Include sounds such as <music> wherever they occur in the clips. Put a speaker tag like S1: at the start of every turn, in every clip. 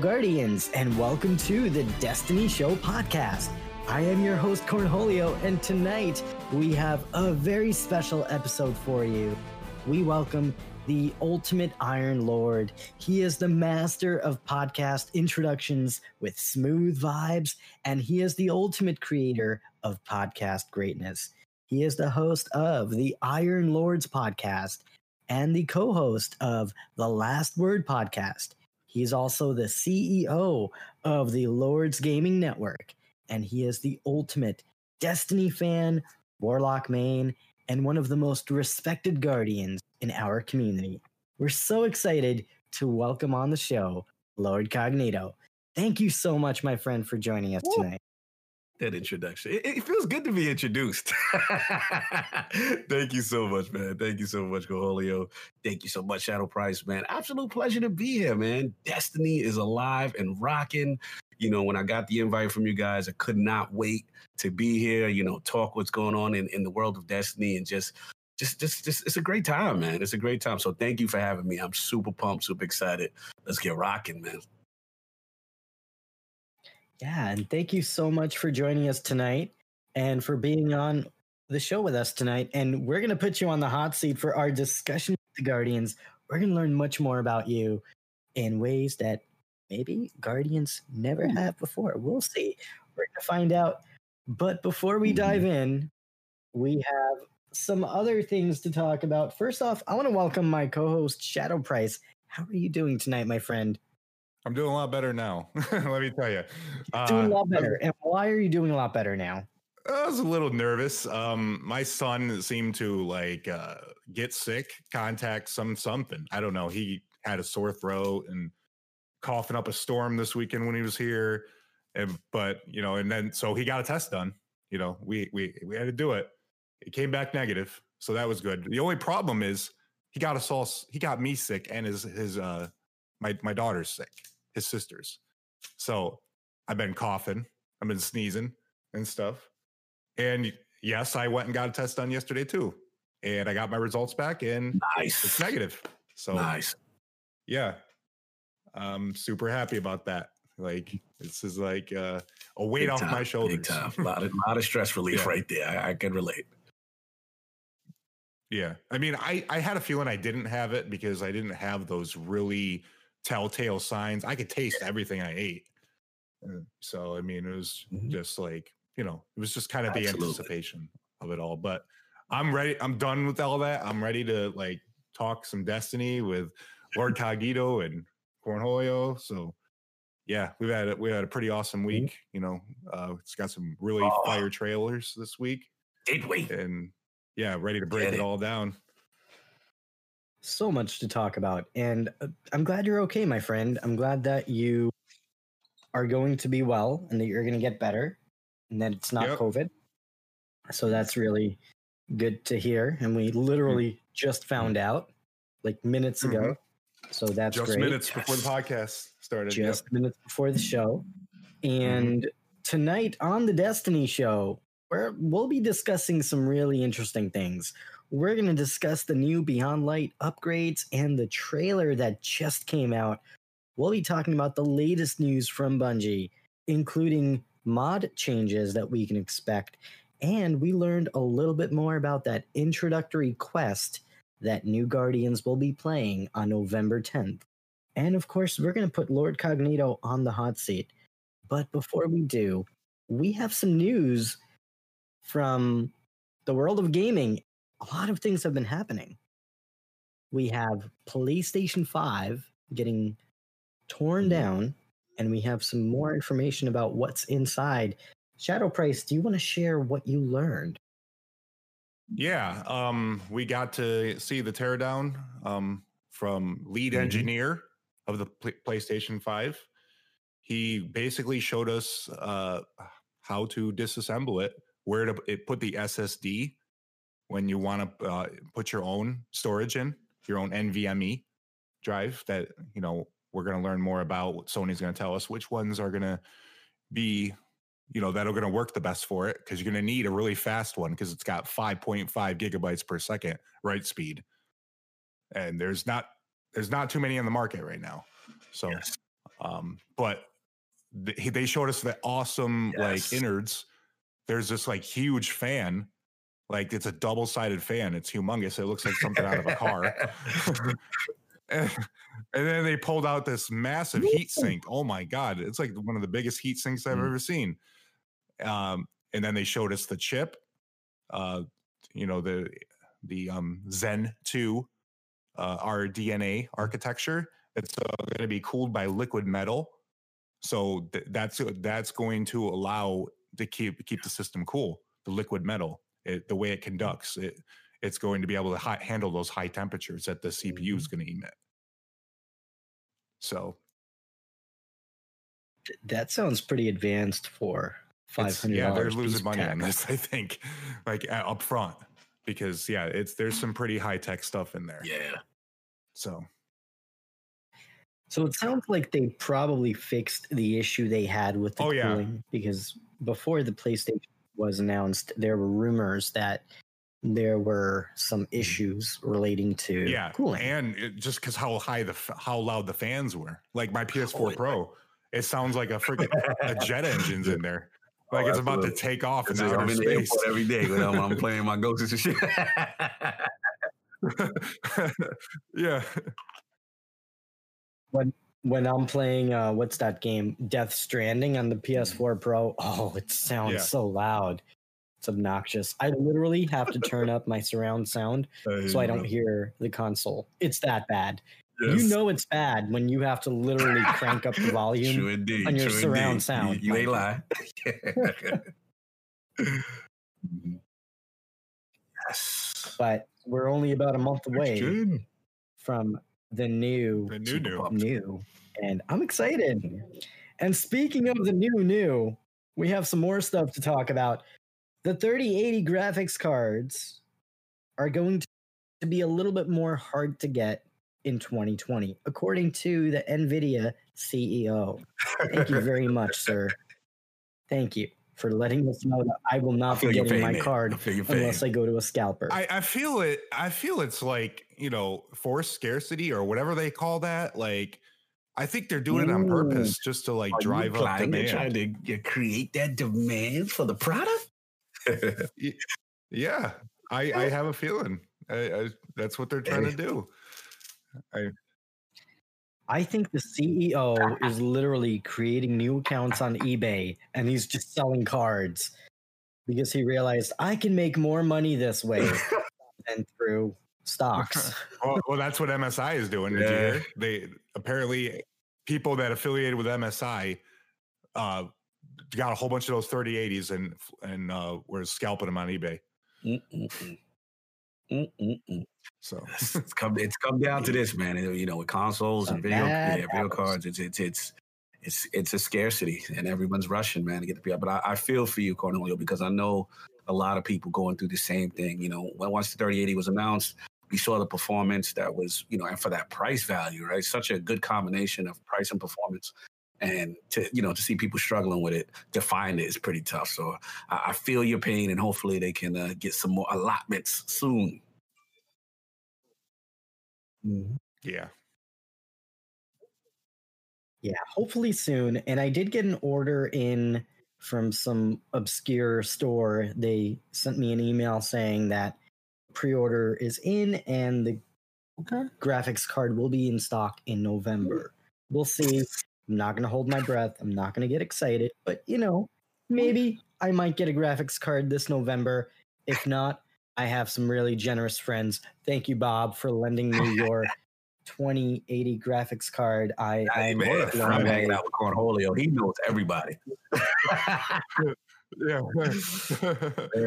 S1: Guardians, and welcome to the Destiny Show podcast. I am your host, Cornholio, and tonight we have a very special episode for you. We welcome the ultimate Iron Lord. He is the master of podcast introductions with smooth vibes, and he is the ultimate creator of podcast greatness. He is the host of the Iron Lords podcast and the co host of the Last Word podcast. He's also the CEO of the Lords Gaming Network, and he is the ultimate Destiny fan, Warlock main, and one of the most respected guardians in our community. We're so excited to welcome on the show Lord Cognito. Thank you so much, my friend, for joining us tonight
S2: that introduction. It, it, feels good to be introduced. <laughs> Thank you so much, man. Thank you so much, Cornholio. Thank you so much, Shadow Price, man. Absolute pleasure to be here, man. Destiny is alive and rocking. You know, when I got the invite from you guys, I could not wait to be here, you know, talk what's going on in, in the world of Destiny and just just, just, just, it's a great time, man. It's a great time. So thank you for having me. I'm super pumped, super excited. Let's get rocking, man.
S1: Yeah, and thank you so much for joining us tonight and for being on the show with us tonight. And we're going to put you on the hot seat for our discussion with the Guardians. We're going to learn much more about you in ways that maybe Guardians never have before. We'll see. We're going to find out. But before we dive mm-hmm. in, we have some other things to talk about. First off, I want to welcome my co host, Shadow Price. How are you doing tonight, my friend?
S3: I'm doing a lot better now. <laughs> Let me tell you.
S1: Uh, doing a lot better. And why are you doing a lot better now?
S3: I was a little nervous. Um, my son seemed to like uh, get sick, contact some something. I don't know. He had a sore throat and coughing up a storm this weekend when he was here. And but you know, and then so he got a test done. You know, we we we had to do it. It came back negative, so that was good. The only problem is he got us all. He got me sick, and his his uh my my daughter's sick his sisters. So I've been coughing, I've been sneezing and stuff. And yes, I went and got a test done yesterday too. And I got my results back and nice. it's negative. So
S2: nice.
S3: Yeah. I'm super happy about that. Like this is like uh, a weight big off time, my shoulders. Big
S2: time. A lot of, lot of stress relief yeah. right there. I, I can relate.
S3: Yeah. I mean, I, I had a feeling I didn't have it because I didn't have those really telltale signs. I could taste everything I ate. So I mean, it was mm-hmm. just like you know, it was just kind of Absolutely. the anticipation of it all. But I'm ready. I'm done with all that. I'm ready to like talk some Destiny with Lord <laughs> Cognito and Cornholio. So yeah, we've had a, we had a pretty awesome mm-hmm. week. Mm-hmm. You know, uh, it's got some really oh. fire trailers this week.
S2: Did we?
S3: And yeah, ready to break it. it all down
S1: so much to talk about. And uh, I'm glad you're okay, my friend. I'm glad that you are going to be well and that you're going to get better and that it's not yep. COVID. So that's really good to hear. And we literally mm-hmm. just found out like minutes ago. Mm-hmm. So that's
S3: just
S1: great.
S3: minutes before the podcast started.
S1: Just yep. minutes before the show. And mm-hmm. tonight on the Destiny show, where we'll be discussing some really interesting things we're going to discuss the new Beyond Light upgrades and the trailer that just came out. We'll be talking about the latest news from Bungie, including mod changes that we can expect. And we learned a little bit more about that introductory quest that New Guardians will be playing on November 10th. And of course, we're going to put Lord Cognito on the hot seat. But before we do, we have some news from the world of gaming a lot of things have been happening. We have PlayStation 5 getting torn mm-hmm. down, and we have some more information about what's inside. Shadow Price, do you want to share what you learned?
S3: Yeah, um, we got to see the teardown um, from lead mm-hmm. engineer of the PlayStation 5. He basically showed us uh, how to disassemble it, where to put the SSD when you want to uh, put your own storage in, your own NVMe drive that, you know, we're going to learn more about what Sony's going to tell us which ones are going to be, you know, that are going to work the best for it because you're going to need a really fast one because it's got 5.5 gigabytes per second write speed. And there's not there's not too many on the market right now. So yes. Um, but they showed us the awesome
S2: Yes.
S3: like innards. There's this like huge fan, like it's a double sided fan. It's humongous. It looks like something out of a car. <laughs> <laughs> and, and then they pulled out this massive heat sink. Oh my god, it's like one of the biggest heat sinks I've
S2: Mm.
S3: ever seen. Um, and then they showed us the chip. Uh, you know the the um Zen two, uh, RDNA architecture. It's uh, going to be cooled by liquid metal, so th- that's that's going to allow to keep keep the system cool. The liquid metal, it, the way it conducts, it it's going to be able to hi- handle those high temperatures that the CPU is going to emit. So
S1: That sounds pretty advanced for five
S3: it's-
S1: hundred.
S3: yeah, they're losing money on this. <laughs> I think, like uh, up front, because yeah, it's there's some pretty high tech stuff in there.
S2: yeah.
S3: So
S1: So it sounds like they probably fixed the issue they had with the
S3: Oh, yeah.
S1: cooling because before the PlayStation was announced, there were rumors that there were some hmm. issues relating to
S3: yeah,
S1: cooling.
S3: and it, just because how high the how loud the fans were, like my PS4
S2: Oh, yeah.
S3: Pro, it sounds like a freaking a jet engine's in there, <laughs>
S2: Oh,
S3: like it's about to take off in outer
S2: I'm in
S3: space.
S2: airport every day when I'm, when I'm <laughs> playing my ghosts and shit. <laughs>
S3: yeah,
S1: when I'm playing, uh, what's that game? Death Stranding on the PS4 Pro. <laughs> Oh, it sounds
S3: Yeah.
S1: so loud. It's obnoxious. I literally have to turn up my surround sound <laughs> so I don't hear the console. It's that bad. You know it's bad when you have to literally crank up the <laughs> volume.
S2: True indeed.
S1: on your surround
S2: indeed.
S1: sound,
S2: You, you ain't lie. yes.
S1: But we're only about a month away from the new
S3: the new new.
S1: new, and I'm excited. And speaking of the new new, we have some more stuff to talk about. The 3080 graphics cards are going to be a little bit more hard to get in 2020, according to the NVIDIA CEO. Thank you very much, sir. Thank you for letting us know that I will not
S2: feel
S1: be getting my
S2: man.
S1: card
S2: I feel your pain.
S1: unless I go to a scalper.
S3: I, I feel it. I feel it's like you know forced scarcity or whatever they call that. Like I think they're doing it on purpose just to like
S2: Are you
S3: drive up
S2: implying they're
S3: demand.
S2: trying to uh, create that demand for the product? <laughs>
S3: Yeah, I, I have a feeling I, I, that's what they're trying to do.
S1: I think the CEO is literally creating new accounts on eBay and he's just selling cards because he realized I can make more money this way <laughs> than through stocks. <laughs>
S3: Well, well, that's what MSI is doing. Did you
S2: Yeah.
S3: hear? They apparently people that affiliated with MSI uh, got a whole bunch of those 3080s and and uh, were scalping them on eBay.
S1: Mm-mm-mm. Mm-mm-mm.
S3: So <laughs> <laughs>
S2: it's come it's come down to this, man. You know, with consoles and video, yeah, video cards, it's it's it's it's it's a scarcity, and everyone's rushing, man, to get the people. But I, I feel for you, Cornelio, because I know a lot of people going through the same thing. You know, when once the 3080 was announced, we saw the performance that was, you know, and for that price value, right? Such a good combination of price and performance. And to you know to see people struggling with it, to find it is pretty tough. So I, I feel your pain, and hopefully they can uh, get some more allotments soon.
S3: yeah,
S1: Yeah, hopefully soon. And I did get an order in from some obscure store. They sent me an email saying that pre-order is in and the graphics card will be in stock in November. We'll see. I'm not going to hold my breath. I'm not going to get excited, but you know, maybe I might get a graphics card this November. If not, I have some really generous friends. Thank you, Bob, for lending me <laughs> your 2080 graphics card. I,
S2: Hey,
S1: I'm
S2: man, I'm hanging out with Cornholio. He knows everybody. <laughs>
S3: yeah.
S2: Yeah,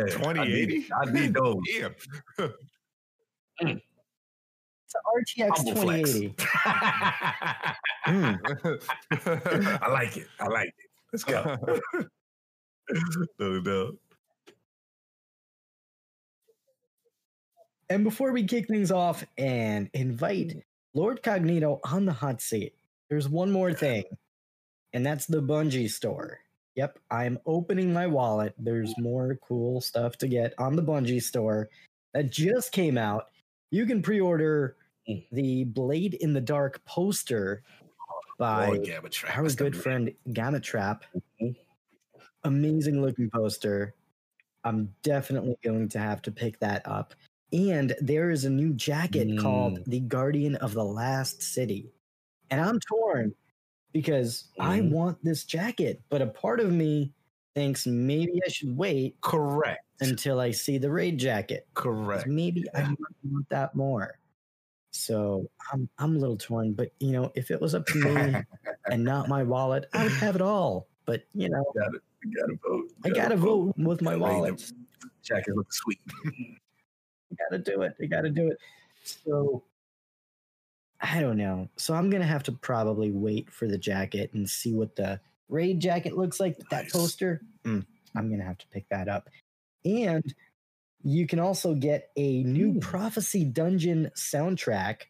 S3: 2080.
S2: I need those. <laughs>
S3: Damn. Mm.
S1: It's an RTX
S2: Humble
S1: 2080. Mm. <laughs>
S2: I like it. I like it. Let's go. <laughs> no, no.
S1: And before we kick things off and invite Lord Cognito on the hot seat, there's one more thing, and that's the Bungie store. Yep, I'm opening my wallet. There's more cool stuff to get on the Bungie store that just came out. You can pre order the Blade in the Dark poster by
S2: Trap.
S1: our good
S2: man.
S1: friend Gamma Trap.
S2: Mhm.
S1: Amazing looking poster. I'm definitely going to have to pick that up. And there is a new jacket called
S2: Mm.
S1: the Guardian of the Last City. And I'm torn because I
S2: Mhm.
S1: want this jacket, but a part of me thinks maybe I should wait
S2: Correct.
S1: until I see the raid jacket.
S2: Correct.
S1: Maybe I want that more. So I'm I'm a little torn, but you know, if it was up to me <laughs> and not my wallet, I would have it all. But you know,
S2: You gotta vote.
S1: I gotta vote with my
S2: Gotta
S1: wallet.
S2: Jacket looks sweet.
S1: I gotta do it. I gotta do it. So I don't know. So I'm gonna have to probably wait for the jacket and see what the raid jacket looks like. That poster. Mm, I'm gonna have to pick that up. And you can also get a new
S2: Hmm.
S1: prophecy dungeon soundtrack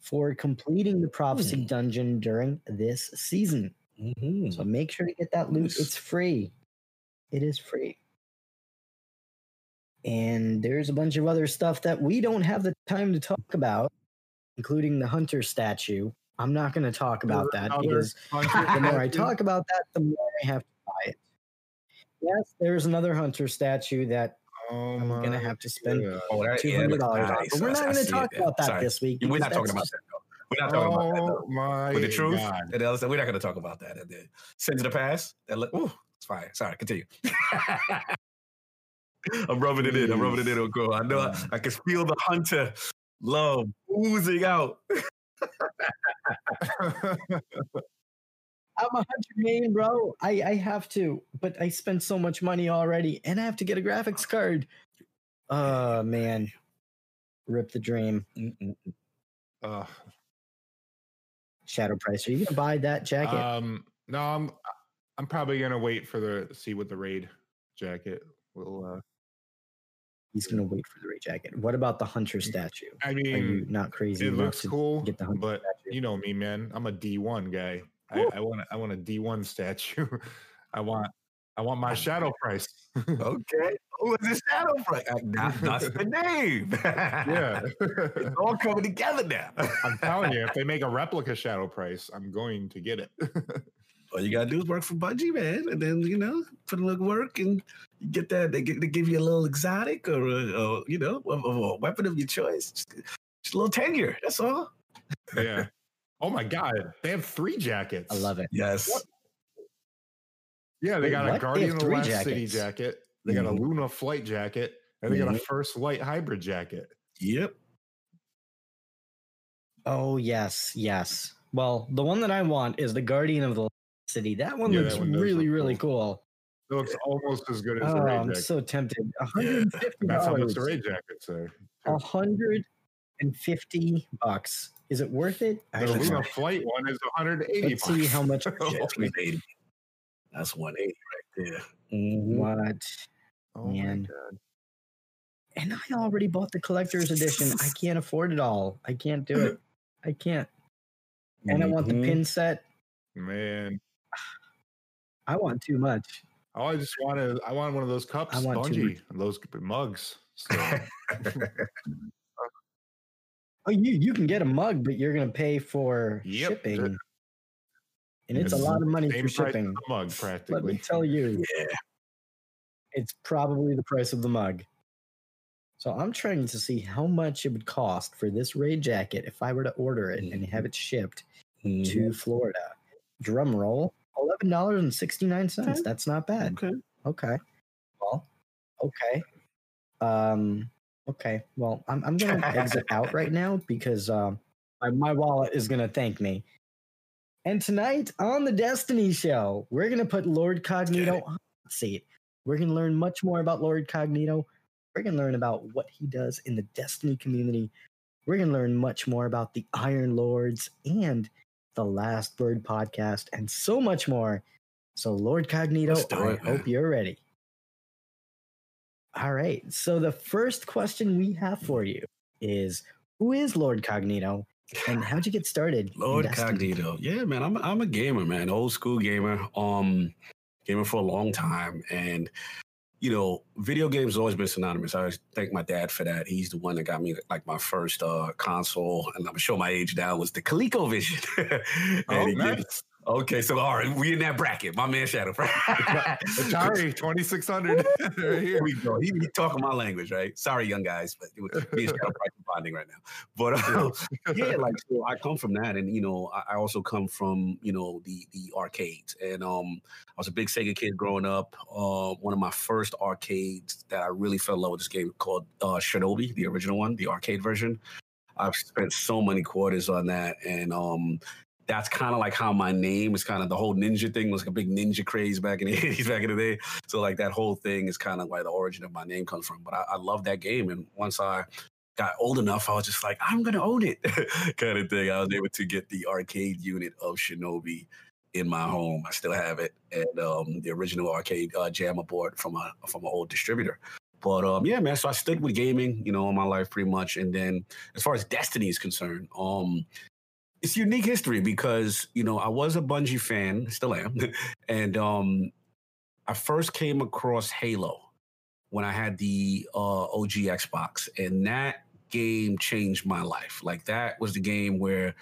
S1: for completing the prophecy
S2: Hmm.
S1: dungeon during this season.
S2: Mhm.
S1: So make sure to get that loot. It's free. It is free. And there's a bunch of other stuff that we don't have the time to talk about, including the hunter statue. I'm not going to talk about that because <laughs> <laughs> the more I talk about that, the more I have to buy it. Yes, there's another hunter statue that
S3: oh
S1: I'm going to have to spend
S3: God.
S2: Oh, that-
S1: two
S2: yeah,
S1: hundred dollars on.
S2: nice.
S1: But we're not going to talk
S2: it.
S1: about that
S2: Sorry.
S1: this week.
S2: We're not talking about that. Though. We're not talking about that.
S3: Oh
S2: Though.
S3: my
S2: With the truth,
S3: God.
S2: and the other stuff, we're not going to talk about that. And the sins of the past. That look, ooh, it's fine. Sorry, continue. <laughs> I'm rubbing it in. I'm rubbing it in. on Go. I know. I, I can feel the hunter love oozing out. <laughs>
S1: I'm a hundred million, bro. I, I have to, but I spent so much money already, and I have to get a graphics card. Oh man, rip the dream.
S2: Mm-mm.
S3: Ugh.
S1: Shadow Price, are you gonna buy that jacket?
S3: um, no, I'm I'm probably gonna wait for the see what the raid jacket will. uh
S1: He's gonna wait for the raid jacket. What about the hunter statue?
S3: I mean,
S1: not crazy
S3: it looks cool,
S1: get the hunter
S3: but
S1: statue?
S3: you know me, man. I'm a D1 guy. I,
S1: Woo.
S3: I want a- I want a D1 statue. <laughs> I want I want my shadow price. <laughs>
S2: Okay. Oh, it's a shadow price. Not, that's the <laughs> name.
S3: yeah.
S2: it's all coming together now.
S3: I'm telling you, if they make a replica shadow price, I'm going to get it.
S2: All you gotta do is work for Bungie, man, and then you know put a little work and you get that. They, gi- they give you a little exotic or, a, or you know a, a weapon of your choice. Just, just a little tenure. That's all.
S3: yeah. Oh my god, they have three jackets.
S1: I love it.
S2: Yes.
S3: Yeah, they
S1: Wait,
S3: got
S1: what?
S3: a
S1: They
S3: Guardian of the
S1: three
S3: Last City jacket. They got a
S2: Mhm.
S3: Luna flight jacket, and they got a
S2: Mhm.
S3: First Light hybrid jacket.
S2: Yep.
S1: Oh yes, yes. Well, the one that I want is the Guardian of the City. That one
S3: Yeah,
S1: looks
S3: that one
S1: really,
S3: look
S1: really cool.
S3: It looks almost as good as
S1: Oh,
S3: the raid
S1: I'm
S3: jacket.
S1: so tempted. $150.
S3: That's how much the Ray jackets are.
S1: A hundred and fifty bucks. Is it worth it?
S3: The
S1: Actually,
S3: Luna flight one is 180.
S1: let's see how much. <laughs>
S2: Yeah, it's 180. That's 180 right there. Mhm.
S1: What?
S3: Oh my
S1: Man.
S3: God.
S1: And I already bought the collector's edition. I can't afford it all. I can't do it. I can't. And I want the
S2: Mhm.
S1: pin set.
S3: Man.
S1: I want too much.
S3: Oh, I just want to. I want one of those cups,
S1: I want to-
S3: Bungie, those mugs. So, <laughs> <laughs>
S1: Oh, you you can get a mug, but you're gonna pay for
S3: Yep.
S1: shipping. And it's a lot of money for shipping.
S3: mug,
S1: Let
S3: practically.
S1: me tell you,
S2: Yeah.
S1: it's probably the price of the mug. So I'm trying to see how much it would cost for this raid jacket if I were to order it and have it shipped
S2: Mhm.
S1: to Florida. Drum roll, eleven dollars and sixty nine cents.
S2: Okay.
S1: That's not bad.
S2: Okay.
S1: Okay. Well, okay. Um. Okay. Well, I'm I'm gonna <laughs> exit out right now because um my, my wallet is gonna thank me. And tonight on the Destiny Show, we're gonna put Lord Cognito on the seat. We're gonna learn much more about Lord Cognito. We're gonna learn about what he does in the Destiny community. We're gonna learn much more about the Iron Lords and the Last Word podcast, and so much more. So, Lord Cognito, I
S2: it,
S1: hope you're ready. All right. So, the first question we have for you is Who is Lord Cognito and how'd you get started? <sighs>
S2: Lord
S1: Destiny?
S2: Cognito. Yeah, man. I'm I'm a gamer, man. Old school gamer. Um gamer for a long time. And you know, video games always been synonymous. I thank my dad for that. He's the one that got me like my first uh, console, and I'm gonna show my age now was the ColecoVision. <laughs>
S3: oh, nice.
S2: Okay, so all right, we in that bracket. My man Shadow. <laughs>
S3: Atari 2600. <laughs> right
S2: here we go. He, he, talking my language, right? Sorry, young guys, but me and Shadow bonding right now. But uh, <laughs> yeah, like so I come from that, and you know, I, I, also come from you know the the arcades, and um, I was a big Sega kid growing up. Uh, one of my first arcades that I really fell in love with this game called uh, Shinobi, the original one, the arcade version. I've spent so many quarters on that, and um, that's kind of like how my name is kind of the whole ninja thing was like a big ninja craze back in the <laughs> 80s, back in the day. So like that whole thing is kind of where the origin of my name comes from. But I, I love that game. And once I got old enough, I was just like, I'm gonna own it, <laughs> kind of thing. I was able to get the arcade unit of Shinobi in my home. I still have it, and um, the original arcade uh, JAMMA board from a from an old distributor. But um, yeah, man. So I stood with gaming, you know, all my life pretty much. And then as far as Destiny is concerned, um, it's unique history because you know I was a Bungie fan, still am, <laughs> and um, I first came across Halo when I had the uh, OG Xbox, and that game changed my life. Like that was the game where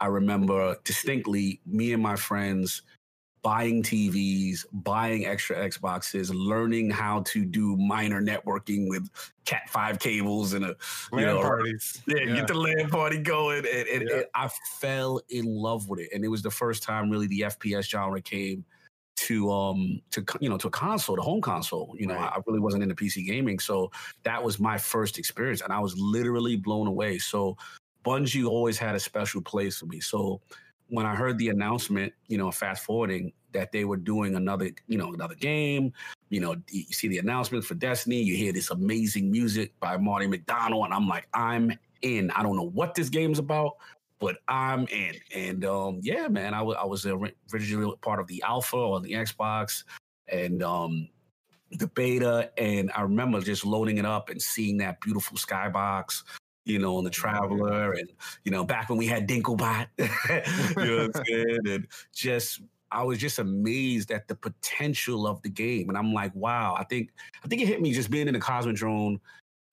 S2: I remember distinctly me and my friends buying TVs, buying extra Xboxes, learning how to do minor networking with Cat five cables and a
S3: LAN know, parties.
S2: Yeah, yeah, get the LAN party going, and, and, yeah. and, I fell in love with it. And it was the first time really the FPS genre came to um to you know to a console, the home console. You know, right. I really wasn't into PC gaming, so that was my first experience, and I was literally blown away. So Bungie always had a special place for me. So when I heard the announcement, you know, fast forwarding that they were doing another, you know, another game, you know, you see the announcement for Destiny, you hear this amazing music by Marty O'Donnell, and I'm like, I'm in. I don't know what this game's about, but I'm in. And um, yeah, man, I was was originally part of the alpha on the Xbox, and um, the beta, and I remember just loading it up and seeing that beautiful skybox you know, on the Traveler, and you know, back when we had Dinklebot, <laughs> you know what I'm <laughs> saying, and just I was just amazed at the potential of the game, and I'm like, wow, I think I think it hit me just being in the Cosmodrome,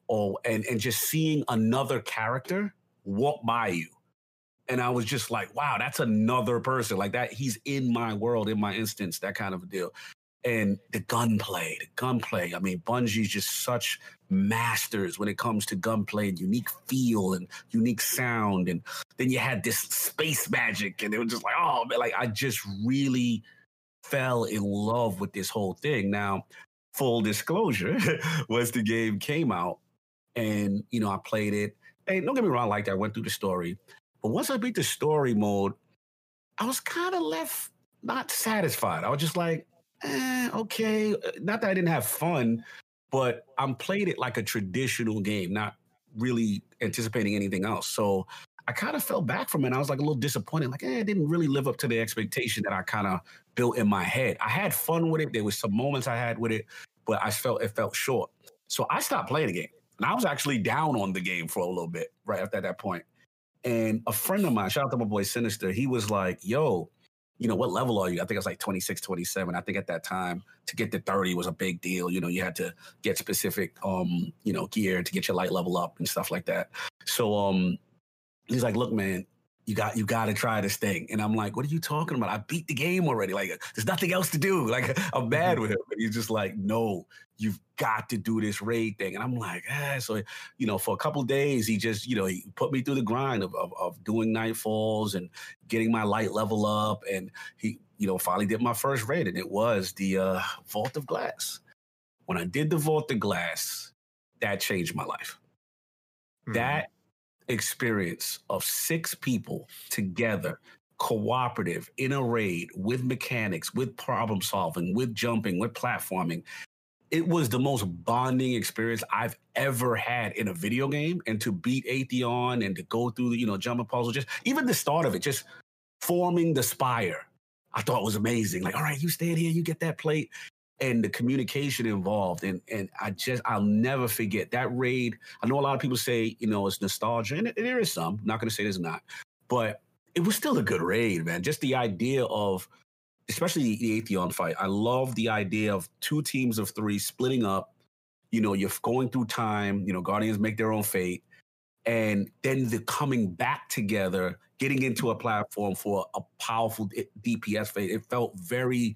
S2: or oh, and and just seeing another character walk by you. And I was just like, wow, that's another person like that. He's in my world, in my instance, that kind of a deal and the gunplay, the gunplay. I mean, Bungie's just such masters when it comes to gunplay and unique feel and unique sound. And then you had this space magic, and it was just like, oh man, like I just really fell in love with this whole thing. Now, full disclosure, <laughs> once the game came out, and you know, I played it. Hey, don't get me wrong, like that. I went through the story, but once I beat the story mode, I was kind of left not satisfied. I was just like, eh, okay. Uh, not that I didn't have fun, but I'm played it like a traditional game, not really anticipating anything else. So I kind of fell back from it. I was like a little disappointed, like, eh, it didn't really live up to the expectation that I kind of built in my head. I had fun with it. There was some moments I had with it, but I felt it felt short. So I stopped playing the game. And I was actually down on the game for a little bit right after that point. And a friend of mine, shout out to my boy Sinister, he was like, yo, you know, what level are you? I think I was like 26, 27. I think at that time to get to 30 was a big deal. You know, you had to get specific, um, you know, gear to get your light level up and stuff like that. So, um, he's like, look, man, you got you got to try this thing. And I'm like, what are you talking about? I beat the game already. Like, there's nothing else to do. Like, <laughs> I'm mad with him. And he's just like, no, you've got to do this raid thing. And I'm like, ah. So, you know, for a couple days, he just, you know, he put me through the grind of, of, of doing nightfalls and getting my light level up. And he, you know, finally did my first raid. And it was the uh, Vault of Glass. When I did the Vault of Glass, that changed my life. Mm-hmm. That experience of six people together cooperative in a raid with mechanics, with problem solving, with jumping, with platforming. It was the most bonding experience I've ever had in a video game. And to beat Atheon and to go through the, you know, jumping puzzle, just even the start of it, just forming the spire, I thought was amazing. Like, all right, you stand here, you get that plate and the communication involved. And and I just I'll never forget that raid. I know a lot of people say you know it's nostalgia, and there is some. I'm not going to say there's not, but it was still a good raid, man. Just the idea of especially the Atheon fight. I love the idea of two teams of three splitting up. You know, you're going through time. You know, Guardians make their own fate, and then the coming back together, getting into a platform for a powerful DPS fight. It felt very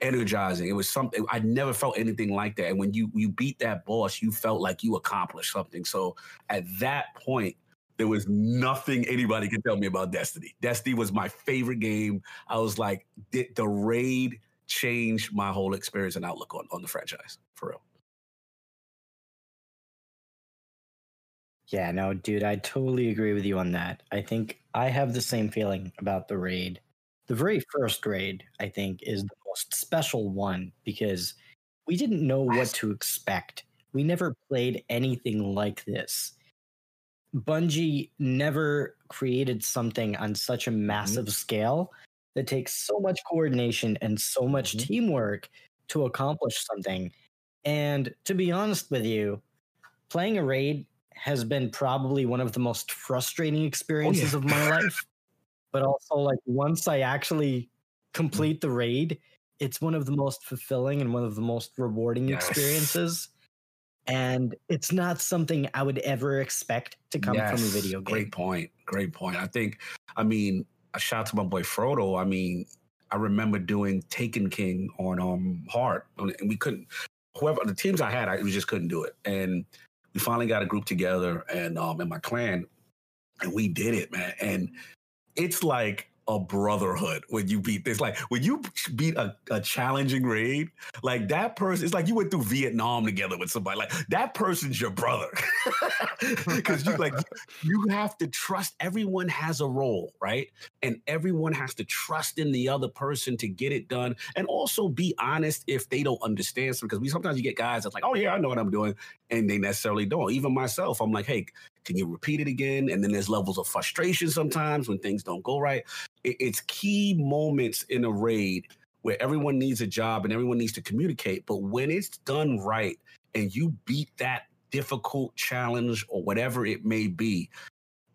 S2: energizing. It was something I never felt anything like that. And when you you beat that boss, you felt like you accomplished something. So at that point, there was nothing anybody could tell me about Destiny. Destiny was my favorite game. I was like, did the raid change my whole experience and outlook on, on the franchise for real.
S1: Yeah, no, dude, I totally agree with you on that. I think I have the same feeling about the raid. The very first raid, I think, is the most special one because we didn't know what to expect. We never played anything like this. Bungie never created something on such a massive mm-hmm. scale that takes so much coordination and so much mm-hmm. teamwork to accomplish something. And to be honest with you, playing a raid has been probably one of the most frustrating experiences oh, yeah. of my life. <laughs> But also, like, once I actually complete the raid, it's one of the most fulfilling and one of the most rewarding yes. experiences and it's not something I would ever expect to come yes, from a video
S2: game. Great point. Great point. I think, I mean, a shout to my boy Frodo. I mean, I remember doing Taken King on um Hard, and we couldn't. Whoever the teams I had, I we just couldn't do it, and we finally got a group together, and um in my clan, and we did it, man. And it's like a brotherhood when you beat this. Like when you beat a, a challenging raid, like that person, it's like you went through Vietnam together with somebody. Like that person's your brother. <laughs> Because you like you have to trust everyone has a role, right? And everyone has to trust in the other person to get it done. And also be honest if they don't understand something. Because we sometimes you get guys that's like, oh yeah, I know what I'm doing. And they necessarily don't. Even myself, I'm like, hey, can you repeat it again? And then there's levels of frustration sometimes when things don't go right. It's key moments in a raid where everyone needs a job and everyone needs to communicate. But when it's done right and you beat that difficult challenge or whatever it may be,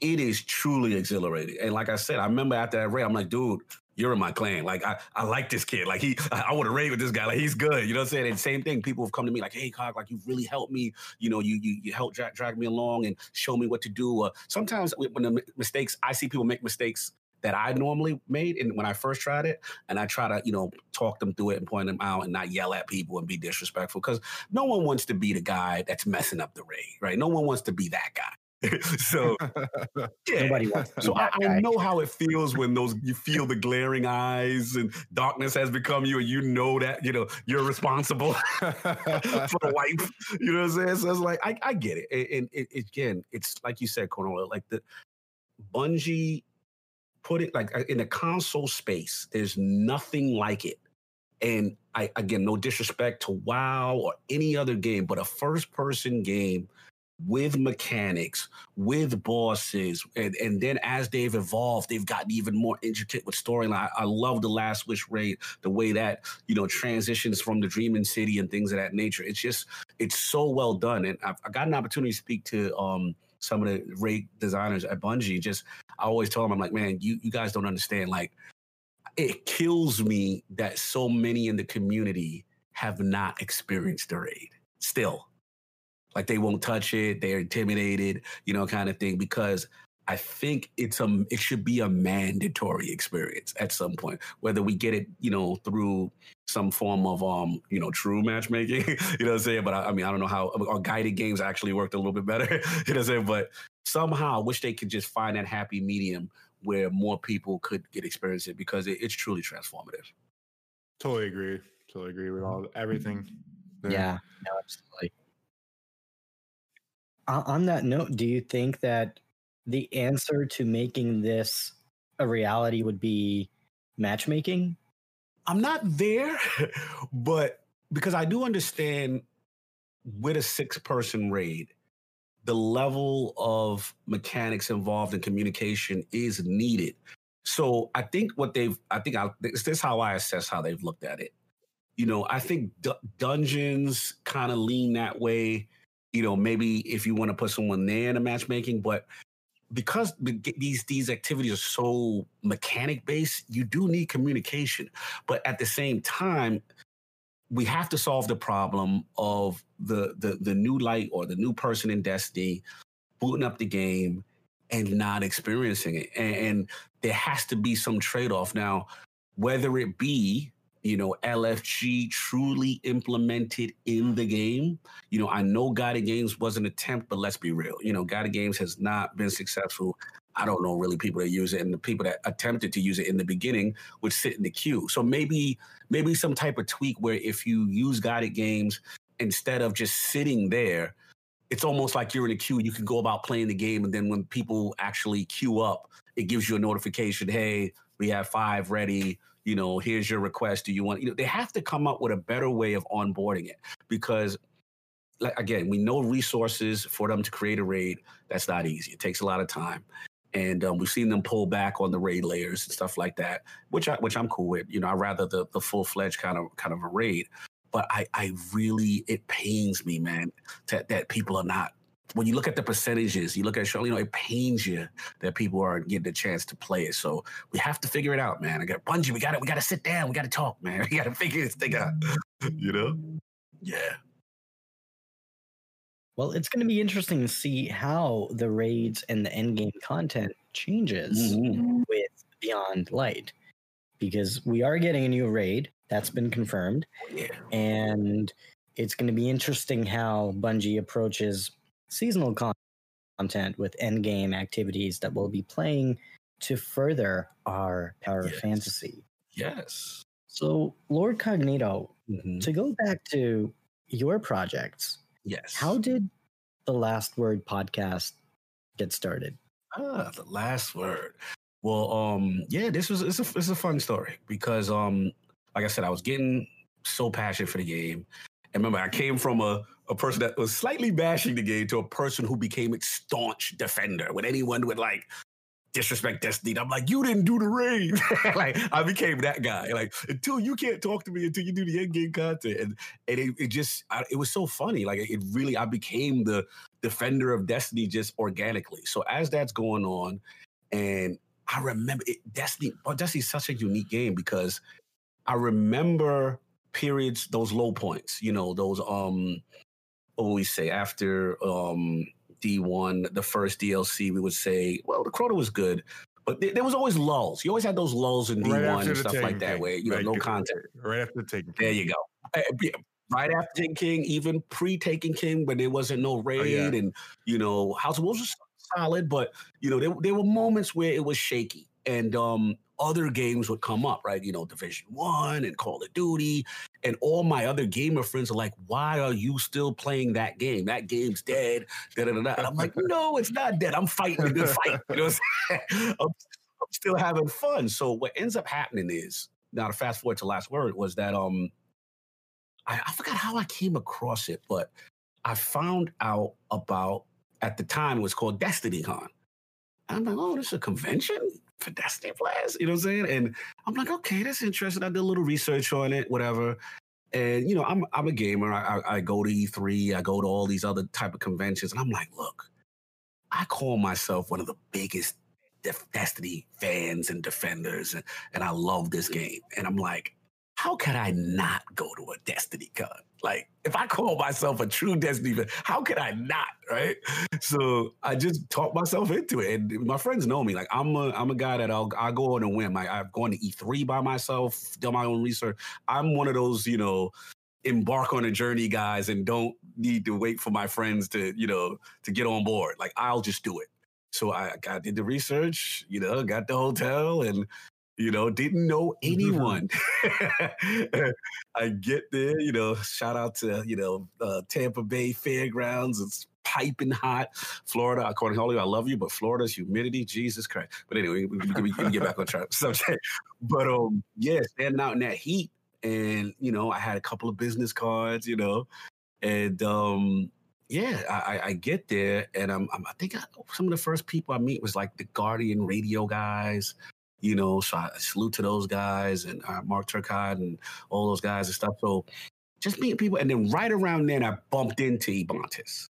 S2: it is truly exhilarating. And like I said, I remember after that raid, I'm like, dude, you're in my clan. Like I, I like this kid. Like he, I, would have raid with this guy. Like he's good. You know what I'm saying? And same thing. People have come to me like, hey, Cog, like you really helped me. You know, you you you help drag, drag me along and show me what to do. Uh, sometimes when the mistakes, I see people make mistakes that I normally made and when I first tried it, and I try to you know talk them through it and point them out and not yell at people and be disrespectful because no one wants to be the guy that's messing up the raid, right? No one wants to be that guy. <laughs> so <laughs> yeah. nobody wants. So I, I, know how it <laughs> feels when those you feel the glaring eyes and darkness has become you, and you know that you know you're responsible for the wipe. You know what I'm saying? So it's like I, I get it, and, and it, again, it's like you said, Cornel, like the Bungie put it like in the console space. There's nothing like it. And I again, no disrespect to WoW or any other game, but a first person game with mechanics, with bosses, and, and then as they've evolved, they've gotten even more intricate with storyline. I, love the Last Wish raid, the way that you know transitions from the Dreaming City and things of that nature. It's just it's so well done, and I've, I got an opportunity to speak to um, some of the raid designers at Bungie. Just I always tell them, I'm like, man, you you guys don't understand. Like, it kills me that so many in the community have not experienced the raid still like they won't touch it, they're intimidated, you know, kind of thing. Because I think it's a it should be a mandatory experience at some point, whether we get it, you know, through some form of um, you know, true matchmaking. <laughs> you know what I'm saying? But I, I mean, I don't know how our guided games actually worked a little bit better. <laughs> you know what I'm saying? But somehow I wish they could just find that happy medium where more people could get experience it because it, it's truly transformative.
S3: Totally agree. Totally agree with all everything.
S1: There. Yeah, no, absolutely on that note, do you think that the answer to making this a reality would be matchmaking?
S2: I'm not there, <laughs> but because I do understand with a six person raid, the level of mechanics involved in communication is needed. So I think what they've, I think I, this is how I assess how they've looked at it. You know, I think d- dungeons kind of lean that way you know, maybe if you want to put someone there in a matchmaking, but because these these activities are so mechanic based, you do need communication. But at the same time, we have to solve the problem of the the the new light or the new person in Destiny booting up the game and not experiencing it. And, and there has to be some trade off now, whether it be you know, LFG truly implemented in the game. You know, I know Guided Games was an attempt, but let's be real. You know, Guided Games has not been successful. I don't know really people that use it, and the people that attempted to use it in the beginning would sit in the queue. So maybe, maybe some type of tweak where if you use Guided Games instead of just sitting there, it's almost like you're in a queue. You can go about playing the game, and then when people actually queue up, it gives you a notification. Hey, we have five ready you know, here's your request. Do you want, you know, they have to come up with a better way of onboarding it because like again, we know resources for them to create a raid. That's not easy. It takes a lot of time. And um, we've seen them pull back on the raid layers and stuff like that, which I which I'm cool with. You know, I rather the the full fledged kind of kind of a raid. But I I really it pains me, man, that that people are not when you look at the percentages, you look at show, you know, it pains you that people aren't getting a chance to play it. So we have to figure it out, man. I got Bungie, we got it. we got to sit down, we got to talk, man. <laughs> We got to figure this thing out. <laughs> you know? Yeah.
S1: Well, it's going to be interesting to see how the raids and the end game content changes mm-hmm. with Beyond Light because we are getting a new raid that's been confirmed.
S2: Yeah.
S1: And it's going to be interesting how Bungie approaches seasonal content with end game activities that we'll be playing to further our power yes. fantasy.
S2: Yes.
S1: So, Lord Cognito, mm-hmm. to go back to your projects,
S2: yes.
S1: How did the Last Word podcast get started?
S2: Ah, the Last Word. Well, um, yeah, this was it's a it's a fun story because um, like I said, I was getting so passionate for the game, and remember, I came from a a person that was slightly bashing the game to a person who became its staunch defender. When anyone would like disrespect Destiny, I'm like, you didn't do the raid. <laughs> like I became that guy. Like until you can't talk to me until you do the end game content, and and it, it just I, it was so funny. Like it really, I became the defender of Destiny just organically. So as that's going on, and I remember it, Destiny. Well, Destiny's such a unique game because I remember periods, those low points. You know, those um always say after um, D1, the first DLC, we would say, well, the Crota was good, but there, there was always lulls. You always had those lulls in D1 right and stuff like that, where you know right, no content.
S3: Right after the Taken
S2: King. There you go. Eh, eh, right after Taken King, even pre Taken King, when there wasn't no raid, oh, yeah. and you know House of Wolves was solid, but you know there, there were moments where it was shaky, and um, other games would come up, right? You know, Division One and Call of Duty, and all my other gamer friends are like, "Why are you still playing that game? That game's dead." Da, da, da, And I'm like, "No, it's not dead. I'm fighting a good fight. You know, <laughs> I'm, I'm, still having fun." So what ends up happening is now to fast forward to last word was that um, I, I forgot how I came across it, but I found out about at the time it was called Destiny Con. I'm like, oh, this is a convention for Destiny players. You know what I'm saying? And I'm like, okay, that's interesting. I did a little research on it, whatever. And you know, I'm I'm a gamer. I, I, I go to E3. I go to all these other type of conventions, and I'm like, look, I call myself one of the biggest Destiny fans and defenders, and, and I love this game. And I'm like, how could I not go to a Destiny con? Like, if I call myself a true Destiny fan, how could I not? Right. So I just talked myself into it. And my friends know me. Like, I'm a I'm a guy that I'll I go on a whim. Like, I've gone to E3 by myself, done my own research. I'm one of those, you know, embark on a journey guys and don't need to wait for my friends to, you know, to get on board. Like, I'll just do it. So I, I did the research, you know, got the hotel and you know, didn't know anyone. <laughs> I get there, you know, shout out to, you know, uh, Tampa Bay Fairgrounds. It's piping hot. Florida, according to Holly, I love you, but Florida's humidity, Jesus Christ. But anyway, we, we, we can get back on track. <laughs> Subject. But um, yeah, standing out in that heat. And, you know, I had a couple of business cards, you know, and um, yeah, I, I get there, and I'm, I'm, i think I, some of the first people I meet was like the Guardian radio guys, you know, so I salute to those guys and uh, Mark Turcott and all those guys and stuff. So just meeting people. And then right around then, I bumped into Ebontis.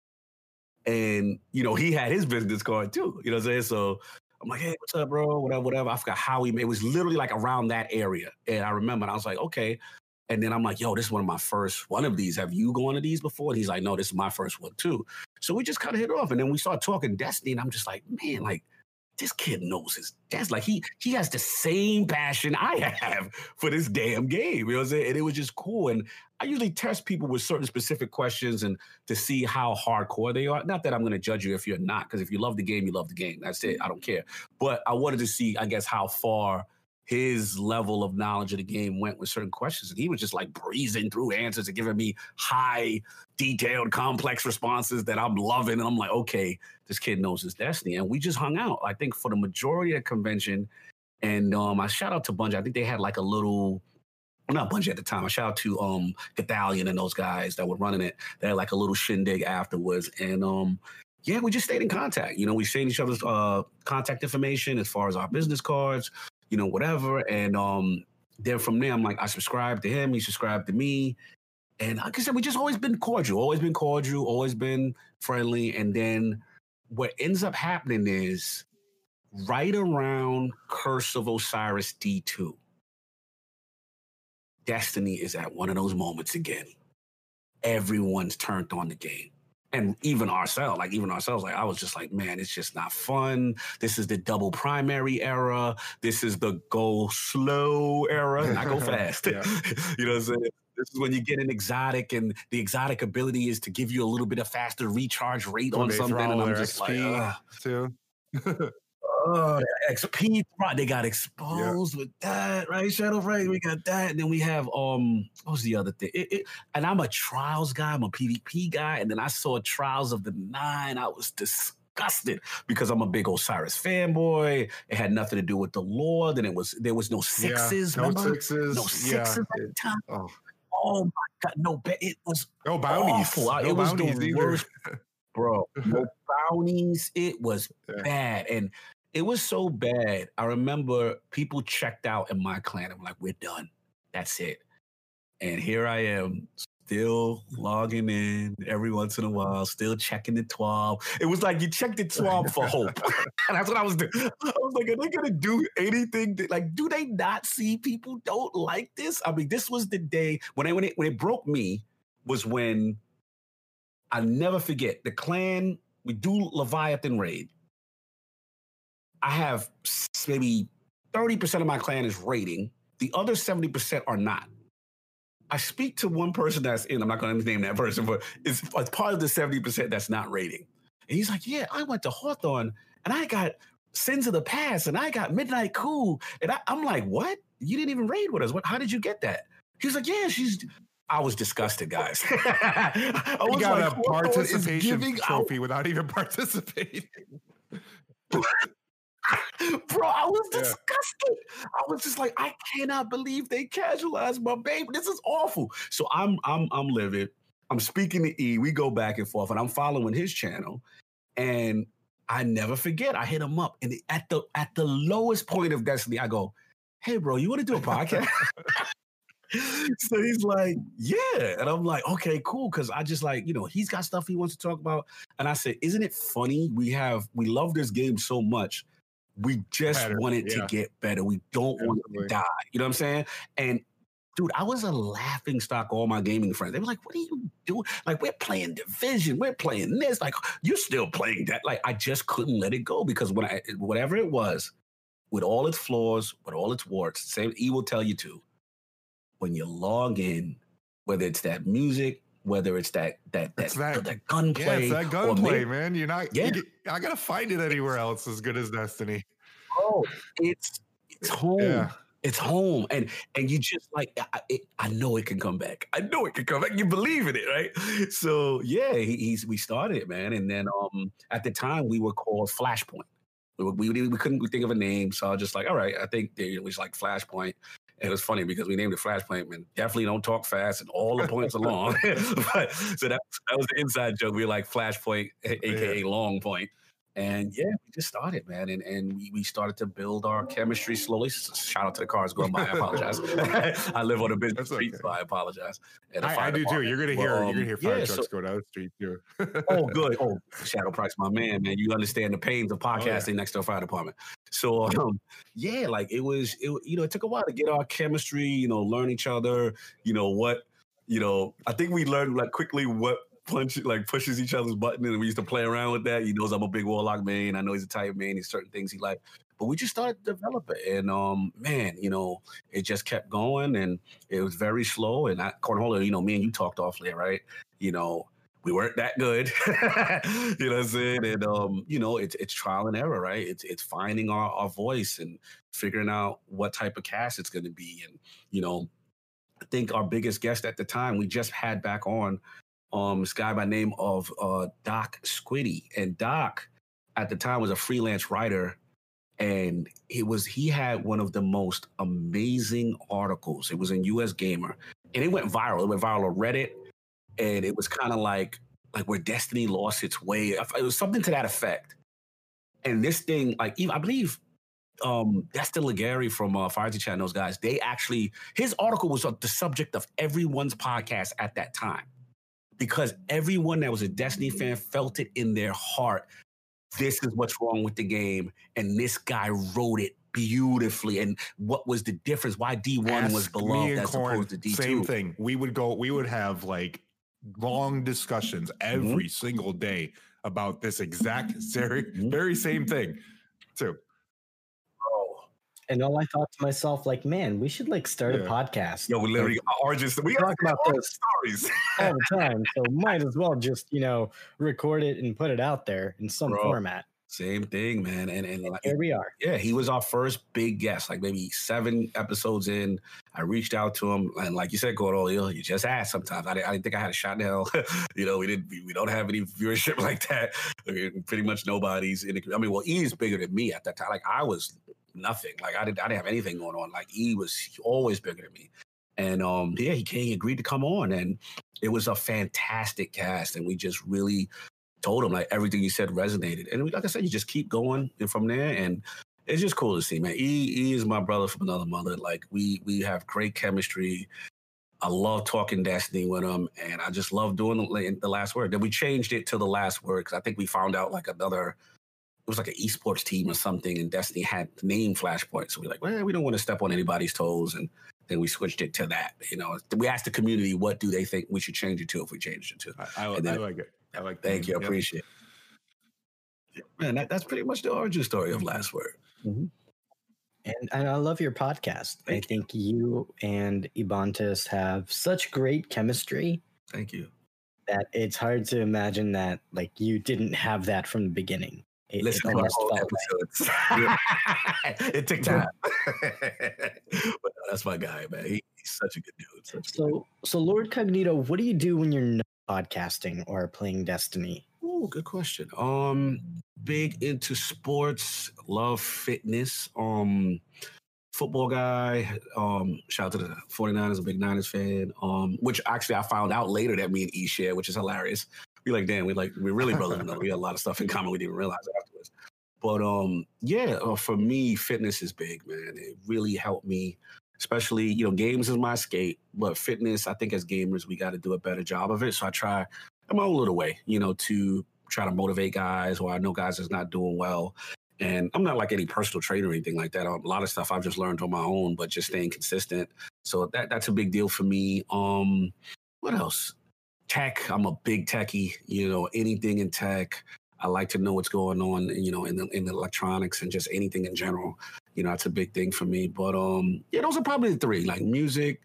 S2: and you know he had his business card too. You know what I'm saying? So I'm like, hey, what's up, bro? Whatever, whatever. I forgot how he. It was literally like around that area, and I remember. And I was like, okay. And then I'm like, yo, this is one of my first one of these. Have you gone to these before? And he's like, no, this is my first one too. So we just kind of hit off, and then we started talking Destiny, and I'm just like, man, like this kid knows his that's like he he has the same passion I have for this damn game. You know what I'm saying? And it was just cool. And I usually test people with certain specific questions and to see how hardcore they are. Not that I'm gonna judge you if you're not, because if you love the game, you love the game. That's it. I don't care. But I wanted to see, I guess, how far his level of knowledge of the game went with certain questions. And he was just like breezing through answers and giving me high, detailed, complex responses that I'm loving. And I'm like, okay, this kid knows his destiny. And we just hung out, I think, for the majority of the convention. And um, I shout out to Bungie. I think they had like a little, well, not Bungie at the time. I shout out to um Gothalion and those guys that were running it. They had like a little shindig afterwards. And um, yeah, we just stayed in contact. You know, we stayed in each other's uh, contact information as far as our business cards, you know, whatever. And um, then from there, I'm like, I subscribed to him, he subscribed to me. And like I said, we just always been cordial, always been cordial, always been friendly. And then what ends up happening is right around Curse of Osiris D2, Destiny is at one of those moments again. Everyone's turned on the game and even ourselves, like even ourselves, like I was just like, man, it's just not fun. This is the double primary era. This is the go slow era, not go <laughs> fast. <laughs> you know what I'm saying? This is when you get an exotic, and the exotic ability is to give you a little bit of faster recharge rate on something. And I'm just XP like, too. <laughs> Oh, XP, right? They got exposed with that, right? Shadow Right, we got that, and then we have um, what was the other thing? It, it, and I'm a Trials guy, I'm a PvP guy, and then I saw Trials of the Nine. I was disgusted because I'm a big Osiris fanboy. It had nothing to do with the lore. Then it was there was no sixes,
S3: yeah, no remember? sixes,
S2: no sixes yeah. at the time. Oh. oh. my god, no! It was
S3: no bounties.
S2: Awful. No
S3: it
S2: was the worst, bro. No <laughs> bounties. It was yeah. bad, and it was so bad. I remember people checked out in my clan. I'm like, we're done. That's it. And here I am, still logging in every once in a while, still checking the 12. It was like you checked the 12 for <laughs> hope. and <laughs> that's what I was doing. I was like, are they gonna do anything? That, like, do they not see people don't like this? I mean, this was the day when it when it when it broke me was when I'll never forget the clan. We do Leviathan raid I have maybe 30% of my clan is raiding. The other 70% are not. I speak to one person that's in, I'm not going to name that <laughs> person, but it's, it's part of the 70% that's not raiding. And he's like, Yeah, I went to Hawthorne and I got Sins of the Past and I got Midnight Coup. And I, am like, What? You didn't even raid with us. What? How did you get that? He's like, Yeah, she's. I was disgusted, guys. <laughs> I
S3: was got like, a participation trophy out- without even <laughs> participating. <laughs>
S2: Bro, I was disgusted. Yeah. I was just like, I cannot believe they casualized my baby. This is awful. So I'm I'm I'm livid. I'm speaking to E. We go back and forth, and I'm following his channel. And I never forget. I hit him up, and at the at the lowest point of destiny, I go, "Hey, bro, you want to do a <laughs> podcast?" <laughs> so he's like, "Yeah," and I'm like, "Okay, cool," because I just like you know he's got stuff he wants to talk about, and I said, "Isn't it funny? We have we love this game so much we just better. want it yeah. to get better. We don't Absolutely. want it to die. You know what I'm saying? And dude, I was a laughing stock. All my gaming friends, they were like, "What are you doing? Like, we're playing Division, we're playing this. Like, you're still playing that." Like, I just couldn't let it go because when I, whatever it was, with all its flaws, with all its warts, same E will tell you too. When you log in, whether it's that music, whether it's that that that, that, that gunplay. Yeah,
S3: it's that gunplay, man. You're not. Yeah. You I gotta find it anywhere else as good as Destiny.
S2: Oh, it's it's home. Yeah. It's home, and and you just like I, it, I know it can come back. I know it can come back. You believe in it, right? So yeah, he, he's we started, man, and then um at the time we were called Flashpoint. We, we, we couldn't think of a name, so I was just like, all right, I think it was like Flashpoint. And it was funny because we named it Flashpoint and definitely don't talk fast and all the points are long. <laughs> but, so that, that was the inside joke. We were like Flashpoint, aka yeah. Long Point. And yeah, we just started, man, and and we, we started to build our chemistry slowly. Shout out to the cars going by. I apologize. <laughs> <laughs> I live on a business
S3: That's
S2: street, so I apologize. And
S3: I, I do too. You're gonna
S2: Well,
S3: hear you're
S2: um,
S3: gonna hear fire
S2: yeah,
S3: trucks
S2: so-
S3: go down the street too.
S2: Oh, good. <laughs> Oh, Shadow Price, my man, man. You understand the pains of
S3: Oh, yeah.
S2: podcasting next to a fire department. So, um, yeah, like it was, it you know, it took a while to get our chemistry, you know, learn each other, you know, what, you know, I think we learned like quickly what punch like pushes each other's button, and we used to play around with that. He knows I'm a big Warlock man. I know he's a type man. He's certain things he like, but we just started to develop it, and um, man, you know, it just kept going, and it was very slow. And I, Cornhole, you know, me and you talked there, right? You know, we weren't that good. <laughs> you know what I'm saying? And um, you know, it's it's trial and error, right? It's it's finding our, our voice and figuring out what type of cast it's gonna be. And, you know, I think our biggest guest at the time we just had back on um this guy by name of uh Doc Squiddy. And Doc at the time was a freelance writer and it was he had one of the most amazing articles. It was in US Gamer and it went viral. It went viral on Reddit and it was kind of like like where Destiny lost its way. It was something to that effect. And this thing, like even I believe um Destin Legarie from uh Fire Chat those guys, they actually his article was the subject of everyone's podcast at that time. Because everyone that was a Destiny fan felt it in their heart. This is what's wrong with the game. And this guy wrote it beautifully. And what was the difference? Why D1 was
S3: Ask me
S2: beloved as
S3: Corn,
S2: opposed to D2.
S3: Same thing. We would go. We would have like long discussions
S2: Mm-hmm.
S3: every single day about this exact <laughs> very
S2: Mhm.
S3: very same thing. Too.
S1: And all I thought to myself, like, man, we should like start a podcast.
S2: yo, we literally origins. We
S1: We talk about those
S2: stories. <laughs>
S1: all the time, so might as well just you know record it and put it out there in some
S2: Bro.
S1: format.
S2: Same thing, man. And and
S1: And
S2: like,
S1: here we are.
S2: yeah, he was our first big guest. Like maybe seven episodes in, I reached out to him, and like you said, Gordo, you, you just asked. Sometimes I, didn't- I didn't think I had a shot in hell. <laughs> you know, we didn't. We, we don't have any viewership <laughs> like that. I mean, pretty much nobody's in. The, I mean, well, E is bigger than me at that time. Like I was nothing. Like I didn't. I didn't have anything going on. Like E was always bigger than me. And um, yeah, he came. He agreed to come on, and it was a fantastic cast. And we just really told him like everything you said resonated. And we, like I said, you just keep going and from there. And it's just cool to see, man. E, e is my brother from another mother. Like we we have great chemistry. I love talking Destiny with him, and I just love doing the, the last word. Then we changed it to the last word because I think we found out like another. It was like an esports team or something, and Destiny had the name Flashpoint. So we're like, well, we don't want to step on anybody's toes, and then we switched it to that. You know, we asked the community what do they think we should change it to if we changed it to.
S3: I, I,
S2: then-
S3: I like it. I like.
S2: Thank you. I
S3: Yep.
S2: appreciate it. Man, that, that's pretty much the origin story of Last Word. Mm-hmm.
S1: And, and I love your podcast. I
S2: Thank you.
S1: think you and Ibantis have such great chemistry
S2: Thank you.
S1: that it's hard to imagine that like you didn't have that from the beginning. It, it
S2: Listen to our
S1: almost
S2: whole
S1: felt
S2: episodes. <laughs> it took time. <laughs> but that's my guy, man. He, he's such a good dude. Such a good
S1: So, so Lord Cognito, what do you do when you're not podcasting or playing Destiny?
S2: Oh, good question. Um, big into sports, love fitness. Um, football guy. Um, shout out to the 49ers, a big Niners fan. Um, which actually I found out later that me and E share, which is hilarious. We like, damn, we like we're really brothers. we got a lot of stuff in common we didn't realize afterwards. But um, yeah, uh, for me, fitness is big, man. It really helped me, especially you know, games is my skate but fitness, I think as gamers, we got to do a better job of it. So I try in my own little way, you know, to try to motivate guys, or I know guys that's not doing well. And I'm not like any personal trainer or anything like that. A lot of stuff I've just learned on my own, but just staying consistent. So that that's a big deal for me. Um, what else? Tech. I'm a big techie. You know, anything in tech. I like to know what's going on. You know, in the in the electronics and just anything in general. You know, that's a big thing for me. But um, yeah, those are probably the three: like music,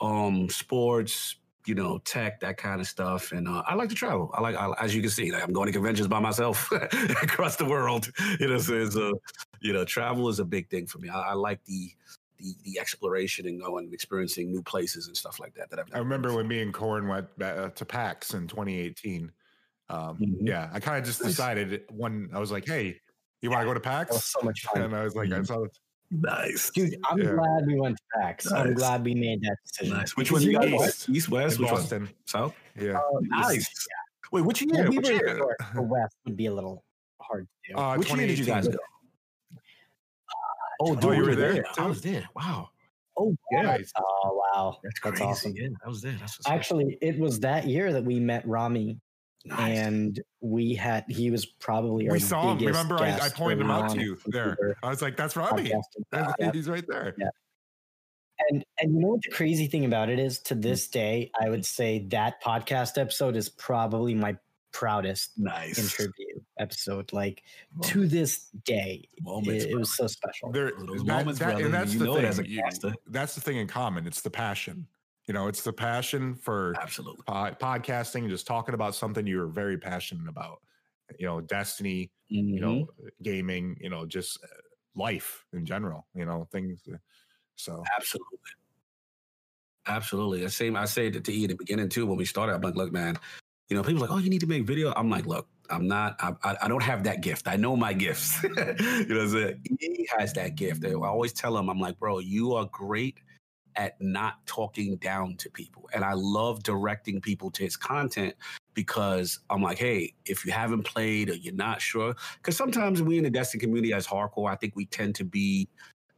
S2: um, sports, you know, tech, that kind of stuff. And uh, I like to travel. I like, I, as you can see, like I'm going to conventions by myself <laughs> across the world. You know, so, it's, you know, travel is a big thing for me. I, I like the, the the exploration and going and experiencing new places and stuff like that. That I've
S3: I remember when me and Corin went uh, to PAX in 2018. Um,
S2: Mhm.
S3: Yeah, I kind of just
S2: Nice.
S3: decided when I was like, "Hey, you want to go to
S1: That was
S3: PAX?"
S1: so much fun.
S3: And I was like, "I
S2: Mhm.
S3: saw."
S2: nice.
S1: Dude, I'm
S3: Yeah.
S1: glad we went to PAX. I'm glad we made that decision.
S2: Nice. Which
S1: Because
S2: one you
S1: know
S2: got?
S1: what?
S2: West, East, West,
S3: in
S2: which one?
S3: Boston.
S2: South.
S3: Yeah,
S1: Uh,
S2: Nice.
S1: East,
S2: Wait, which year?
S1: Well, we
S2: Which year?
S1: for, for West would be a little hard to do.
S3: Uh,
S2: Which year did you guys
S3: 2018.
S2: go? Oh, dude,
S3: you
S2: you
S3: were
S2: were
S3: there,
S2: there. I was there. Wow,
S1: oh,
S3: Yeah.
S1: nice. oh wow,
S2: that's
S1: That's
S2: crazy.
S1: awesome.
S2: Yeah, I was there. That's.
S1: Actually, it was that year that we met Rami,
S2: Nice.
S1: and we had he was probably our
S3: We saw him. Remember, I, I pointed him out to you there. I was like, "That's Robbie.
S1: podcasting. Yeah.
S3: He's right there."
S1: Yeah. And and you know what the crazy thing about it is? To mm. this day, I would say that podcast episode is probably my proudest
S2: nice
S1: interview episode. Like to this day,
S2: moments,
S1: it, it was so special.
S3: There, that-
S2: moments,
S3: that-
S2: brother,
S3: and that's
S2: you
S3: the
S2: know it as a
S3: thing. you-
S2: uh,
S3: that's the thing in common. It's the passion. You know, it's the passion for
S2: Absolutely.
S3: pod, podcasting, just talking about something you're very passionate about. You know, Destiny. You
S2: Mhm.
S3: know, gaming. You know, just uh, life in general. You know, things. uh, So
S2: Absolutely. Absolutely. The same I say to E at the beginning too when we started. I'm like, look, man, you know, people like, oh, you need to make video. I'm like, look, I'm not, I, I, don't have that gift. I know my gifts. <laughs> you know what I'm saying? E has that gift. I always tell him, I'm like, bro, you are great at not talking down to people. And I love directing people to his content because I'm like, hey, if you haven't played or you're not sure, because sometimes we in the Destiny community as hardcore, I think we tend to be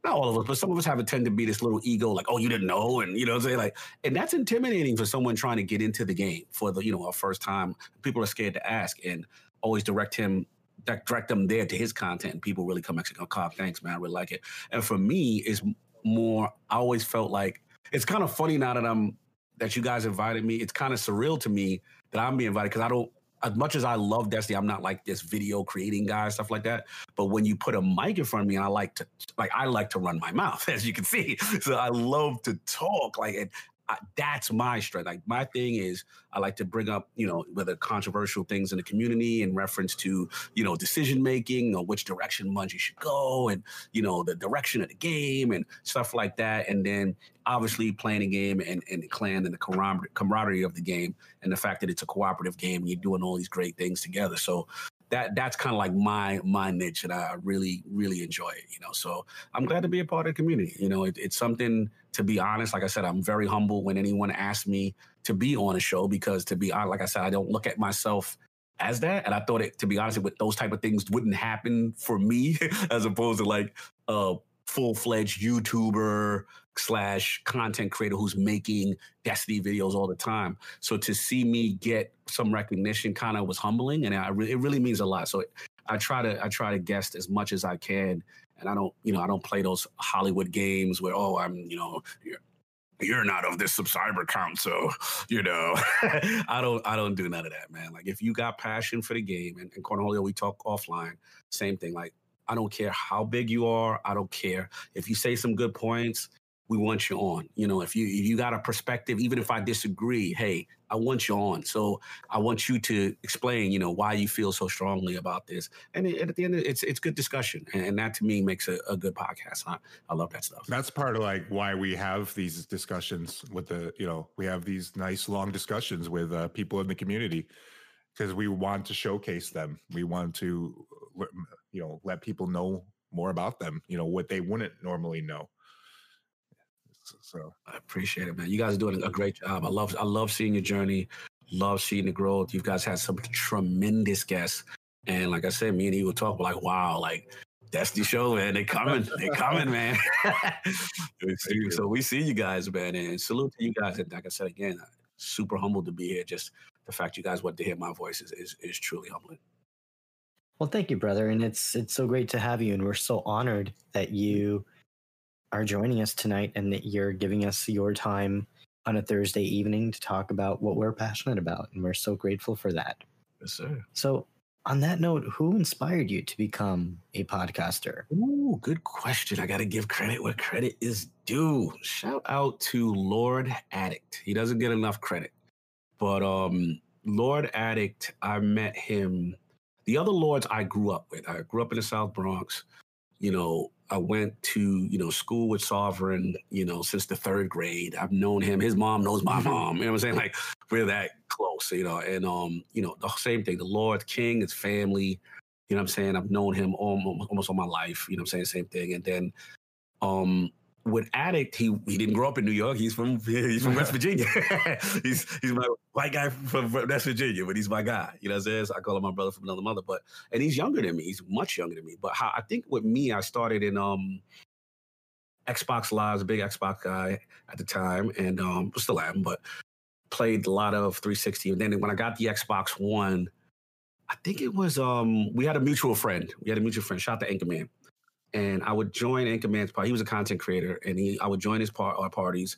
S2: not all of us, but some of us have a tend to be this little ego, like, oh, you didn't know, and you know, saying like, and that's intimidating for someone trying to get into the game for the, you know, a first time. People are scared to ask, and always direct him, direct them there to his content, and people really come and go, oh, Cobb, thanks, man, I really like it. And for me, is more. I always felt like it's kind of funny now that I'm that you guys invited me. It's kind of surreal to me that I'm being invited because I don't. As much as I love Destiny, I'm not like this video creating guy, stuff like that. But when you put a mic in front of me, and I like to like I like to run my <laughs> mouth, as you can see. So I love to talk. Like and I, that's my strength. Like my thing is, I like to bring up, you know, whether controversial things in the community in reference to, you know, decision making or which direction Bungie should go, and you know, the direction of the game and stuff like that. And then obviously playing a game and, and the clan and the camaraderie, camaraderie of the game, and the fact that it's a cooperative game and you're doing all these great things together. So that that's kind of like my my niche, and I really really enjoy it. You know, so I'm glad to be a part of the community. You know, it, it's something to be honest. Like I said, I'm very humble when anyone asks me to be on a show because to be honest, like I said, I don't look at myself as that, and I thought it to be honest with those type of things wouldn't happen for me <laughs> as opposed to like a full fledged YouTuber slash content creator who's making Destiny videos all the time. So to see me get some recognition kind of was humbling, and I re- it really means a lot. So I try to I try to guest as much as I can, and I don't you know I don't play those Hollywood games where oh I'm you know you're, not of this subscriber count, so you know <laughs> I don't I don't do none of that, man. Like if you got passion for the game, and, and Cornholio, we talk offline, same thing. Like I don't care how big you are, I don't care if you say some good points we want you on. You know, if you if you got a perspective, even if I disagree, hey, I want you on. So I want you to explain, you know, why you feel so strongly about this. And it, at the end, it's it's good discussion, and, that to me makes a, a good podcast. I, I love that stuff.
S3: that's part of like why we have these discussions with the you know we have these nice long discussions with uh, people in the community because we want to showcase them we want to you know let people know more about them you know what they wouldn't normally know so, so
S2: I appreciate it, man. You guys are doing a great job. I love I love seeing your journey. Love seeing the growth. You guys had some tremendous guests, and like I said, me and he would talk like, wow, like. That's the show, man. They coming. They coming, man. <laughs> We see-
S3: you.
S2: so we see you guys, man, and salute to you guys. And like I said again, super humbled to be here. Just the fact you guys want to hear my voice is is, is truly humbling.
S1: Well, thank you, brother, and it's it's so great to have you, and we're so honored that you are joining us tonight and that you're giving us your time on a Thursday evening to talk about what we're passionate about, and we're so grateful for that.
S2: Yes, sir.
S1: So, on that note, who inspired you to become a podcaster?
S2: Ooh, good question. I got to give credit where credit is due. Shout out to Lord Addict. He doesn't get enough credit, but um, Lord Addict, I met him. The other lords I grew up with. I grew up in the South Bronx. You know, I went to you know school with Sovereign. You know, since the third grade. I've known him. His mom knows my mom. You know what I'm saying? Like we're that close. You know, and um, you know, the same thing. The Lord King, his family. You know what I'm saying? I've known him almost, almost all my life. You know what I'm saying? Same thing. And then um with Addict, he he didn't grow up in New York. He's from <laughs> he's from West Virginia. <laughs> he's he's my white guy from West Virginia, but he's my guy. You know what I'm saying? So I call him my brother from another mother. But and he's younger than me. He's much younger than me. But how, I think with me, I started in um Xbox Live, a big Xbox guy at the time, and um still am, but played a lot of 360. And then when I got the Xbox One, I think it was um we had a mutual friend. We had a mutual friend. Shout out to Anchorman and I would join Anchorman's party. He was a content creator, and he I would join his par- our parties,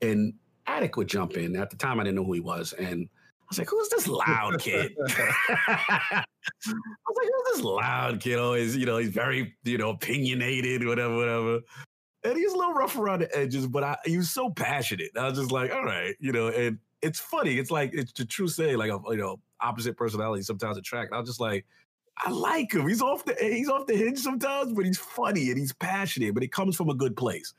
S2: and Addict would jump in. At the time, I didn't know who he was, and I was like, "Who's this loud kid?" <laughs> I was like, "Who's this loud kid? Oh, Always, you know, he's very, you know, opinionated, whatever, whatever." And he's a little rough around the edges, but I, he was so passionate. I was just like, "All right," you know. And it's funny. It's like it's the true saying, like a you know opposite personality sometimes attract. I was just like, I like him. He's off the he's off the hinge sometimes, but he's funny and he's passionate, but it comes from a good place.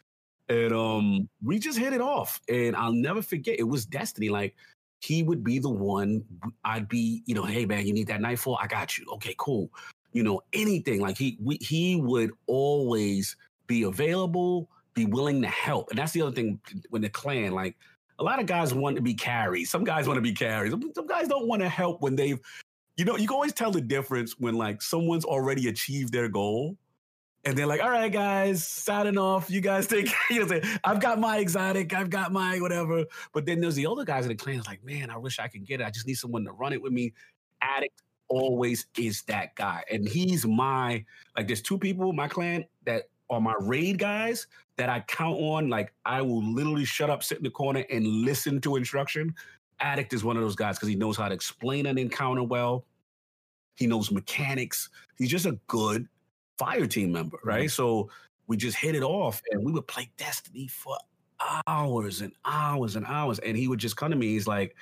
S2: And um, we just hit it off. And I'll never forget, it was destiny. Like he would be the one, I'd be, you know, hey man, you need that knife nightfall? I got you. Okay, cool. You know, anything. Like he we, he would always be available, be willing to help. And that's the other thing when the clan, like a lot of guys want to be carried. Some guys want to be carried. Some guys don't want to help when they've you know, you can always tell the difference when like someone's already achieved their goal and they're like, all right, guys, signing off. You guys take, <laughs> you know, I've got my exotic, I've got my whatever. But then there's the other guys in the clan, like, man, I wish I could get it. I just need someone to run it with me. Addict always is that guy. And he's my, like, there's two people my clan that are my raid guys that I count on. Like, I will literally shut up, sit in the corner, and listen to instruction. Addict is one of those guys because he knows how to explain an encounter well. He knows mechanics. He's just a good fire team member, right? Mm-hmm. So we just hit it off and we would play Destiny for hours and hours and hours. And he would just come to me. He's like,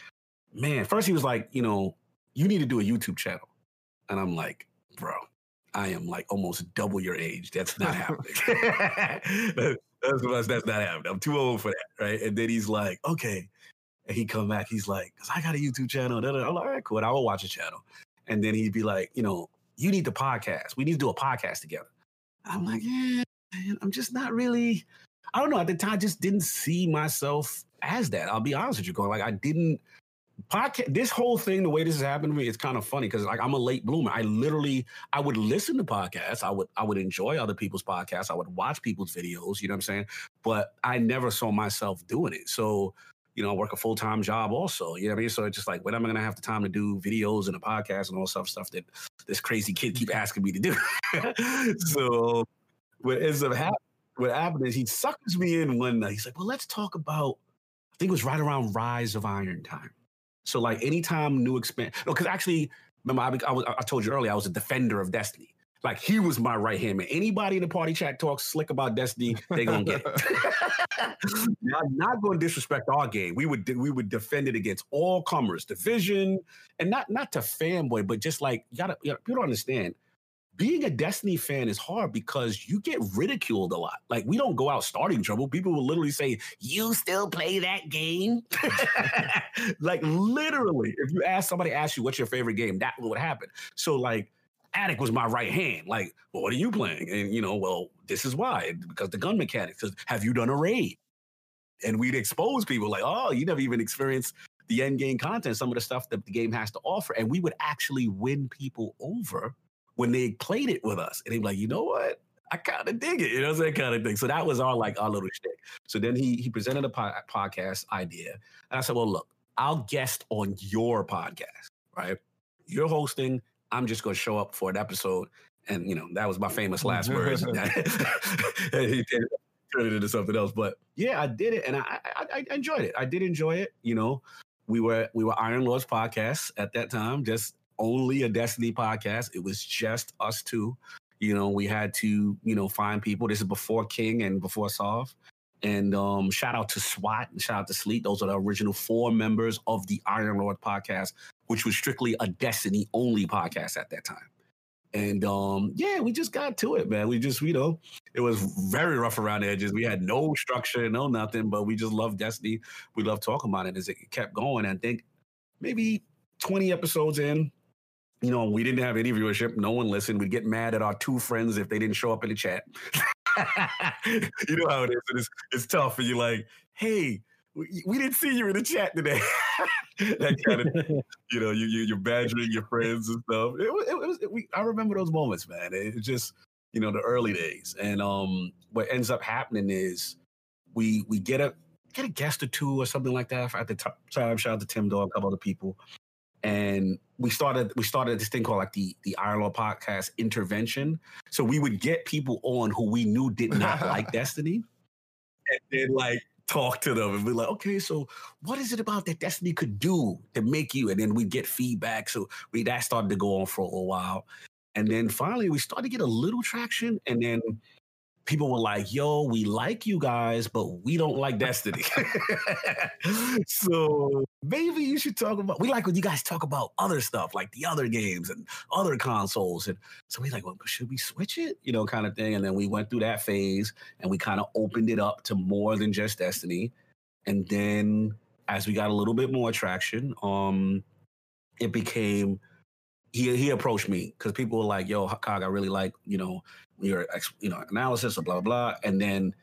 S2: man, first he was like, you know, you need to do a YouTube channel. And I'm like, bro, I am like almost double your age. That's not <laughs> happening. <laughs> that's, that's not happening. I'm too old for that. Right. And then he's like, okay. And he come back, he's like, cause I got a YouTube channel. I'm like, all right, cool. And I will watch a channel and then he'd be like, you know, you need the podcast. We need to do a podcast together. I'm like, yeah, man, I'm just not really. I don't know. At the time, I just didn't see myself as that. I'll be honest with you, going like I didn't podcast. This whole thing, the way this has happened to me, it's kind of funny because like I'm a late bloomer. I literally, I would listen to podcasts. I would, I would enjoy other people's podcasts. I would watch people's videos. You know what I'm saying? But I never saw myself doing it. So you know, work a full time job also. You know what I mean? So it's just like, when am I going to have the time to do videos and a podcast and all stuff stuff that this crazy kid keep asking me to do? <laughs> so what ends up happening, what happened is he suckers me in one night. He's like, well, let's talk about. I think it was right around Rise of Iron time. So like anytime new expand, no, because actually, remember I, I, was, I told you earlier I was a defender of Destiny. Like he was my right hand man. Anybody in the party chat talks slick about Destiny, they gonna get it. <laughs> not, not going to disrespect our game. We would we would defend it against all comers, division, and not not to fanboy, but just like you gotta, you gotta people don't understand. Being a Destiny fan is hard because you get ridiculed a lot. Like we don't go out starting trouble. People will literally say, "You still play that game?" <laughs> like literally, if you ask somebody, ask you what's your favorite game, that would happen. So like Addict was my right hand. Like, well, what are you playing? And you know, well, this is why because the gun mechanics. Have you done a raid? And we'd expose people like, oh, you never even experienced the end game content, some of the stuff that the game has to offer, and we would actually win people over when they played it with us. And they'd be like, you know what? I kind of dig it, you know, that kind of thing. So that was our like our little shtick. So then he he presented a po- podcast idea, and I said, well, look, I'll guest on your podcast, right? You're hosting. I'm just going to show up for an episode. And, you know, that was my famous <laughs> last words. <laughs> he <laughs> turned it into something else. But yeah, I did it and I, I, I enjoyed it. I did enjoy it. You know, we were we were Iron Lords podcast at that time, just only a Destiny podcast. It was just us two. You know, we had to, you know, find people. This is before King and before Sov. And um, shout out to SWAT and shout out to Sleet. Those are the original four members of the Iron Lord podcast which was strictly a Destiny only podcast at that time. And um, yeah, we just got to it, man. We just, you know, it was very rough around the edges. We had no structure, no nothing, but we just loved Destiny. We loved talking about it as it kept going. I think maybe 20 episodes in, you know, we didn't have any viewership. No one listened. We'd get mad at our two friends if they didn't show up in the chat. <laughs> <laughs> you know how it is. It's, it's tough. And you're like, hey, we, we didn't see you in the chat today. <laughs> that kind of, <laughs> you know, you, you you're badgering your friends and stuff. It, was, it was it, we, I remember those moments, man. It, it just, you know, the early days. And um, what ends up happening is we we get a get a guest or two or something like that at the time. Shout out to Tim Dog, a couple other people and we started we started this thing called like the the Iron Lord podcast intervention. So we would get people on who we knew did not <laughs> like Destiny, and then like talk to them and be like, okay, so what is it about that Destiny could do to make you? And then we'd get feedback. So we that started to go on for a while, and then finally we started to get a little traction, and then people were like, yo, we like you guys, but we don't like Destiny. <laughs> so maybe you should talk about, we like when you guys talk about other stuff, like the other games and other consoles. And so we like, well, should we switch it? You know, kind of thing. And then we went through that phase and we kind of opened it up to more than just Destiny. And then as we got a little bit more traction, um, it became he he approached me because people were like, "Yo, Cog, I really like you know your you know analysis or blah blah blah," and then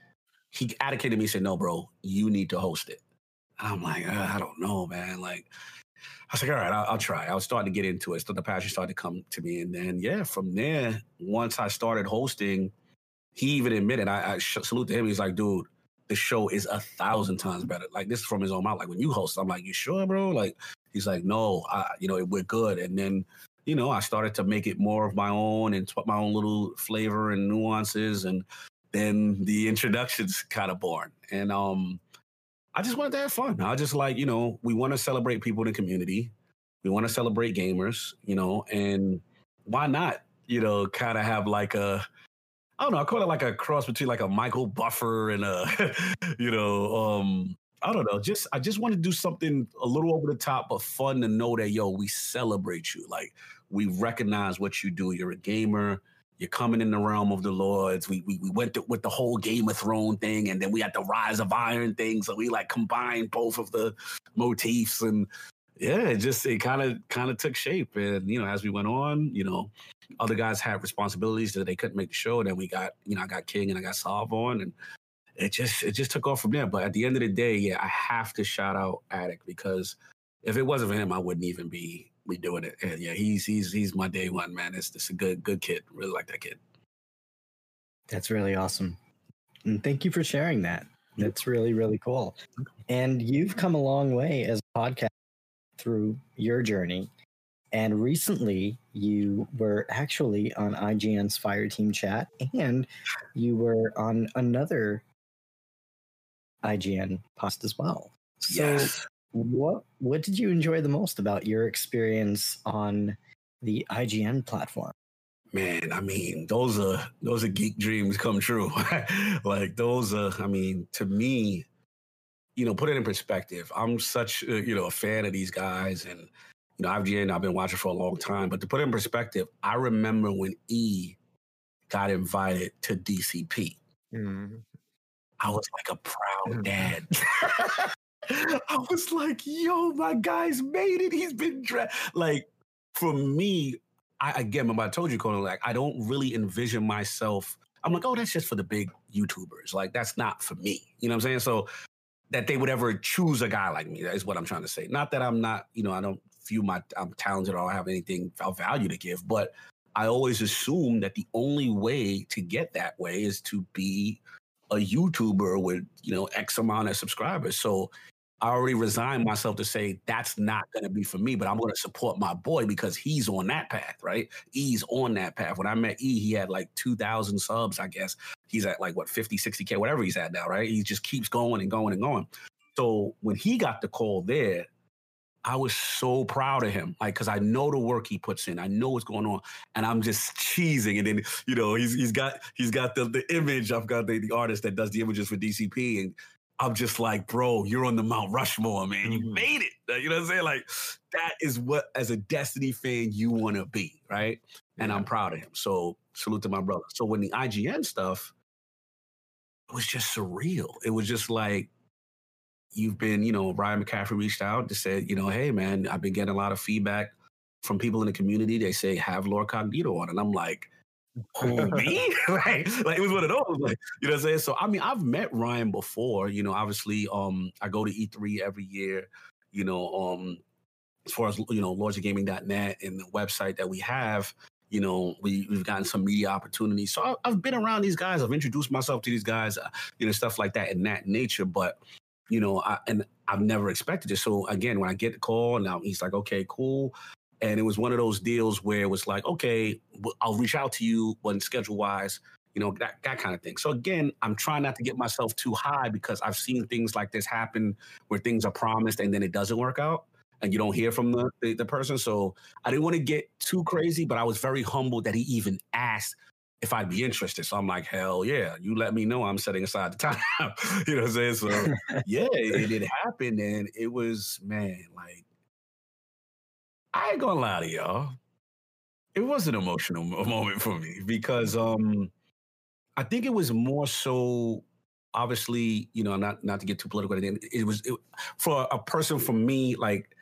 S2: he advocated me, said, "No, bro, you need to host it." And I'm like, uh, I don't know, man. Like, I was like, all right, I'll, I'll try. I was starting to get into it. So the passion started to come to me, and then yeah, from there, once I started hosting, he even admitted. I, I salute to him. He's like, dude, the show is a thousand times better. Like this is from his own mouth. Like when you host, I'm like, you sure, bro? Like he's like, no, I, you know, we're good. And then you know, I started to make it more of my own and put my own little flavor and nuances. And then the introductions kind of born. And um, I just wanted to have fun. I just like, you know, we want to celebrate people in the community. We want to celebrate gamers, you know, and why not, you know, kind of have like a, I don't know, I call it like a cross between like a Michael Buffer and a, <laughs> you know, um, I don't know. Just I just want to do something a little over the top, but fun to know that yo, we celebrate you. Like we recognize what you do. You're a gamer. You're coming in the realm of the lords. We we, we went to, with the whole Game of Thrones thing, and then we had the Rise of Iron thing. So we like combined both of the motifs, and yeah, it just it kind of kind of took shape. And you know, as we went on, you know, other guys had responsibilities that they couldn't make the show. Then we got you know I got King and I got Sov on, and it just it just took off from there. But at the end of the day, yeah, I have to shout out Addict because if it wasn't for him, I wouldn't even be be doing it. And yeah, he's he's he's my day one man. It's just a good good kid. Really like that kid.
S1: That's really awesome. And thank you for sharing that. That's really really cool. And you've come a long way as a podcast through your journey. And recently, you were actually on IGN's Fire Team chat, and you were on another IGN post as well. So, yes. What what did you enjoy the most about your experience on the IGN platform?
S2: Man, I mean, those are those are geek dreams come true. <laughs> like those are, I mean, to me, you know, put it in perspective. I'm such a, you know a fan of these guys, and you know, IGN I've been watching for a long time. But to put it in perspective, I remember when E got invited to DCP. Mm. I was like a proud <laughs> dad. <laughs> I was like, yo, my guy's made it. He's been like for me, I again, remember I told you, Conan, like I don't really envision myself. I'm like, oh, that's just for the big YouTubers. Like, that's not for me. You know what I'm saying? So that they would ever choose a guy like me. Is what I'm trying to say. Not that I'm not, you know, I don't feel my I'm talented or I have anything of value to give, but I always assume that the only way to get that way is to be a YouTuber with you know X amount of subscribers. So I already resigned myself to say that's not going to be for me, but I'm going to support my boy because he's on that path, right? E's on that path. When I met E, he had like 2,000 subs, I guess. He's at like what 50, 60K, whatever he's at now, right? He just keeps going and going and going. So when he got the call there, I was so proud of him, like because I know the work he puts in. I know what's going on, and I'm just cheesing. And then you know he's he's got he's got the the image. I've got the, the artist that does the images for DCP, and I'm just like, bro, you're on the Mount Rushmore, man. You mm-hmm. made it. You know what I'm saying? Like that is what, as a Destiny fan, you want to be, right? And I'm proud of him. So salute to my brother. So when the IGN stuff, it was just surreal. It was just like you've been, you know, Ryan McCaffrey reached out to say, you know, hey man, I've been getting a lot of feedback from people in the community. They say have Lord Cognito on, and I'm like, who me? <laughs> <laughs> like, like it was one of those. Like, you know what I'm saying? So I mean, I've met Ryan before. You know, obviously, um, I go to E3 every year. You know, um, as far as you know, lordsofgaming.net and the website that we have, you know, we, we've gotten some media opportunities. So I, I've been around these guys. I've introduced myself to these guys, uh, you know, stuff like that in that nature. But you know, I, and I've never expected it. So again, when I get the call, now he's like, okay, cool. And it was one of those deals where it was like, okay, I'll reach out to you when schedule wise, you know, that, that kind of thing. So again, I'm trying not to get myself too high because I've seen things like this happen where things are promised and then it doesn't work out and you don't hear from the, the, the person. So I didn't want to get too crazy, but I was very humbled that he even asked if I'd be interested. So I'm like, hell yeah, you let me know I'm setting aside the <laughs> time. you know what I'm saying? So <laughs> yeah, it, it happened and it was, man, like, I ain't gonna lie to y'all. It was an emotional <laughs> moment for me because um I think it was more so obviously, you know, not not to get too political. It was it, for a person from me, like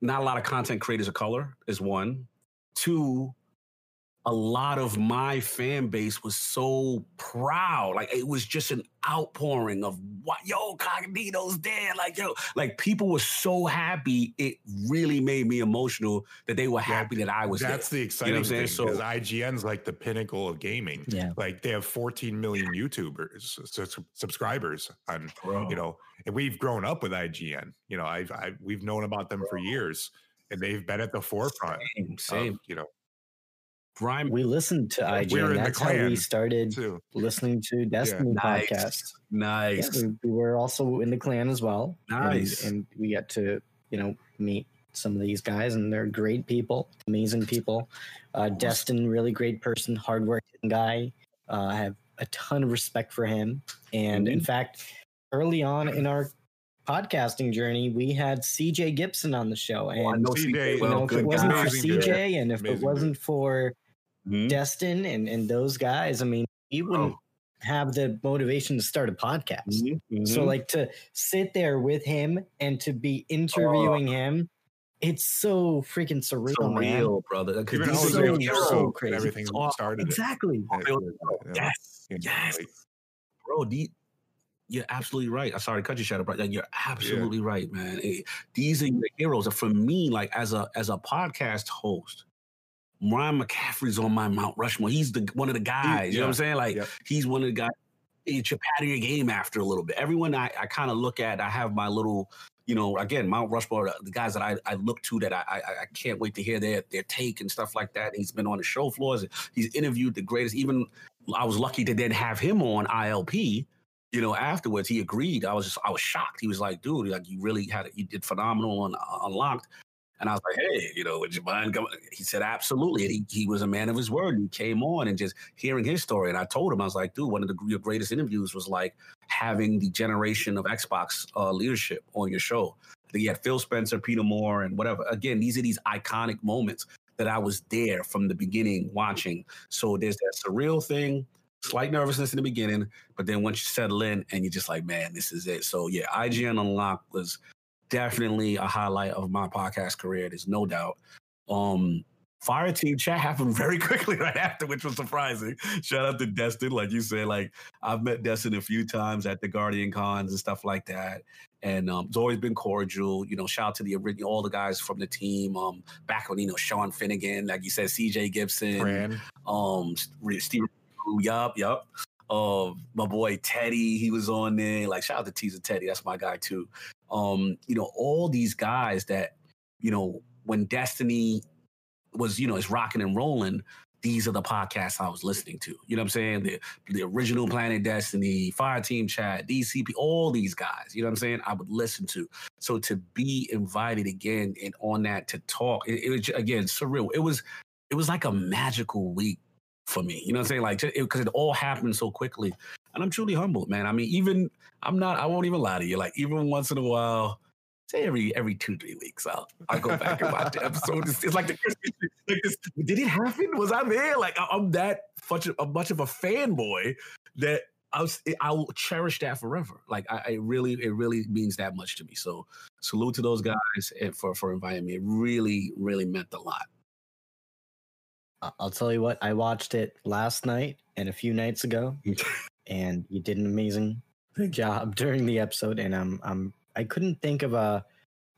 S2: not a lot of content creators of color is one. Two, a lot of my fan base was so proud. Like it was just an outpouring of what yo, Cognito's dead. Like, yo, like people were so happy. It really made me emotional that they were happy that I was
S3: That's
S2: there.
S3: the exciting
S2: you know
S3: thing.
S2: So
S3: because IGN's like the pinnacle of gaming.
S1: Yeah.
S3: Like they have 14 million YouTubers so, so subscribers on
S2: bro,
S3: you know, and we've grown up with IGN. You know, I've, I've we've known about them for years and they've been at the forefront
S2: same, same.
S3: of, you know,
S2: Grime
S1: We listened to
S3: Yeah,
S1: IGN.
S3: we were in the
S1: That's how we started
S3: too.
S1: listening to Destiny
S2: nice,
S1: podcast. Yeah,
S2: nice,
S1: we, we were also in the clan as well. and-
S2: Nice.
S1: And, we got to, you know, meet some of these guys, and they're great people, amazing people. Uh, Destin, really great person, hardworking guy. Uh, I have a ton of respect for him. And in
S2: Mhm.
S1: fact, early on in our podcasting journey, we had CJ Gibson on the show. And
S2: Oh,
S3: CJ,
S2: CJ
S1: you
S2: well.
S1: know, if it wasn't for
S3: Amazing dude.
S1: CJ and if
S3: Amazing
S1: it wasn't for
S2: Mhm.
S1: Destin and, and those guys, I mean, he wouldn't have the motivation to start a podcast.
S2: Mhm.
S1: So
S2: Mhm.
S1: like to sit there with him and to be
S2: Oh.
S1: interviewing him, it's so freaking surreal, man.
S2: surreal, brother. 'cause
S3: Even
S2: these
S1: Jose
S2: are
S1: so,
S2: heroes.
S1: so crazy.
S3: everything
S2: Oh,
S3: started.
S1: Exactly.
S3: Yeah,
S2: Yes,
S3: yeah,
S2: yes, yes. bro. The, you're absolutely right. I'm sorry to cut you, Shadow, but like, you're absolutely right, man. These are your heroes. For me, like as a as a podcast host, Ryan McCaffrey's on my Mount Rushmore. He's the one of the guys. you know what I'm saying? Like
S3: yep.
S2: he's one of the guys. It's your pat your game after a little bit. Everyone I, I kind of look at, I have my little, you know, again, Mount Rushmore, the- the guys that I, I look to that I, I I can't wait to hear their their take and stuff like that. He's been on the show floors. He's interviewed the greatest. Even I was lucky to then have him on ILP. You know, afterwards he agreed. I was just I was shocked. He was like, dude, like you really had you did phenomenal on uh, Unlocked. And I was like, hey, you know, would you mind coming? He said, absolutely. And he, he was a man of his word. And he came on and just hearing his story. And I told him, I was like, dude, one of the, your greatest interviews was like having the generation of Xbox uh, leadership on your show. You had Phil Spencer, Peter Moore, and whatever. Again, these are these iconic moments that I was there from the beginning watching. So there's that surreal thing, slight nervousness in the beginning, but then once you settle in and you're just like, man, this is it. So yeah, IGN Unlocked was definitely a highlight of my podcast career. There's no doubt. Um, Fire Team chat happened <laughs> very quickly right after, which was surprising. Shout out to Destin, like you said. Like I've met Destin a few times at the Guardian cons and stuff like that, and um, it's always been cordial. You know, shout out to the original, all the guys from the team. Um, back when you know Sean Finnegan, like you said, C.J. Gibson,
S3: Fran.
S2: um, Steve, yup, yup. Uh, my boy Teddy, he was on there. Like shout out to Teaser Teddy, that's my guy too. Um, you know, all these guys that, you know, when Destiny was, you know, is rocking and rolling, these are the podcasts I was listening to. You know what I'm saying? The the original Planet Destiny, Fire Team Chat, DCP, all these guys. You know what I'm saying? I would listen to. So to be invited again and on that to talk, it, it was again surreal. It was it was like a magical week for me. You know what I'm saying? Like because it, all happened so quickly, and I'm truly humbled, man. I mean, even I'm not. I won't even lie to you. Like even once in a while, say every every two three weeks, I'll I'll go back and watch the <laughs> episode. It's, it's like the Christmas. Like this, did it happen? Was I there? Like I- I'm that much of, much of a fanboy that I was. I will cherish that forever. Like I, it really, it really means that much to me. So salute to those guys and for for inviting me. It really, really meant a lot.
S1: I'll tell you what, I watched it last night and a few nights ago, <laughs> and you did an amazing job during the episode. And I'm, I'm, I couldn't think of a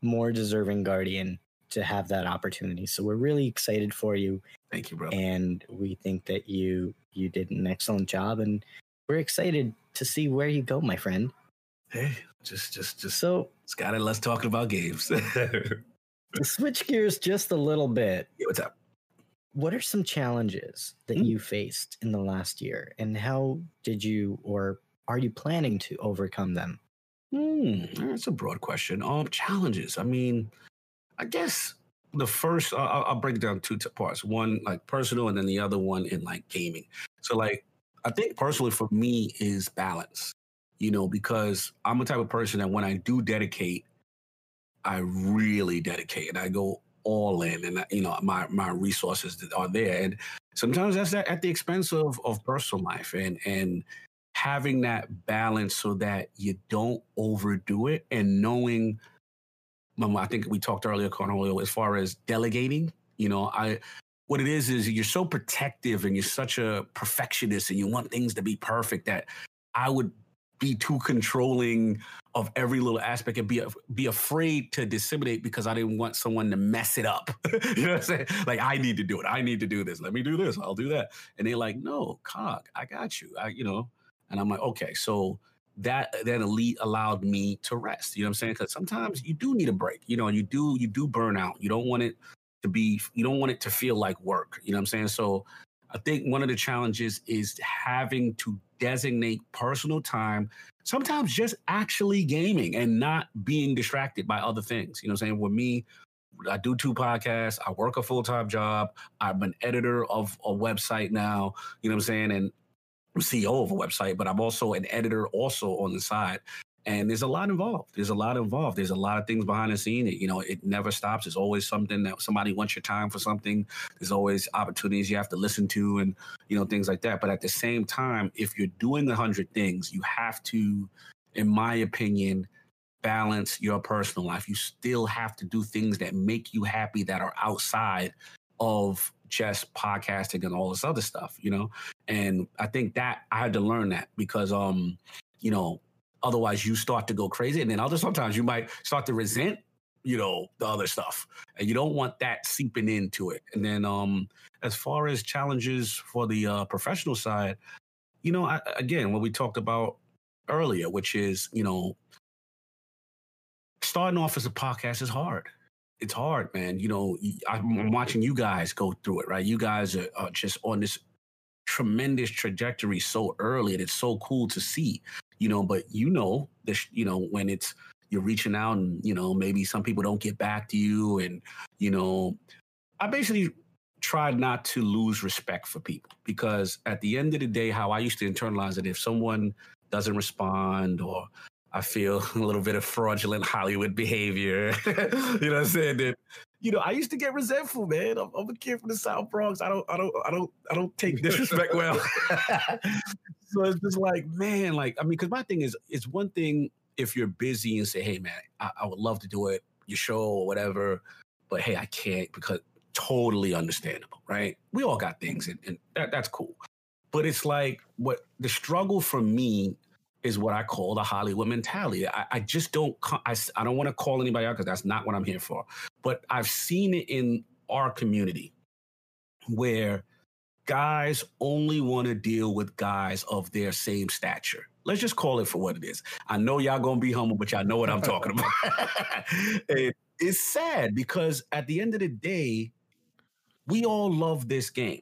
S1: more deserving guardian to have that opportunity. So we're really excited for you,
S2: Thank you, brother.
S1: and we think that you, you did an excellent job, and we're excited to see where you go, my friend.
S2: Hey, just, just, just,
S1: So
S2: Scott, and let's talk about games.
S1: to <laughs> switch gears just a little bit,
S2: what's up?
S1: What are some challenges that
S2: Mm.
S1: you faced in the last year and how did you or are you planning to overcome them
S2: Hmm, that's a broad question. Um, challenges. I mean, I guess the first uh, I'll, I'll break it down two parts. One like personal, and then the other one in like gaming. So like, I think personally for me is balance. You know, because I'm a type of person that when I do dedicate, I really dedicate and I go all in, and you know my my resources are there. And sometimes that's at the expense of of personal life and and having that balance so that you don't overdo it and knowing um, I think we talked earlier, Cornholio, as far as delegating, you know, I what it is is you're so protective and you're such a perfectionist and you want things to be perfect that I would be too controlling of every little aspect and be be afraid to disseminate because I didn't want someone to mess it up. <laughs> you know what I'm saying? Like I need to do it. I need to do this. Let me do this. I'll do that. And they're like, no, cog, I got you. I, you know, and I'm like, okay, so that that elite allowed me to rest. You know what I'm saying? Because sometimes you do need a break. You know, and you do you do burn out. You don't want it to be. You don't want it to feel like work. You know what I'm saying? So I think one of the challenges is having to designate personal time. Sometimes just actually gaming and not being distracted by other things. You know what I'm saying? With me, I do two podcasts. I work a full time job. I'm an editor of a website now. You know what I'm saying? And I'm CEO of a website, but I'm also an editor also on the side. And there's a lot involved. There's a lot involved. There's a lot of things behind the scene. It, you know, it never stops. There's always something that somebody wants your time for something. There's always opportunities you have to listen to and, you know, things like that. But at the same time, if you're doing a hundred things, you have to, in my opinion, balance your personal life. You still have to do things that make you happy that are outside of just podcasting and all this other stuff, you know? And I think that I had to learn that because um, you know, otherwise you start to go crazy. And then other sometimes you might start to resent, you know, the other stuff. And you don't want that seeping into it. And then um as far as challenges for the uh professional side, you know, I, again, what we talked about earlier, which is, you know, starting off as a podcast is hard it's hard, man. You know, I'm watching you guys go through it, right? You guys are, are, just on this tremendous trajectory so early, and it's so cool to see. You know, but you know, this, you know, when it's you're reaching out, and you know, maybe some people don't get back to you, and you know, I basically tried not to lose respect for people because at the end of the day, how I used to internalize it, if someone doesn't respond or I feel <laughs> a little bit of fraudulent Hollywood behavior. <laughs> you know what I'm saying? That you know, I used to get resentful, man. I'm, I'm, a kid from the South Bronx. I don't, I don't, I don't, I don't take disrespect well. <laughs> <laughs> so it's just like, man, like I mean, because my thing is, it's one thing if you're busy and say, hey, man, I, I would love to do it, your show or whatever, but hey, I can't because totally understandable, right? We all got things, and, and that, that's cool. But it's like what the struggle for me is what I call the Hollywood mentality. I, I just don't, I, I don't want to call anybody out because that's not what I'm here for. But I've seen it in our community where guys only want to deal with guys of their same stature. Let's just call it for what it is. I know y'all gonna be humble, but y'all know what I'm talking about. <laughs> it's sad because at the end of the day, we all love this game,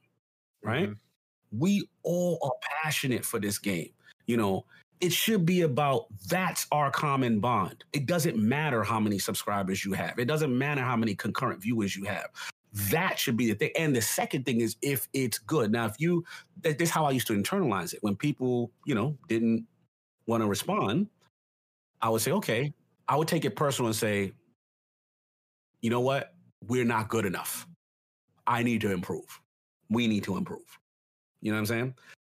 S2: right? Mm-hmm. We all are passionate for this game. You know, it should be about that's our common bond. It doesn't matter how many subscribers you have. It doesn't matter how many concurrent viewers you have. That should be the thing. And the second thing is if it's good. Now, if you, this is how I used to internalize it. When people, you know, didn't want to respond, I would say, okay, I would take it personal and say, you know what? We're not good enough. I need to improve. We need to improve. You know what I'm saying?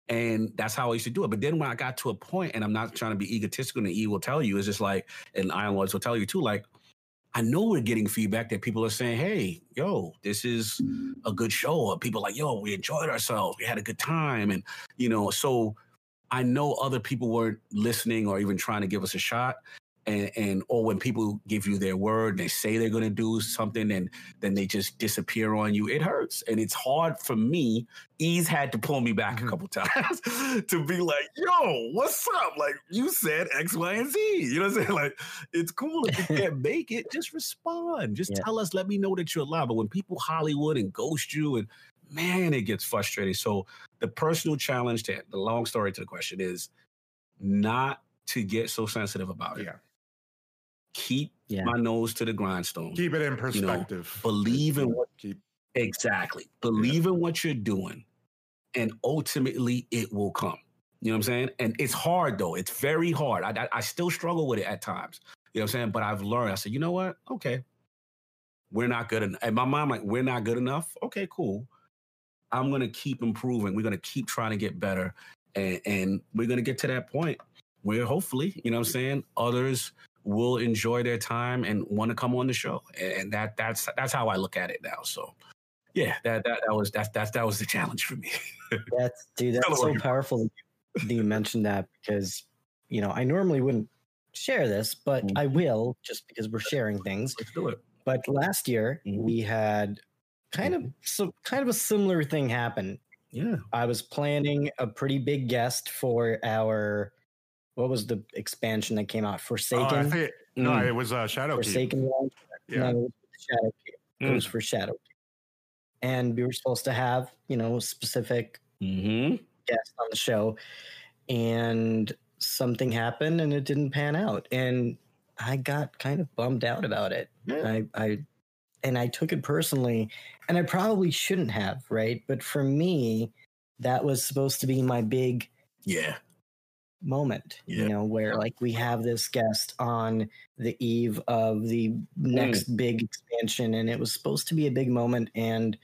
S2: And that's how I used to do it. But then when I got to a point, and I'm not trying to be egotistical, and E will tell you, is just like, and Iron Lords will tell you too, like, I know we're getting feedback that people are saying, "Hey, yo, this is a good show." Or people like, "Yo, we enjoyed ourselves. We had a good time," and you know, so I know other people weren't listening or even trying to give us a shot and, and or when people give you their word, they say they're going to do something, and then they just disappear on you. It hurts, and it's hard for me. Ease had to pull me back a mm-hmm. couple times <laughs> to be like, "Yo, what's up?" Like you said X, Y, and Z. You know what I'm saying? Like it's cool if you <laughs> can't make it, just respond. Just
S1: Yeah.
S2: tell us. Let me know that you're alive. But when people Hollywood and ghost you, and man, it gets frustrating. So the personal challenge to the long story to the question is not to get so sensitive about it
S3: Yeah.
S2: Keep
S1: Yeah.
S2: my nose to the grindstone.
S3: Keep it in perspective.
S2: believe in what
S3: Keep
S2: exactly. Believe in what you're doing, and ultimately it will come. You know what I'm saying? And it's hard though. It's very hard. I, I, I still struggle with it at times. You know what I'm saying? But I've learned. I said, you know what? Okay, we're not good enough. And my mom like, we're not good enough. Okay, cool. I'm gonna keep improving. We're gonna keep trying to get better, and, and we're gonna get to that point where hopefully, you know what I'm saying, others will enjoy their time and want to come on the show. And that that's that's how I look at it now. So yeah, that that, that was that that that was the challenge for me. <laughs>
S1: That's dude, that's so powerful that you mentioned that because you know I normally wouldn't share this, but
S2: Mm.
S1: I will just because we're sharing things.
S2: Let's do it.
S1: But last year
S2: Mhm.
S1: we had kind of so kind of a similar thing happen.
S2: Yeah.
S1: I was planning a pretty big guest for our what was the expansion that came out?
S3: Oh,
S1: Forsaken.
S3: no,
S2: Mm.
S3: it was uh, Shadow.
S1: Forsaken.
S3: Yeah.
S1: No, it was Shadow Keep. It
S2: Mm.
S1: was for Shadow And we were supposed to have, you know, specific
S2: Mm-hmm.
S1: guest on the show and something happened and it didn't pan out and i got kind of bummed out about it
S2: Yeah.
S1: i i and i took it personally and i probably shouldn't have right but for me that was supposed to be my big
S2: Yeah.
S1: Moment
S2: Yeah.
S1: you know where like we have this guest on the eve of the next
S2: Mm.
S1: big expansion and it was supposed to be a big moment and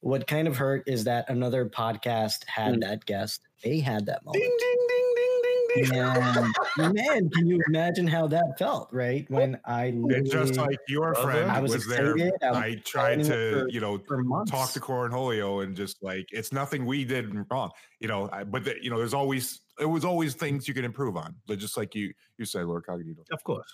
S1: what kind of hurt is that another podcast had
S2: Mm.
S1: that guest they had that moment
S2: ding ding ding ding ding.
S1: and man can you imagine how that felt right when i
S3: And just like your friend
S1: I was
S3: was, there,
S1: I was
S3: I tried to,
S1: for-
S3: you know,
S1: for
S3: talk to Cornholio and just like it's nothing we did wrong, you know. I, but the, you know, there's always it was always things you could improve on, but just like you you say, Lord Cognito.
S2: Of course.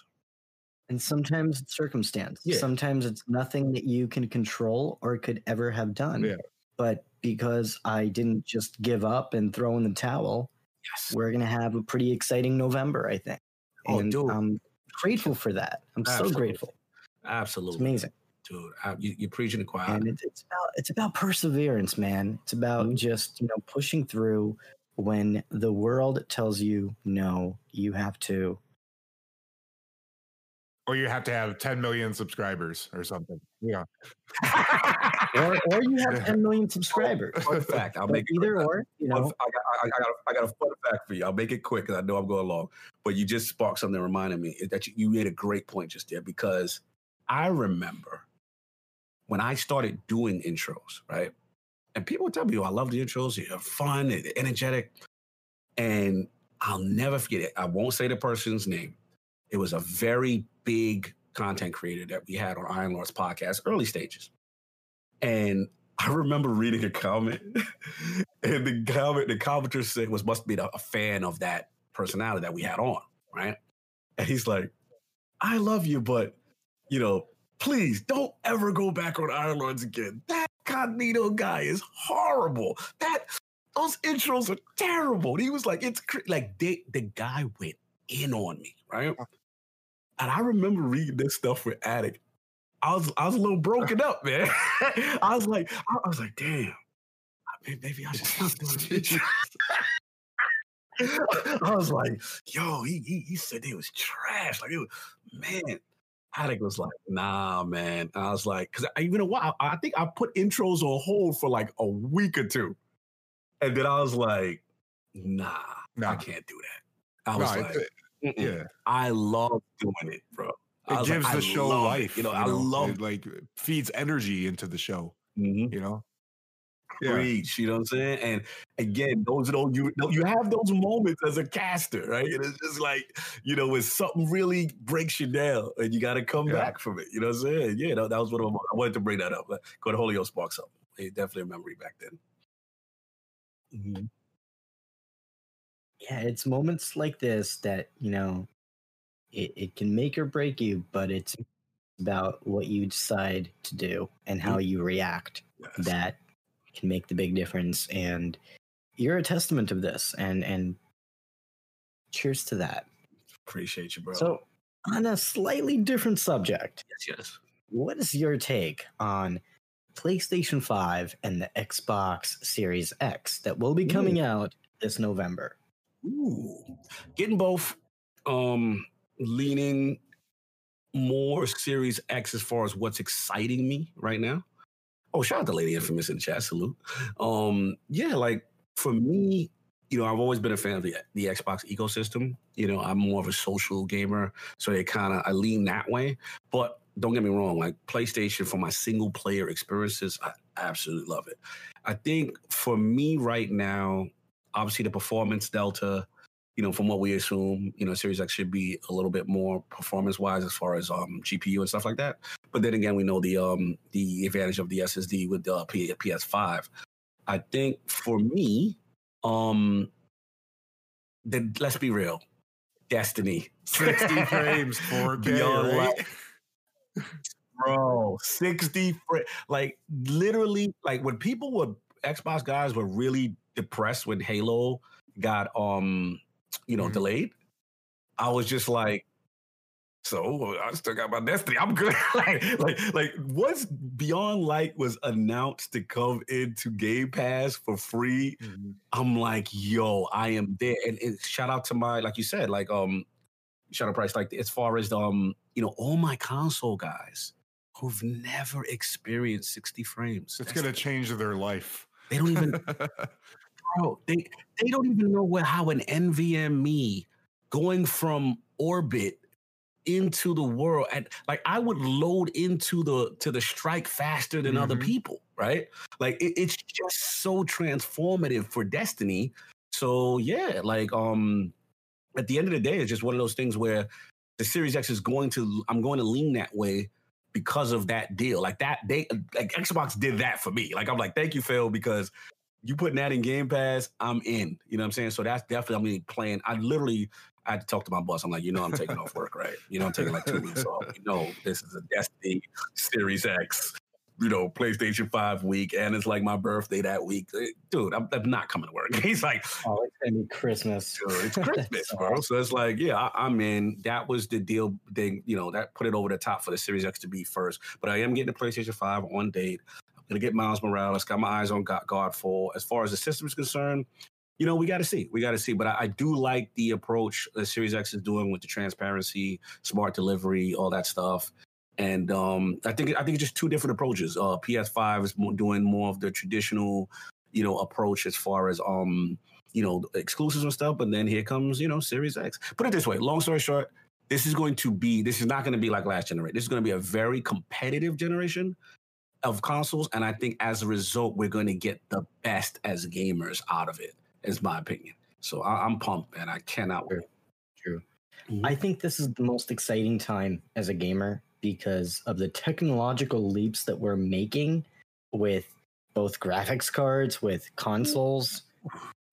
S1: and sometimes it's circumstance
S2: Yeah.
S1: sometimes it's nothing that you can control or could ever have done
S3: Yeah.
S1: but because i didn't just give up and throw in the towel
S2: Yes.
S1: we're gonna have a pretty exciting november i think
S2: Oh,
S1: and
S2: dude.
S1: i'm grateful for that i'm so
S2: Absolutely.
S1: grateful it's
S2: Absolutely.
S1: amazing
S2: Dude, I, you, you're preaching the choir.
S1: and it's, it's about it's about perseverance man it's about
S2: Mhm.
S1: just you know pushing through when the world tells you no you have to
S3: Or you have to have 10 million subscribers or something. Yeah. <laughs>
S1: or, or you have 10 million <laughs> subscribers
S2: Fun fact. I'll
S1: But
S2: make it
S1: either
S2: quick.
S1: or you know
S2: I got, I, I, got a, I got a fun fact for you. I'll make it quick because I know I'm going long. But you just sparked something that reminded me that you, you made a great point just there because I remember when I started doing intros, right? And people would tell me, oh, I love the intros. They're fun, they're energetic. And I'll never forget it. I won't say the person's name. It was a very big content creator that we had on Iron Lords podcast, early stages. And I remember reading a comment, <laughs> and the comment, the commenter said was must be a, a fan of that personality that we had on, right? And he's like, I love you, but you know, please don't ever go back on Iron Lords again. That Cognito guy is horrible. That those intros are terrible. And he was like, it's cr-. like they, the guy went in on me, right? Uh. And I remember reading this stuff with Addict. I was I was a little broken up, man. <laughs> I was like, I, I was like, damn, maybe, I should stop doing <laughs> intros. <laughs> I was like, yo, he, he he said they was trash. Like it was, man. Addict was like, nah, man. I was like, because I even a while, I think I put intros on hold for like a week or two. And then I was like, nah, I can't do that. I was
S3: it-
S2: like,
S3: it- yeah.
S2: I love doing it, bro.
S3: It
S2: was like,
S3: gives
S2: I
S3: the show
S2: love it.
S3: life.
S2: You know, I love
S3: it, like feeds energy into the show,
S2: Mhm.
S3: you know? Yeah.
S2: Preach, you know what I'm saying? And again, those are those you you have those moments as a caster, right? And it's just like, you know, when something really breaks you down and you gotta come
S3: Yeah.
S2: back from it. You know what I'm saying? Yeah, that, that was what I wanted to bring that up. Cornholio sparks up. It definitely a memory back then.
S1: Mhm. Yeah, it's moments like this that, you know, it, it can make or break you, but it's about what you decide to do and how you react
S2: Yes.
S1: that can make the big difference. And you're a testament of this. And and cheers to that.
S2: Appreciate you, bro.
S1: So on a slightly different subject,
S2: yes, yes.
S1: what is your take on PlayStation 5 and the Xbox Series X that will be coming out this November?
S2: Ooh. Getting both um leaning more Series X as far as what's exciting me right now. Oh, shout out to Lady Infamous in the chat. Salute. Um, yeah, like for me, you know, I've always been a fan of the the Xbox ecosystem. You know, I'm more of a social gamer, so they kind of I lean that way. But don't get me wrong, like PlayStation for my single player experiences, I absolutely love it. I think for me right now, obviously the performance delta, you know, from what we assume, you know, Series X should be a little bit more performance wise as far as um GPU and stuff like that. But then again, we know the um the advantage of the SSD with the P- PS5. I think for me, um, then let's be real, Destiny, <laughs>
S3: 60 frames, 4K,
S2: Beyond
S3: right?
S2: bro 60 fr- like literally like when people were xbox guys were really depressed when halo got um you know
S3: Mhm.
S2: delayed i was just like so i still got my destiny i'm good <laughs> like like like once beyond light was announced to come into game pass for free
S3: Mhm.
S2: I'm like, yo, I am there. And, and shout out to my, like you said, like um, Shadow Price, like as far as um, you know, all my console guys who've never experienced 60 frames.
S3: It's going to change their life.
S2: They don't even, <laughs> bro. They they don't even know what how an NVMe going from orbit into the world and like I would load into the to the strike faster than other
S3: Mhm.
S2: people, right? Like it, it's just so transformative for Destiny. So yeah, like um at the end of the day, it's just one of those things where the Series X is going to I'm going to lean that way because of that deal. Like that they like Xbox did that for me. Like I'm like, thank you, Phil, because you putting that in Game Pass, I'm in. You know what I'm saying? So that's definitely playing. I literally I had to talk to my boss. I'm like, you know, I'm taking off work, right? You know, I'm taking like two weeks off. You know, this is a Destiny Series X, you know, PlayStation 5 week, and it's like my birthday that week. Eh, Dude, I'm, I'm not coming to work. <laughs> He's like,
S1: Oh, it's gonna be Christmas.
S2: Dude, it's Christmas, <laughs> bro. So it's like, yeah, I, I'm in. That was the deal thing, you know, that put it over the top for the Series X to be first. But I am getting the PlayStation 5 on date. Gonna get Miles Morales, got my eyes on God, Godfall. As far as the system is concerned, you know, we gotta see. We gotta see. But I, I do like the approach that Series X is doing with the transparency, smart delivery, all that stuff. And um, I think I think it's just two different approaches. Uh, PS5 is more, doing more of the traditional, you know, approach as far as um, you know, exclusives and stuff. But then here comes, you know, Series X. Put it this way, long story short, this is going to be, this is not going to be like last generation. This is going to be a very competitive generation of consoles. And I think as a result, we're going to get the best as gamers out of it, is my opinion. So I, I'm pumped, and I cannot wait.
S1: True.
S2: Mhm.
S1: I think this is the most exciting time as a gamer because of the technological leaps that we're making with both graphics cards, with consoles.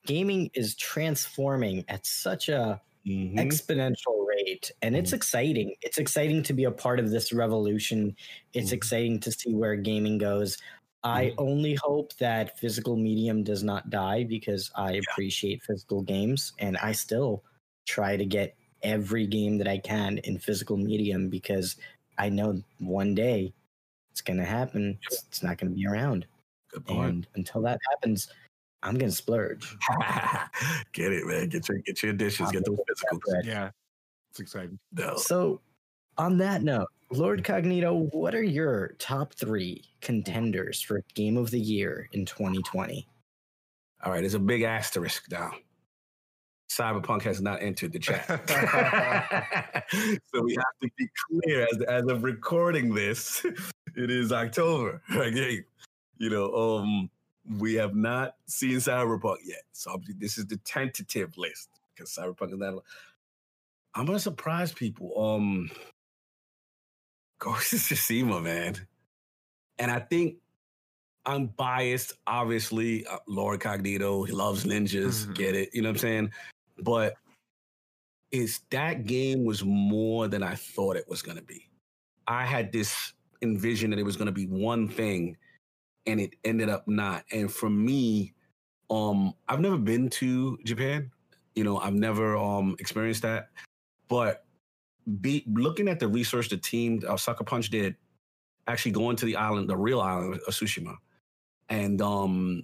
S1: Gaming is transforming at such a
S2: Mhm.
S1: exponential rate and it's exciting it's exciting to be a part of this revolution it's
S2: Mhm.
S1: exciting to see where gaming goes i
S2: Mhm.
S1: only hope that physical medium does not die because i appreciate physical games and i still try to get every game that i can in physical medium because i know one day it's going to happen it's, not going to be around
S2: Good point.
S1: and until that happens i'm going to splurge <laughs>
S2: get it, man. Get your get your additions. Get those physicals.
S3: Yeah. It's exciting.
S2: No.
S1: So, on that note, Lord Cognito, what are your top three contenders for Game of the Year in 2020?
S2: All right, there's a big asterisk now. Cyberpunk has not entered the chat. <laughs> so we have to be clear as, as of recording this, it is October. <laughs> Okay. You know, um, we have not seen Cyberpunk yet. So this is the tentative list because Cyberpunk is not. I'm gonna surprise people. Um, Ghost of Tsushima, man, and I think I'm biased. Obviously, uh, Lord Cognito, he loves ninjas. Mm-hmm. Get it? You know what I'm saying? But is that game was more than I thought it was gonna be. I had this envision that it was gonna be one thing and it ended up not. And for me, um, I've never been to Japan. You know, I've never um experienced that. But be looking at the research the team uh, Sucker Punch did, actually going to the island, the real island of Tsushima, and um,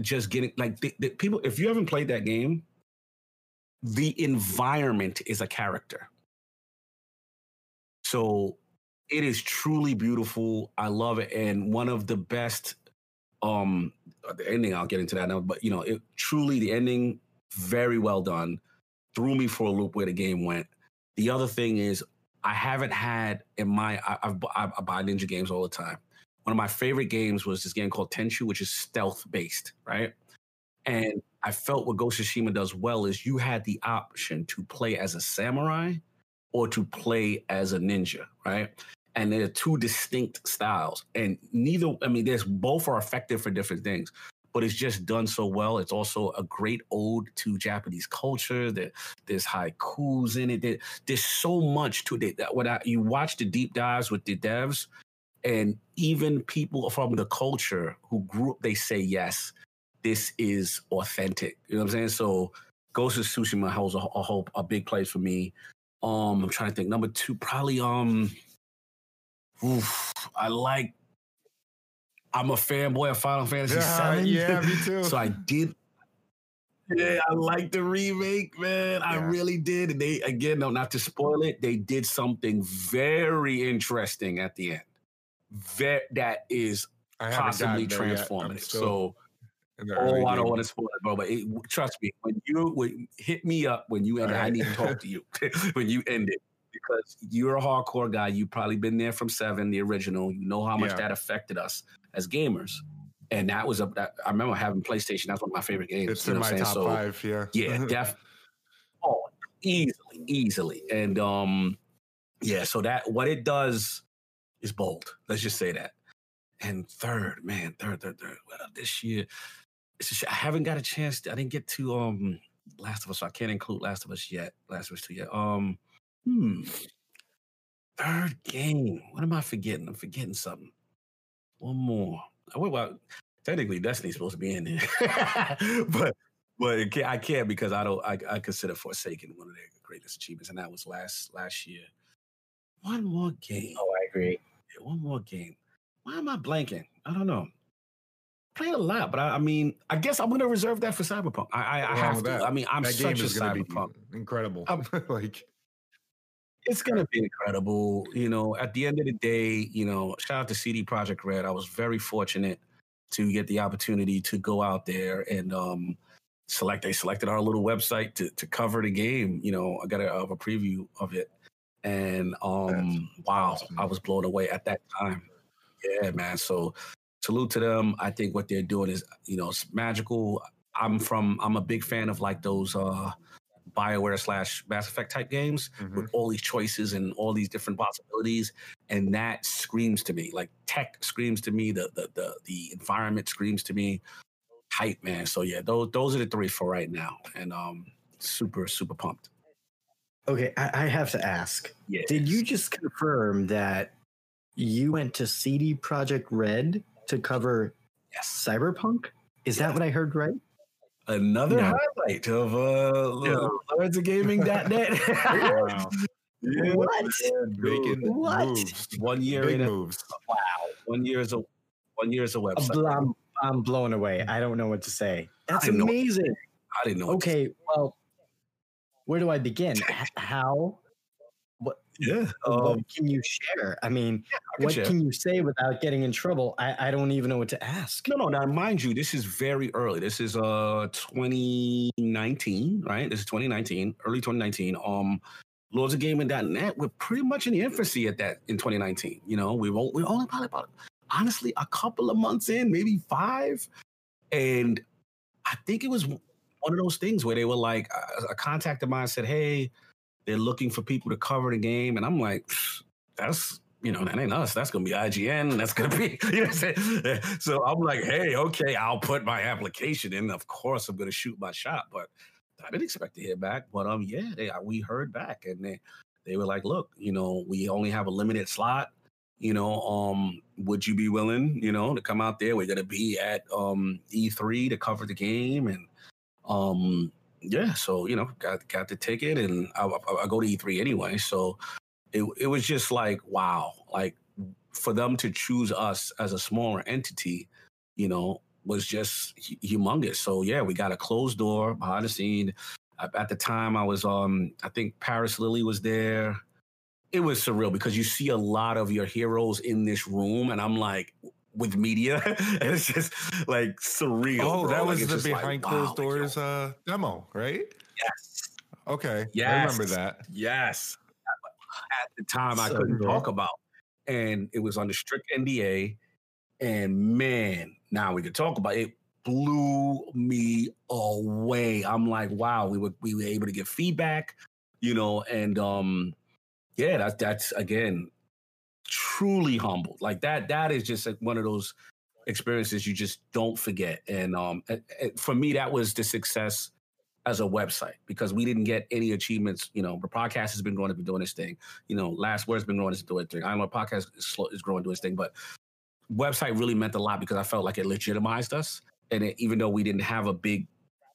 S2: just getting like the, the people. If you haven't played that game, the environment is a character. So it is truly beautiful. I love it, and one of the best. Um, the ending. I'll get into that now, but you know, it truly the ending very well done. Threw me for a loop where the game went. The other thing is, I haven't had in my I, I've, I buy ninja games all the time. One of my favorite games was this game called Tenchu, which is stealth based, right? And I felt what Ghost of Tsushima does well is you had the option to play as a samurai or to play as a ninja, right? And they're two distinct styles. And neither i mean there's both are effective for different things but it's just done so well. It's also a great ode to japanese culture. There, there's haikus in it. There, there's so much to it that when I, you watch the deep dives with the devs and even people from the culture who grew up they say yes this is authentic. You know what i'm saying? So ghost of tsushima holds a, a hope a big place for me. Um i'm trying to think. Number two probably um oof, I like. I'm a fanboy of Final Fantasy
S3: yeah,
S2: VII.
S3: Yeah, me <laughs> too.
S2: so I did. Yeah, I like the remake, man. Yeah. I really did. And they again, no, not to spoil it, they did something very interesting at the end. That that is possibly transformative. So. Oh, I don't want to spoil it, bro. But it, trust me, when you when, hit me up when you end it, I need to talk to you <laughs> when you end it because you're a hardcore guy. You've probably been there from seven, the original. You know how much yeah. that affected us as gamers. And that was a. That, I remember having PlayStation. That's one of my favorite games.
S3: It's in my top so, five. Yeah.
S2: Yeah. Def. <laughs> oh, easily, easily, and um, yeah. So that what it does is bold. Let's just say that. And third, man, third, third, third. Well, this year, it's I haven't got a chance. To, I didn't get to um Last of Us. So I can't include Last of Us yet. Last of Us two yet. Um, Hmm. Third game. What am I forgetting? I'm forgetting something. One more. Oh, well, technically Destiny's supposed to be in there, <laughs> but but can't, I can't because I don't. I, I consider Forsaken one of their greatest achievements, and that was last last year. One more game.
S1: Oh, I agree.
S2: Yeah, one more game. Why am I blanking? I don't know. Played a lot, but I, I, mean, I guess I'm gonna reserve that for Cyberpunk. I, I, I have to. That? I mean, I'm that such a Cyberpunk.
S3: incredible. <laughs> like
S2: it's going to be incredible. You know, at the end of the day, you know, shout out to CD Projekt Red. I was very fortunate to get the opportunity to go out there and um, select. They selected our little website to to cover the game. You know, I got a, a preview of it, and um, wow, awesome. I was blown away at that time. Yeah, man. So salute to them. I think what they're doing is, you know, it's magical. I'm from. I'm a big fan of like those. uh Bioware slash Mass Effect type games mm-hmm. with all these choices and all these different possibilities, and that screams to me like tech screams to me, the the the, the environment screams to me, hype man. So yeah, those those are the three for right now, and um, super super pumped.
S1: Okay, I, I have to ask.
S2: Yes.
S1: Did you just confirm that you went to CD Projekt Red to cover
S2: yes.
S1: Cyberpunk? Is that what I heard right?
S2: Another no. highlight of uh, yeah. Lords of Gaming.net. wow. <laughs>
S1: Yeah, what?
S3: Making what? Moves.
S2: One year
S3: Big
S2: in
S3: moves.
S2: A, wow. One year is a one year is a website.
S1: I'm, I'm blown away. I don't know what to say. That's amazing.
S2: Know. I didn't know.
S1: Okay, well, where do I begin? How
S2: yeah.
S1: Um, what can you share? I mean, yeah, I what share. can you say without getting in trouble? I, I don't even know what to ask.
S2: No, no. Now, mind you, this is very early. This is uh 2019, right? This is 2019, early 2019. Um, Lords of Gaming.net, we're pretty much in the infancy at that in 2019. You know, we won't, we're only probably about honestly a couple of months in, maybe five. And I think it was one of those things where they were like, a, a contact of mine said, Hey, they're looking for people to cover the game. And I'm like, that's you know, that ain't us. That's gonna be IGN. That's gonna be, <laughs> you know what I'm? So I'm like, hey, okay, I'll put my application in. Of course, I'm gonna shoot my shot, but I didn't expect to hear back. But um, yeah, they we heard back, and they they were like, look, you know, we only have a limited slot. You know, um, would you be willing, you know, to come out there? We're gonna be at um E3 to cover the game, and um, yeah, so you know, got got the ticket, and I, I, I go to E3 anyway, so it it was just like wow, like for them to choose us as a smaller entity, you know, was just humongous. So yeah, we got a closed door behind the scene. At the time, I was um, I think Parris Lilly was there. It was surreal because you see a lot of your heroes in this room, and I'm like, with media, <laughs> and it's just like surreal.
S3: Oh,
S2: bro.
S3: that was
S2: like,
S3: the
S2: like,
S3: behind closed
S2: wow,
S3: doors
S2: like,
S3: uh, demo, right?
S2: yes,
S3: Okay,
S2: yes,
S3: I remember that.
S2: Yes, at the time I couldn't
S1: good.
S2: talk about, and it was under strict NDA. And man, now we could talk about it. Blew me away. I'm like, wow, we were we were able to get feedback, you know, and um, yeah, that's that's again truly humbled. Like that, that is just like one of those experiences you just don't forget. And um, for me, that was the success as a website because we didn't get any achievements. You know, the podcast has been growing, to be doing this thing. You know, Last Word's been growing, to doing this thing. I know podcast is, slow, is growing, doing this thing, but website really meant a lot because I felt like it legitimized us. And it, even though we didn't have a big,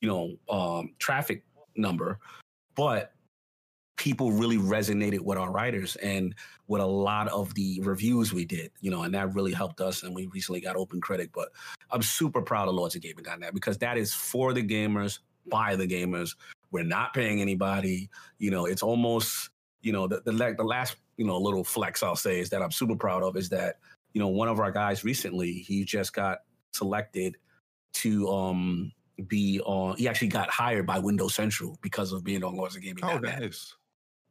S2: you know, um, traffic number, but people really resonated with our writers and with a lot of the reviews we did, you know, and that really helped us. And we recently got OpenCritic, but I'm super proud of Lords of Gaming that because that is for the gamers, by the gamers. We're not paying anybody. You know, it's almost, you know, the, the, the last, you know, little flex I'll say is that I'm super proud of is that, you know, one of our guys recently, he just got selected to um be on, he actually got hired by Windows Central because of being on Lords of Gaming.
S3: Oh, nice.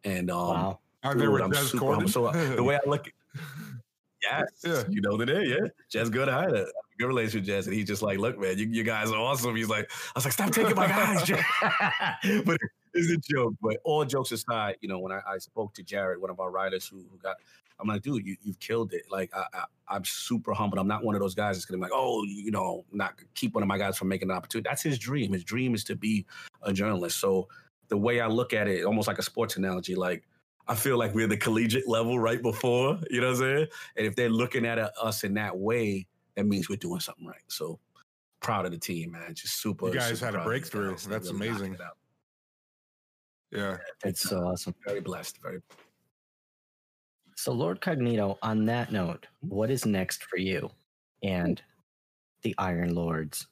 S2: And um,
S1: Wow.
S3: Are
S2: Dude, I'm
S3: Des
S2: super
S3: Corden?
S2: humble. So uh, the way I look, <laughs> yes,
S3: Yeah.
S2: you know the name, yeah. Jez good, I had a good relationship with Jez, and he's just like, "Look, man, you, you guys are awesome." He's like, "I was like, stop taking my guys," Jez." <laughs> but it's a joke. But all jokes aside, you know, when I, I spoke to Jared, one of our writers who, who got, I'm like, dude, you, you've killed it. Like, I, I, I'm super humbled. I'm not one of those guys that's gonna be like, oh, you know, not keep one of my guys from making an opportunity. That's his dream. His dream is to be a journalist. So the way I look at it, almost like a sports analogy, like I feel like we're the collegiate level right before, you know what I'm saying? And if they're looking at us in that way, that means we're doing something right. So proud of the team, man. Just super.
S3: You guys
S2: super
S3: had a
S2: proud of
S3: breakthrough.
S2: guys.
S3: That's
S2: really
S3: amazing.
S2: it out.
S3: Yeah.
S1: It's so awesome.
S2: Very blessed. Very.
S1: So, Lord Cognito, on that note, what is next for you and the Iron Lords?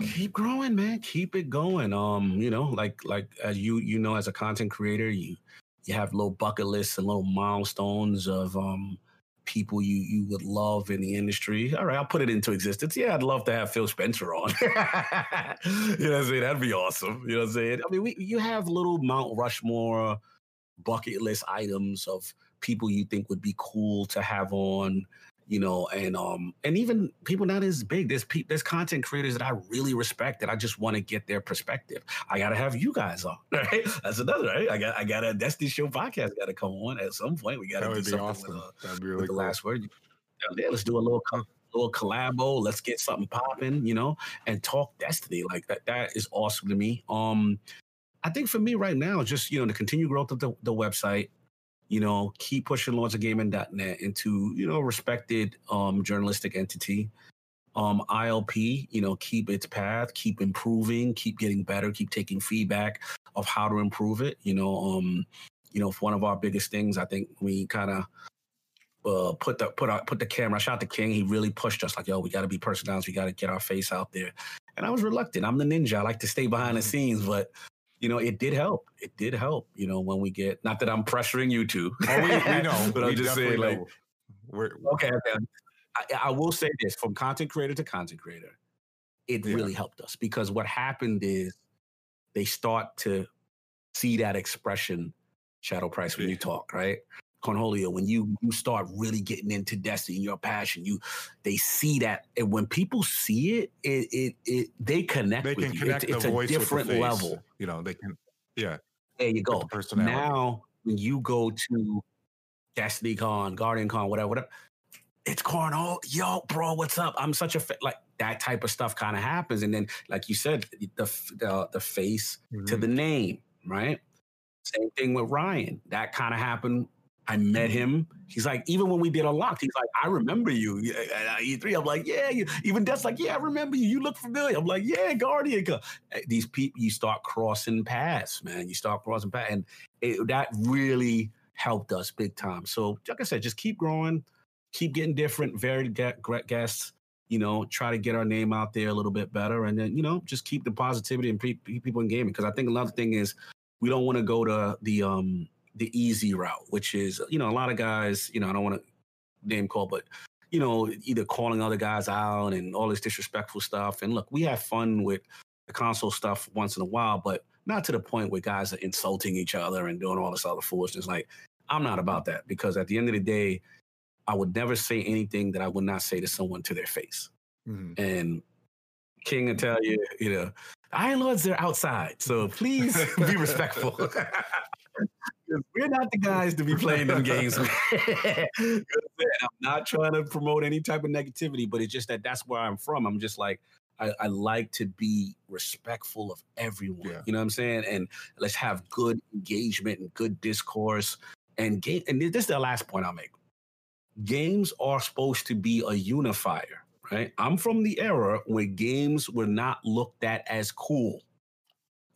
S2: Keep growing, man. Keep it going. Um, you know, like like as you you know, as a content creator, you you have little bucket lists and little milestones of um people you you would love in the industry. All right, I'll put it into existence. Yeah, I'd love to have Phil Spencer on. <laughs> you know what I'm saying? That'd be awesome. You know what I'm saying? I mean, we you have little Mount Rushmore bucket list items of people you think would be cool to have on you know, and um, and even people not as big. There's pe- there's content creators that I really respect that I just want to get their perspective. I gotta have you guys on, <laughs> right? That's another, right? I got I got a Destiny Show podcast got to come on at some point. We got to do something
S3: awesome.
S2: with, uh,
S3: That'd be
S2: with
S3: really
S2: the
S3: cool.
S2: last word. Yeah, let's do a little co- little collabo. Let's get something popping, you know, and talk Destiny like that. That is awesome to me. Um, I think for me right now, just you know, the continued growth of the, the website, you know, keep pushing Lords of Gaming.net into, you know, respected um journalistic entity. Um, ILP, you know, keep its path, keep improving, keep getting better, keep taking feedback of how to improve it. You know, um, you know, one of our biggest things, I think we kind of uh, put the put our, put the camera. I shot the king. He really pushed us like, yo, we got to be personalities. We got to get our face out there. And I was reluctant. I'm the ninja. I like to stay behind the scenes, but you know, it did help. It did help. You know, when we get not that I'm pressuring you to.
S3: Oh, we, we <laughs> know.
S2: but
S3: we
S2: I'm just saying, like.
S3: We're,
S2: okay, okay. I, I will say this from content creator to content creator, it
S3: Yeah.
S2: really helped us because what happened is they start to see that expression, Shadow Price, when you talk, right? Cornholio, when you you start really getting into Destiny and your passion, you they see that, and when people see it, it it, it they connect.
S3: They
S2: with
S3: can
S2: you.
S3: connect
S2: it's,
S3: the
S2: it's
S3: voice
S2: a different
S3: with the face.
S2: level.
S3: You know, they can. Yeah,
S2: There you go.
S3: the.
S2: Now, when you go to Destiny Con, Guardian Con, whatever, whatever, it's Cornhole. Yo, bro, what's up? I'm such a fa-. like that type of stuff kind of happens, and then, like you said, the the, the face to
S3: Mhm.
S2: the name, right? Same thing with Ryan. That kind of happened. I met him. He's like, even when we did Unlocked, he's like, I remember you at E3. I'm like, yeah. Even that's like, yeah, I remember you. You look familiar. I'm like, yeah, Guardian. Uh, These people, you start crossing paths, man. You start crossing paths, and it, that really helped us big time. So, like I said, just keep growing, keep getting different, varied gu- gu- guests. You know, try to get our name out there a little bit better, and then you know, just keep the positivity and pe- pe- people in gaming. Because I think another thing is we don't want to go to the um the easy route, which is you know a lot of guys. You know, I don't want to name call, but you know, either calling other guys out and all this disrespectful stuff. And look, we have fun with the console stuff once in a while, but not to the point where guys are insulting each other and doing all this other foolishness. Like, I'm not about that because at the end of the day, I would never say anything that I would not say to someone to their face.
S3: Mhm.
S2: And King will tell you, you know, Iron Lords are outside, so please <laughs> be respectful. <laughs> We're not the guys to be <laughs> playing them games. <laughs> I'm not trying to promote any type of negativity, but it's just that that's where I'm from. I'm just like, I, I like to be respectful of everyone.
S3: Yeah.
S2: You know what I'm saying? And let's have good engagement and good discourse. And game. And this is the last point I'll make. Games are supposed to be a unifier, right? I'm from the era where games were not looked at as cool.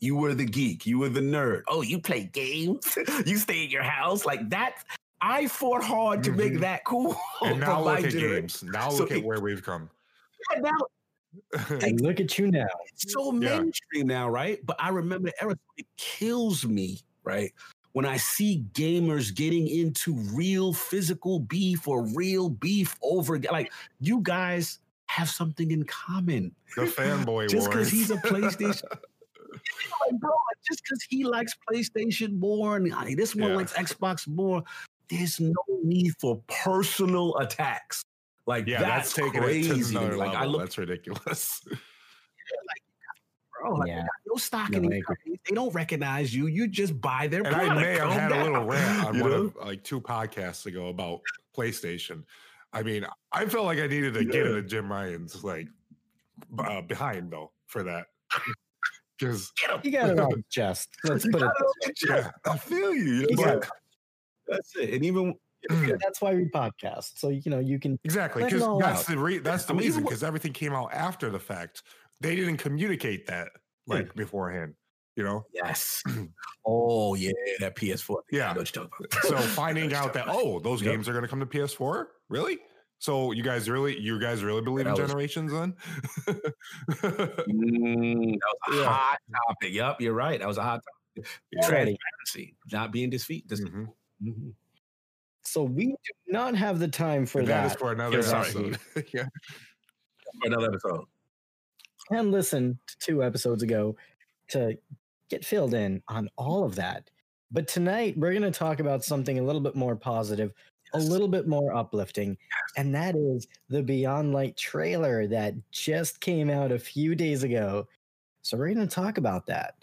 S2: You were the geek. You were the nerd. Oh, you play games? <laughs> you stay in your house like that. I fought hard to make
S3: Mhm.
S2: that cool. <laughs>
S3: And now look at
S2: generation.
S3: games. Now
S2: So
S3: look at
S2: it-
S3: where we've come.
S2: Yeah, now <laughs>
S1: And look at you now.
S2: it's so
S3: Yeah.
S2: mainstream now, right? But I remember the era. It kills me, right? When I see gamers getting into real physical beef or real beef over, like you guys have something in common.
S3: the fanboy
S2: Just because he's a PlayStation, like, bro, like, just because he likes PlayStation more and uh, this one
S3: Yeah.
S2: likes Xbox more, there's no need for personal attacks. Like
S3: yeah,
S2: that's,
S3: that's, taking
S2: crazy.
S3: it
S2: to
S3: to
S2: me.
S3: another
S2: Like
S3: level.
S2: I look,
S3: that's ridiculous. <laughs>
S2: bro, like,
S1: Yeah.
S2: you got no stock
S1: No,
S2: in
S1: I
S2: these companies. They don't recognize you. You just buy their
S3: and
S2: product.
S3: I may have
S2: Calm
S3: had a little <laughs> rant on
S2: You
S3: one
S2: know?
S3: of like two podcasts ago about PlayStation. I mean, I felt like I needed to get into Jim Ryan's like uh, behind though for that because
S1: You got it off your <laughs> chest. Let's put it.
S2: got it off your chest. I feel you. you know,
S1: You
S2: but that's it. And even <clears throat>
S1: That's why we podcast. So you know you can.
S3: exactly because that's
S1: out.
S3: the re- that's the
S2: I mean,
S3: reason because everything came out after the fact. They didn't communicate that hmm. like beforehand. You know,
S2: yes. <clears throat> Oh yeah, that PS4.
S3: Yeah.
S2: I know what you're talking about.
S3: so finding <laughs> out that oh those
S2: Yep.
S3: games are going to come to PS4, really? So you guys really, you guys really believe in
S2: was-
S3: generations then? <laughs>
S2: Mm, that was a
S1: Yeah.
S2: hot topic. Yep, you're right. That was a hot topic.
S3: Yeah.
S2: Transparency, not being defeat. Dis-
S3: Mhm.
S2: Mhm.
S1: So we do not have the time for
S3: And that
S1: that.
S3: is for another
S2: Sorry.
S3: episode. <laughs> yeah.
S2: For another episode.
S1: and listen to two episodes ago to get filled in on all of that. But tonight we're going to talk about something a little bit more positive, a little bit more uplifting, and that is the Beyond Light trailer that just came out a few days ago. So we're going to talk about that.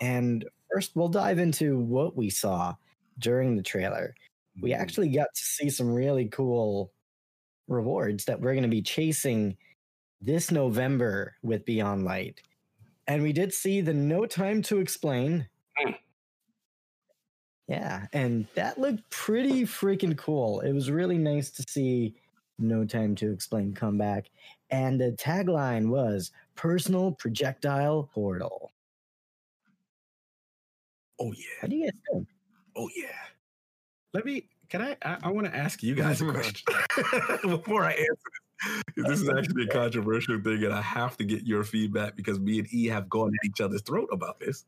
S1: And first, we'll dive into what we saw during the trailer. We
S2: Mhm.
S1: actually got to see some really cool rewards that we're going to be chasing this November with Beyond Light. And we did see the No Time to Explain. Yeah, and that looked pretty freaking cool. It was really nice to see No Time to Explain come back. And the tagline was Personal Projectile Portal.
S2: Oh yeah.
S1: How do you guys feel?
S2: Oh yeah. Let me. Can I? I, I want to ask you guys a <laughs> question <laughs> before I answer this. This is actually a controversial thing, and I have to get your feedback because me and E have gone at each other's throat about this.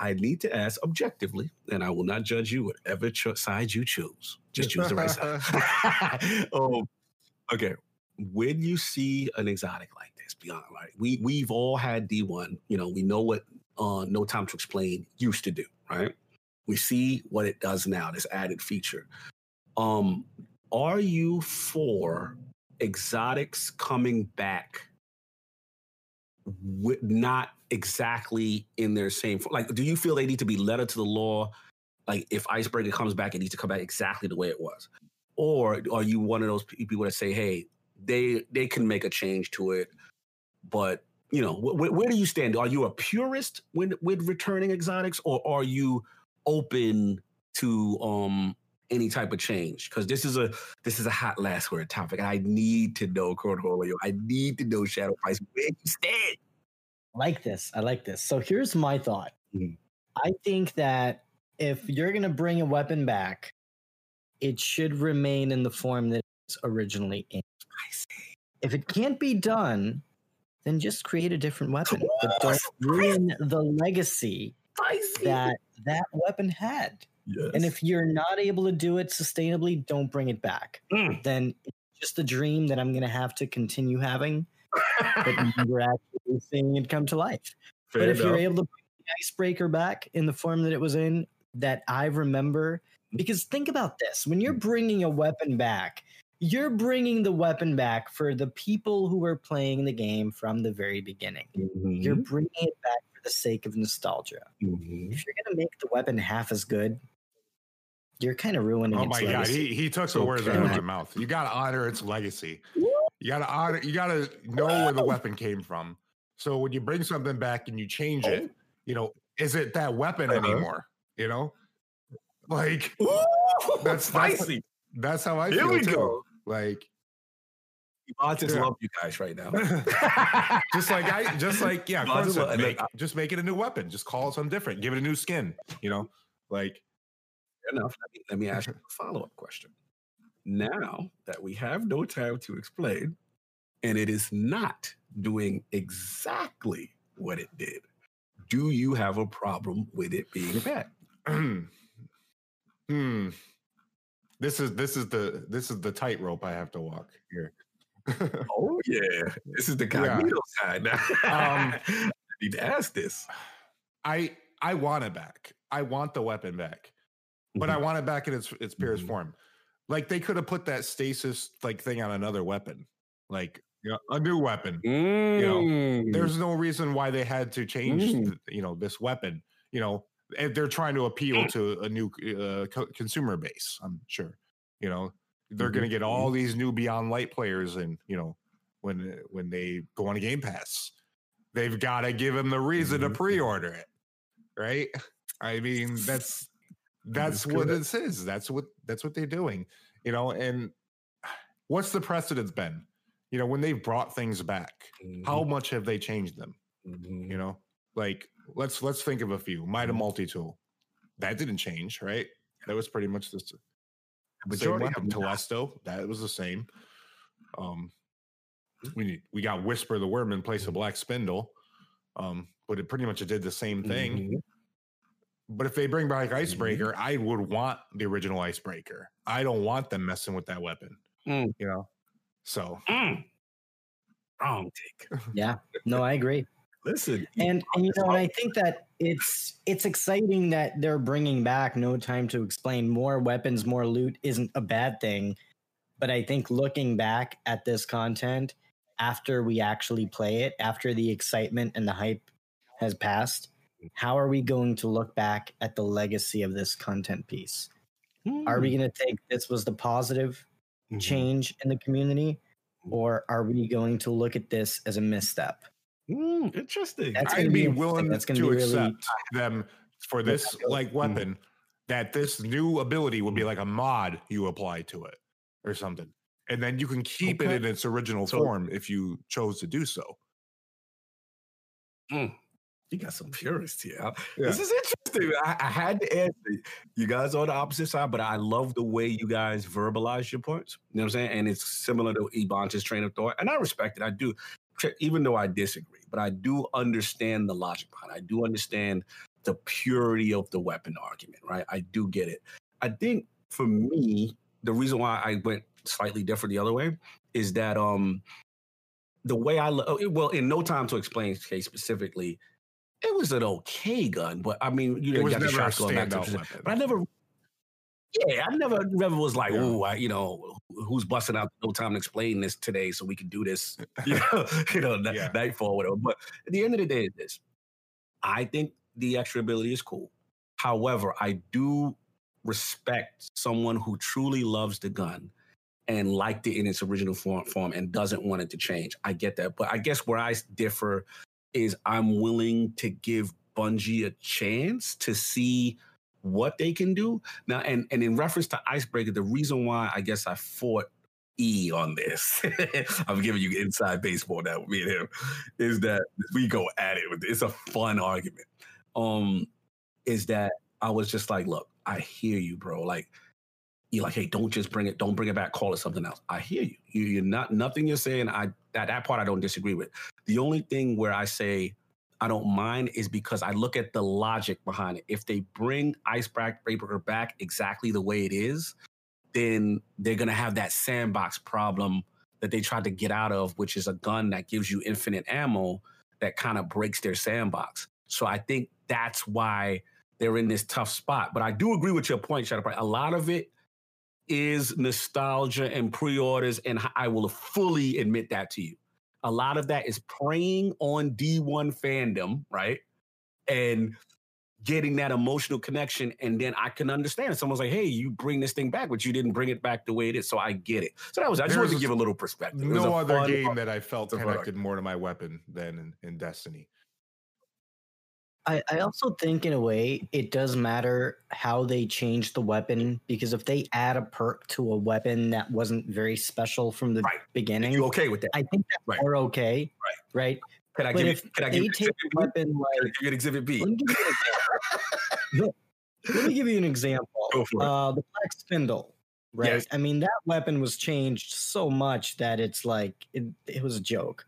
S2: I need to ask objectively, and I will not judge you whatever cho- side you choose. Just choose the right side. oh, <laughs> okay. When you see an exotic like this, beyond right, we we've all had D one. You know, we know what uh, No Time to Explain used to do, right? We see what it does now, this added feature. Um, are you for exotics coming back with not exactly in their same like do you feel they need to be letter to the law? Like if icebreaker comes back it needs to come back exactly the way it was. Or are you one of those people that say hey they they can make a change to it but you know wh- where do you stand? Are you a purist with with returning exotics or are you open to um any type of change because this is a this is a hot last word topic and i need to know cornholio. I need to know shadow price. Where you stand?
S1: Like this. I like this. So here's my thought.
S2: Mhm.
S1: i think that if you're going to bring a weapon back it should remain in the form that it's originally in. I see. if it can't be done then just create a different weapon but don't ruin the legacy that that weapon had
S2: yes.
S1: and if you're not able to do it sustainably don't bring it back
S2: Mm.
S1: then it's just a dream that i'm going to have to continue having but <laughs> never actually seeing it come to life
S2: Fair
S1: but if you're able to bring the icebreaker back in the form that it was in, that I remember, because think about this when you're bringing a weapon back, you're bringing the weapon back for the people who were playing the game from the very beginning. You're
S2: Mhm,
S1: bringing it back for the sake of nostalgia.
S2: mhm.
S1: If you're going to make the weapon half as good, you're kind of ruining
S3: Oh my god, he, he took the words out of my mouth. You gotta honor its legacy. You gotta honor you gotta know where the weapon came from. So when you bring something back and you change it, you know, is it that weapon
S2: Uh-huh.
S3: anymore? You know? Like
S2: Ooh,
S3: That's- that's-
S2: spicy.
S3: that's how I
S2: Here
S3: feel
S2: we
S3: too.
S2: go.
S3: Like
S2: I just
S3: Yeah.
S2: love you guys right now. <laughs>
S3: just like I just like yeah,
S2: just
S3: make, just make it a new weapon. Just call it something different. Give it a new skin. You know, like
S2: enough. Let me, let me ask you a follow up question. Now that we have no time to explain, and it is not doing exactly what it did, do you have a problem with it being back? <clears throat>
S3: hmm. This is this is the this is the tightrope I have to walk here. <laughs>
S2: Oh yeah, this is the
S3: Yeah.
S2: side now.
S3: Um, <laughs>
S2: I need to ask this.
S3: I I want it back. I want the weapon back, but I want it back in its its purest
S2: Mhm.
S3: form. Like they could have put that stasis like thing on another weapon, like you know, a new weapon.
S2: Mm.
S3: There's no reason why they had to change,
S2: Mm.
S3: th- you know, this weapon. You know, if they're trying to appeal to a new uh, co- consumer base. I'm sure. You know, they're going to get all these new Beyond Light players, and you know, when when they go on a Game Pass, they've got to give them the reason to
S2: Mhm.
S3: pre-order it, right? I mean, that's that's what this is. That's what that's what they're doing. You know, and <sighs> what's the precedence been? You know, when they've brought things back, how much have they changed them?
S2: Mhm.
S3: You know, like let's let's think of a few. Mida
S2: Mhm.
S3: multi tool, that didn't change, right? That was pretty much the same
S2: majority not.
S3: Telesto, that was the same. Um,
S2: Mm-hmm.
S3: we need- we got Whisper the Worm in place of Black Spindle, um, but it pretty much did the same thing.
S2: Mhm.
S3: But if they bring back
S2: Mm-hmm.
S3: Icebreaker, I would want the original Icebreaker. I don't want them messing with that weapon.
S2: Mm.
S3: You know, so
S2: Mm. Wrong take. <laughs>
S1: yeah, no, I agree.
S2: Listen,
S1: and and you know and i think that it's it's exciting that they're bringing back no time to explain more weapons more loot isn't a bad thing but i think looking back at this content after we actually play it after the excitement and the hype has passed how are we going to look back at the legacy of this content piece are we hmm. going to take this was the positive
S2: Mhm.
S1: change in the community mm-hmm. or are we going to look at this as a misstep
S2: Mm, interesting.
S1: That's
S3: I'd
S1: be
S3: be willing
S1: That's
S3: to
S1: be really-
S3: accept them for this like mm-hmm. weapon that this new ability would be mm-hmm. like a mod you apply to it or something. And then you can keep
S2: Okay.
S3: it in its original
S2: So-
S3: form if you chose to do so. Hmm.
S2: You got some purists here.
S3: Yeah.
S2: This is interesting. I, I had to ask You guys are on the opposite side, but I love the way you guys verbalize your points. You know what I'm saying? And it's similar to Ebon's train of thought. And I respect it. I do, even though I disagree, but I do understand the logic behind it. I do understand the purity of the weapon argument, right? I do get it. I think for me, the reason why I went slightly different the other way is that um the way I lo- well in no time to explain case specifically it was an okay gun, but I mean, you know, you got the shotgun back to
S3: weapon.
S2: But I never, yeah, I never, never was like,
S3: Yeah.
S2: oh, I, you know, who's busting out no time to explain this today so we can do this, <laughs> <laughs> you know, you know,
S3: Yeah.
S2: nightfall, whatever. But at the end of the day, this. I think the extra ability is cool. However, I do respect someone who truly loves the gun and liked it in its original form, form and doesn't want it to change. I get that. But I guess where I differ is I'm willing to give Bungie a chance to see what they can do. Now, and, and in reference to Icebreaker, the reason why I guess I fought E on this, <laughs> I'm giving you inside baseball now with me and him, is that we go at it with it's a fun argument. Um, is that I was just like, look, I hear you, bro. Like, you're like, hey, don't just bring it, don't bring it back, call it something else. I hear you. you you're not nothing you're saying. I that that part I don't disagree with. The only thing where I say I don't mind is because I look at the logic behind it. If they bring Icebreaker back exactly the way it is, then they're gonna have that sandbox problem that they tried to get out of, which is a gun that gives you infinite ammo that kind of breaks their sandbox. So I think that's why they're in this tough spot. But I do agree with your point, Shadow. A lot of it is nostalgia and pre-orders, and I will fully admit that to you. A lot of that is preying on D1 fandom, right? And getting that emotional connection. And then I can understand someone's like, hey, you bring this thing back, but you didn't bring it back the way it is. So I get it. So that was I just wanted to give a little perspective.
S3: No other game that I felt connected more to my weapon than in, in Destiny.
S1: I, I also think in a way it does matter how they change the weapon because if they add a perk to a weapon that wasn't very special from the
S2: Right.
S1: beginning,
S2: You okay with that?
S1: I think that's
S2: Right.
S1: more okay.
S2: Right.
S1: Right.
S2: Can I
S1: But
S2: give you, can I give you
S1: take
S2: exhibit
S1: a
S2: B?
S1: weapon like
S2: you an exhibit B?
S1: let me give you an example. <laughs> Let me give you an example.
S2: Go for it.
S1: Uh, the black spindle, right?
S2: Yes.
S1: I mean, that weapon was changed so much that it's like it, it was a joke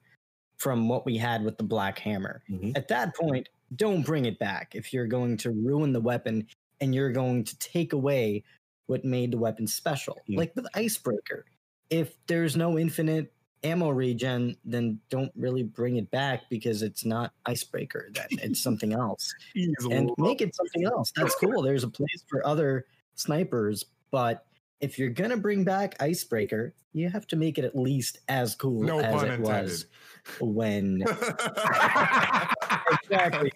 S1: from what we had with the black hammer.
S2: Mhm.
S1: At that point, don't bring it back if you're going to ruin the weapon and you're going to take away what made the weapon special.
S2: Mm.
S1: Like with Icebreaker, if there's no infinite ammo regen, then don't really bring it back because it's not Icebreaker. Then it's <laughs> something else and make it something else. That's cool. <laughs> There's a place for other snipers, but if you're gonna bring back Icebreaker, you have to make it at least as cool
S3: No
S1: as it
S3: intended.
S1: was when <laughs> exactly.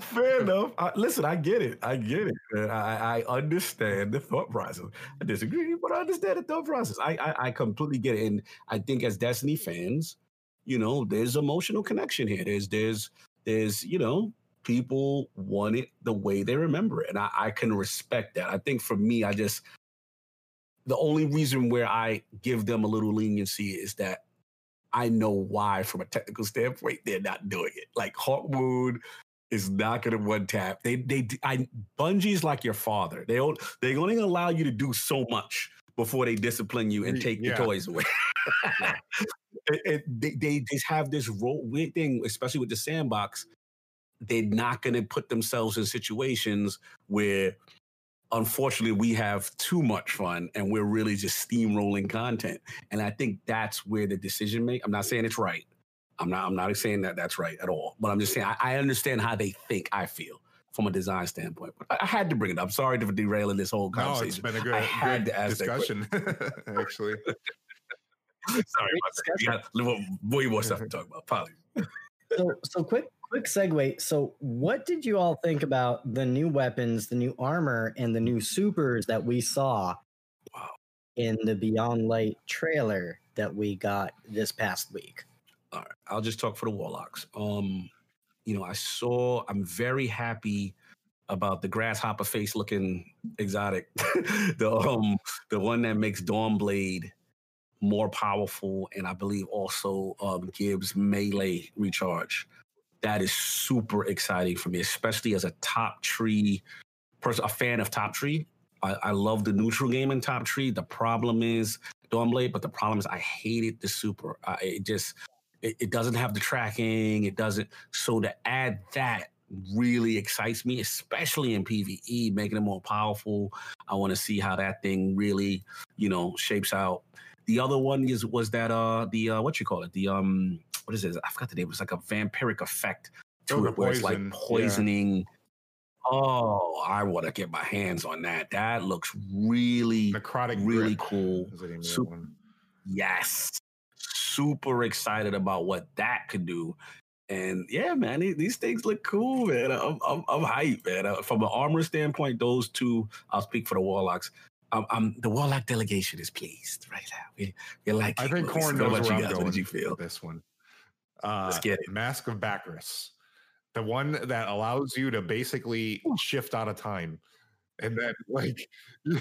S2: Fair enough. I, listen, I get it. I get it. man. I, I understand the thought process. I disagree, but I understand the thought process. I, I I completely get it, and I think as Destiny fans, you know, there's emotional connection here. There's there's there's you know people want it the way they remember it, and I, I can respect that. I think for me, I just the only reason where I give them a little leniency is that I know why, from a technical standpoint, they're not doing it. Like Hawkmoon is not going to one tap. They they I Bungie's like your father. They don't they only allow you to do so much before they discipline you and take
S3: yeah.
S2: the toys away. It- it- <laughs> they, they just have this ro- weird thing, especially with the sandbox. They're not going to put themselves in situations where, unfortunately, we have too much fun and we're really just steamrolling content. And I think that's where the decision make. I'm not saying it's right. I'm not. I'm not saying that that's right at all. But I'm just saying I, I understand how they think. I feel from a design standpoint. But I, I had to bring it up. Sorry for derailing this whole conversation
S3: no, it's
S2: conversation.
S3: been a good,
S2: I had
S3: good
S2: to ask that
S3: discussion, <laughs> actually. <laughs>
S2: Sorry,
S1: Great
S2: about that. We got a little way more stuff to talk about. Apologies.
S1: So, so quick, quick segue. So, what did you all think about the new weapons, the new armor, and the new supers that we saw
S2: Wow.
S1: in the Beyond Light trailer that we got this past week?
S2: All right, I'll just talk for the Warlocks. Um, you know, I saw. I'm very happy about the grasshopper face looking exotic. <laughs> the um, the one that makes Dawnblade more powerful, and I believe also um gives melee recharge. That is super exciting for me, especially as a top tree person, a fan of top tree. I, I love the neutral game in top tree. The problem is Dawnblade, but the problem is I hated the super. It just it, it doesn't have the tracking. It doesn't. So to add that really excites me, especially in PVE, making it more powerful. I want to see how that thing really, you know, shapes out. The other one is was that uh the uh what you call it the um what is it? I forgot the name. It was like a vampiric effect to
S3: Oh,
S2: it, where it's like
S3: poison, yeah.
S2: poisoning. Oh, I want to get my hands on that. That looks really,
S3: Necrotic
S2: really
S3: Grip
S2: cool.
S3: is the name of that
S2: Sup-
S3: one.
S2: Yes, super excited about what that could do. And yeah, man, these, these things look cool, man. I'm, I'm, I'm hyped, man. Uh, from an armor standpoint, those two, I'll speak for the Warlocks. I'm, the Warlock delegation is pleased right now. We, we like.
S3: I think Corn
S2: what
S3: knows where
S2: you
S3: I'm
S2: guys?
S3: going
S2: What did you feel?
S3: this one. Uh,
S2: Let's get it.
S3: Mask of Bakris, the one that allows you to basically shift out of time, and then <laughs> like,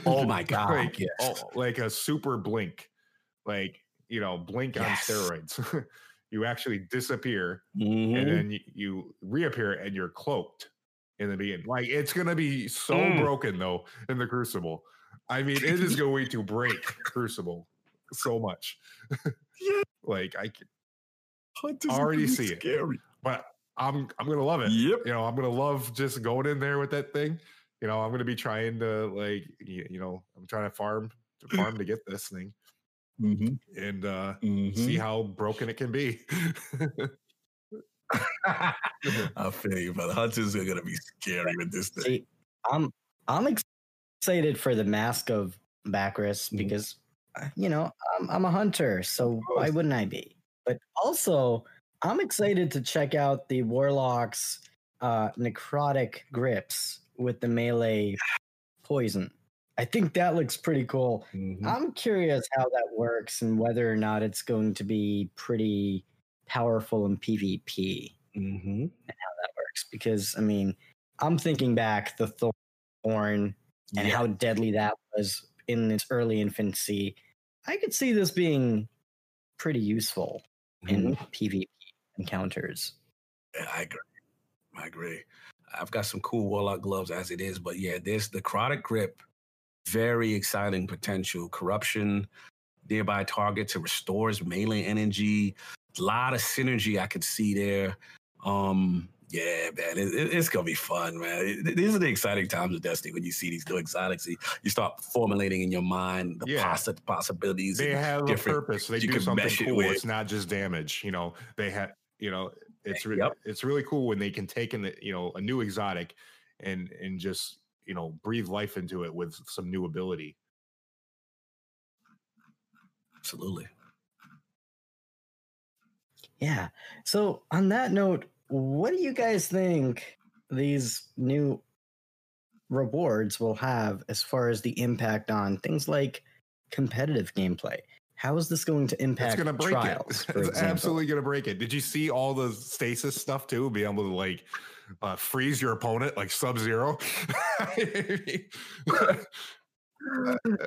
S2: Oh <laughs> my God,
S3: like,
S2: yes.
S3: oh, like a super blink, like you know, blink
S2: Yes.
S3: on steroids. <laughs> you actually disappear,
S2: Mhm.
S3: and then you, you reappear, and you're cloaked in the beginning. Like it's gonna be so
S2: Mm.
S3: broken though in the Crucible. I mean, it is going to break Crucible so much.
S2: Yeah. <laughs>
S3: like I can already
S2: really
S3: see it. But I'm I'm gonna love it.
S2: Yep.
S3: You know, I'm gonna love just going in there with that thing. You know, I'm gonna be trying to like you, you know, I'm trying to farm to <clears throat> farm to get this thing
S2: Mhm.
S3: and uh
S2: Mhm.
S3: see how broken it can be. <laughs>
S2: I feel you, brother. Hunters are gonna be scary with this thing.
S1: See, I'm I'm excited for the Mask of Bakris
S2: Mhm.
S1: because uh, you know I'm I'm a hunter, so why wouldn't I be? But also, I'm excited to check out the Warlock's uh, necrotic grips with the melee poison. I think that looks pretty cool.
S2: Mhm.
S1: I'm curious how that works and whether or not it's going to be pretty powerful in PvP
S2: Mhm.
S1: that works because I mean, I'm thinking back the thorn and
S2: Yeah.
S1: how deadly that was in its early infancy. I could see this being pretty useful in
S2: Mhm.
S1: PvP encounters.
S2: Yeah, I agree. I agree. I've got some cool warlock gloves as it is, but yeah, this the necrotic grip. Very exciting potential. Corruption, nearby targets, it restores melee energy. A lot of synergy I could see there. Um, yeah, man, it, it- it's gonna be fun, man. It- these are the exciting times of Destiny when you see these new exotics. You, you start formulating in your mind the
S3: Yeah.
S2: possi- possibilities.
S3: they have a purpose. They
S2: you
S3: do
S2: can
S3: something
S2: mesh it
S3: cool.
S2: with.
S3: It's not just damage. You know, they have. You know, it's re-
S2: Yep.
S3: it's really cool when they can take in the you know a new exotic and and just you know breathe life into it with some new ability.
S2: Absolutely.
S1: Yeah. So on that note, what do you guys think these new rewards will have as far as the impact on things like competitive gameplay? How is this going to impact?
S3: It's
S1: impact
S3: gonna break
S1: trials?
S3: it. <laughs> It's
S1: example?
S3: absolutely gonna break it. Did you see all the stasis stuff too? Be able to like uh, freeze your opponent like Sub Zero. <laughs>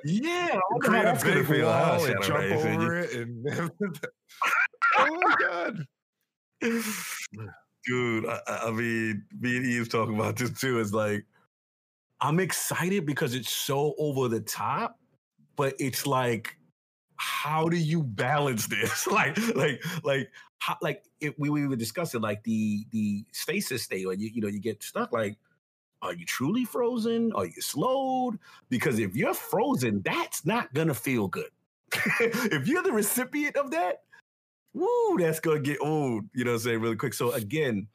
S2: Yeah, I wonder
S3: Create a
S2: gonna
S3: big
S2: feel,
S3: wall and jump
S2: Rays? And you-
S3: over it, and <laughs> oh my god!
S2: Dude. I, I mean, me and Eve talking about this too. Is like, I'm excited because it's so over the top, but it's like, how do you balance this? <laughs> like, like, like, how, like if we, we were discussing like the the stasis state, or you you know you get stuck. Like, are you truly frozen? Are you slowed? Because if you're frozen, that's not gonna feel good. <laughs> if you're the recipient of that, woo, that's gonna get old, you know what I'm saying, really quick. So again,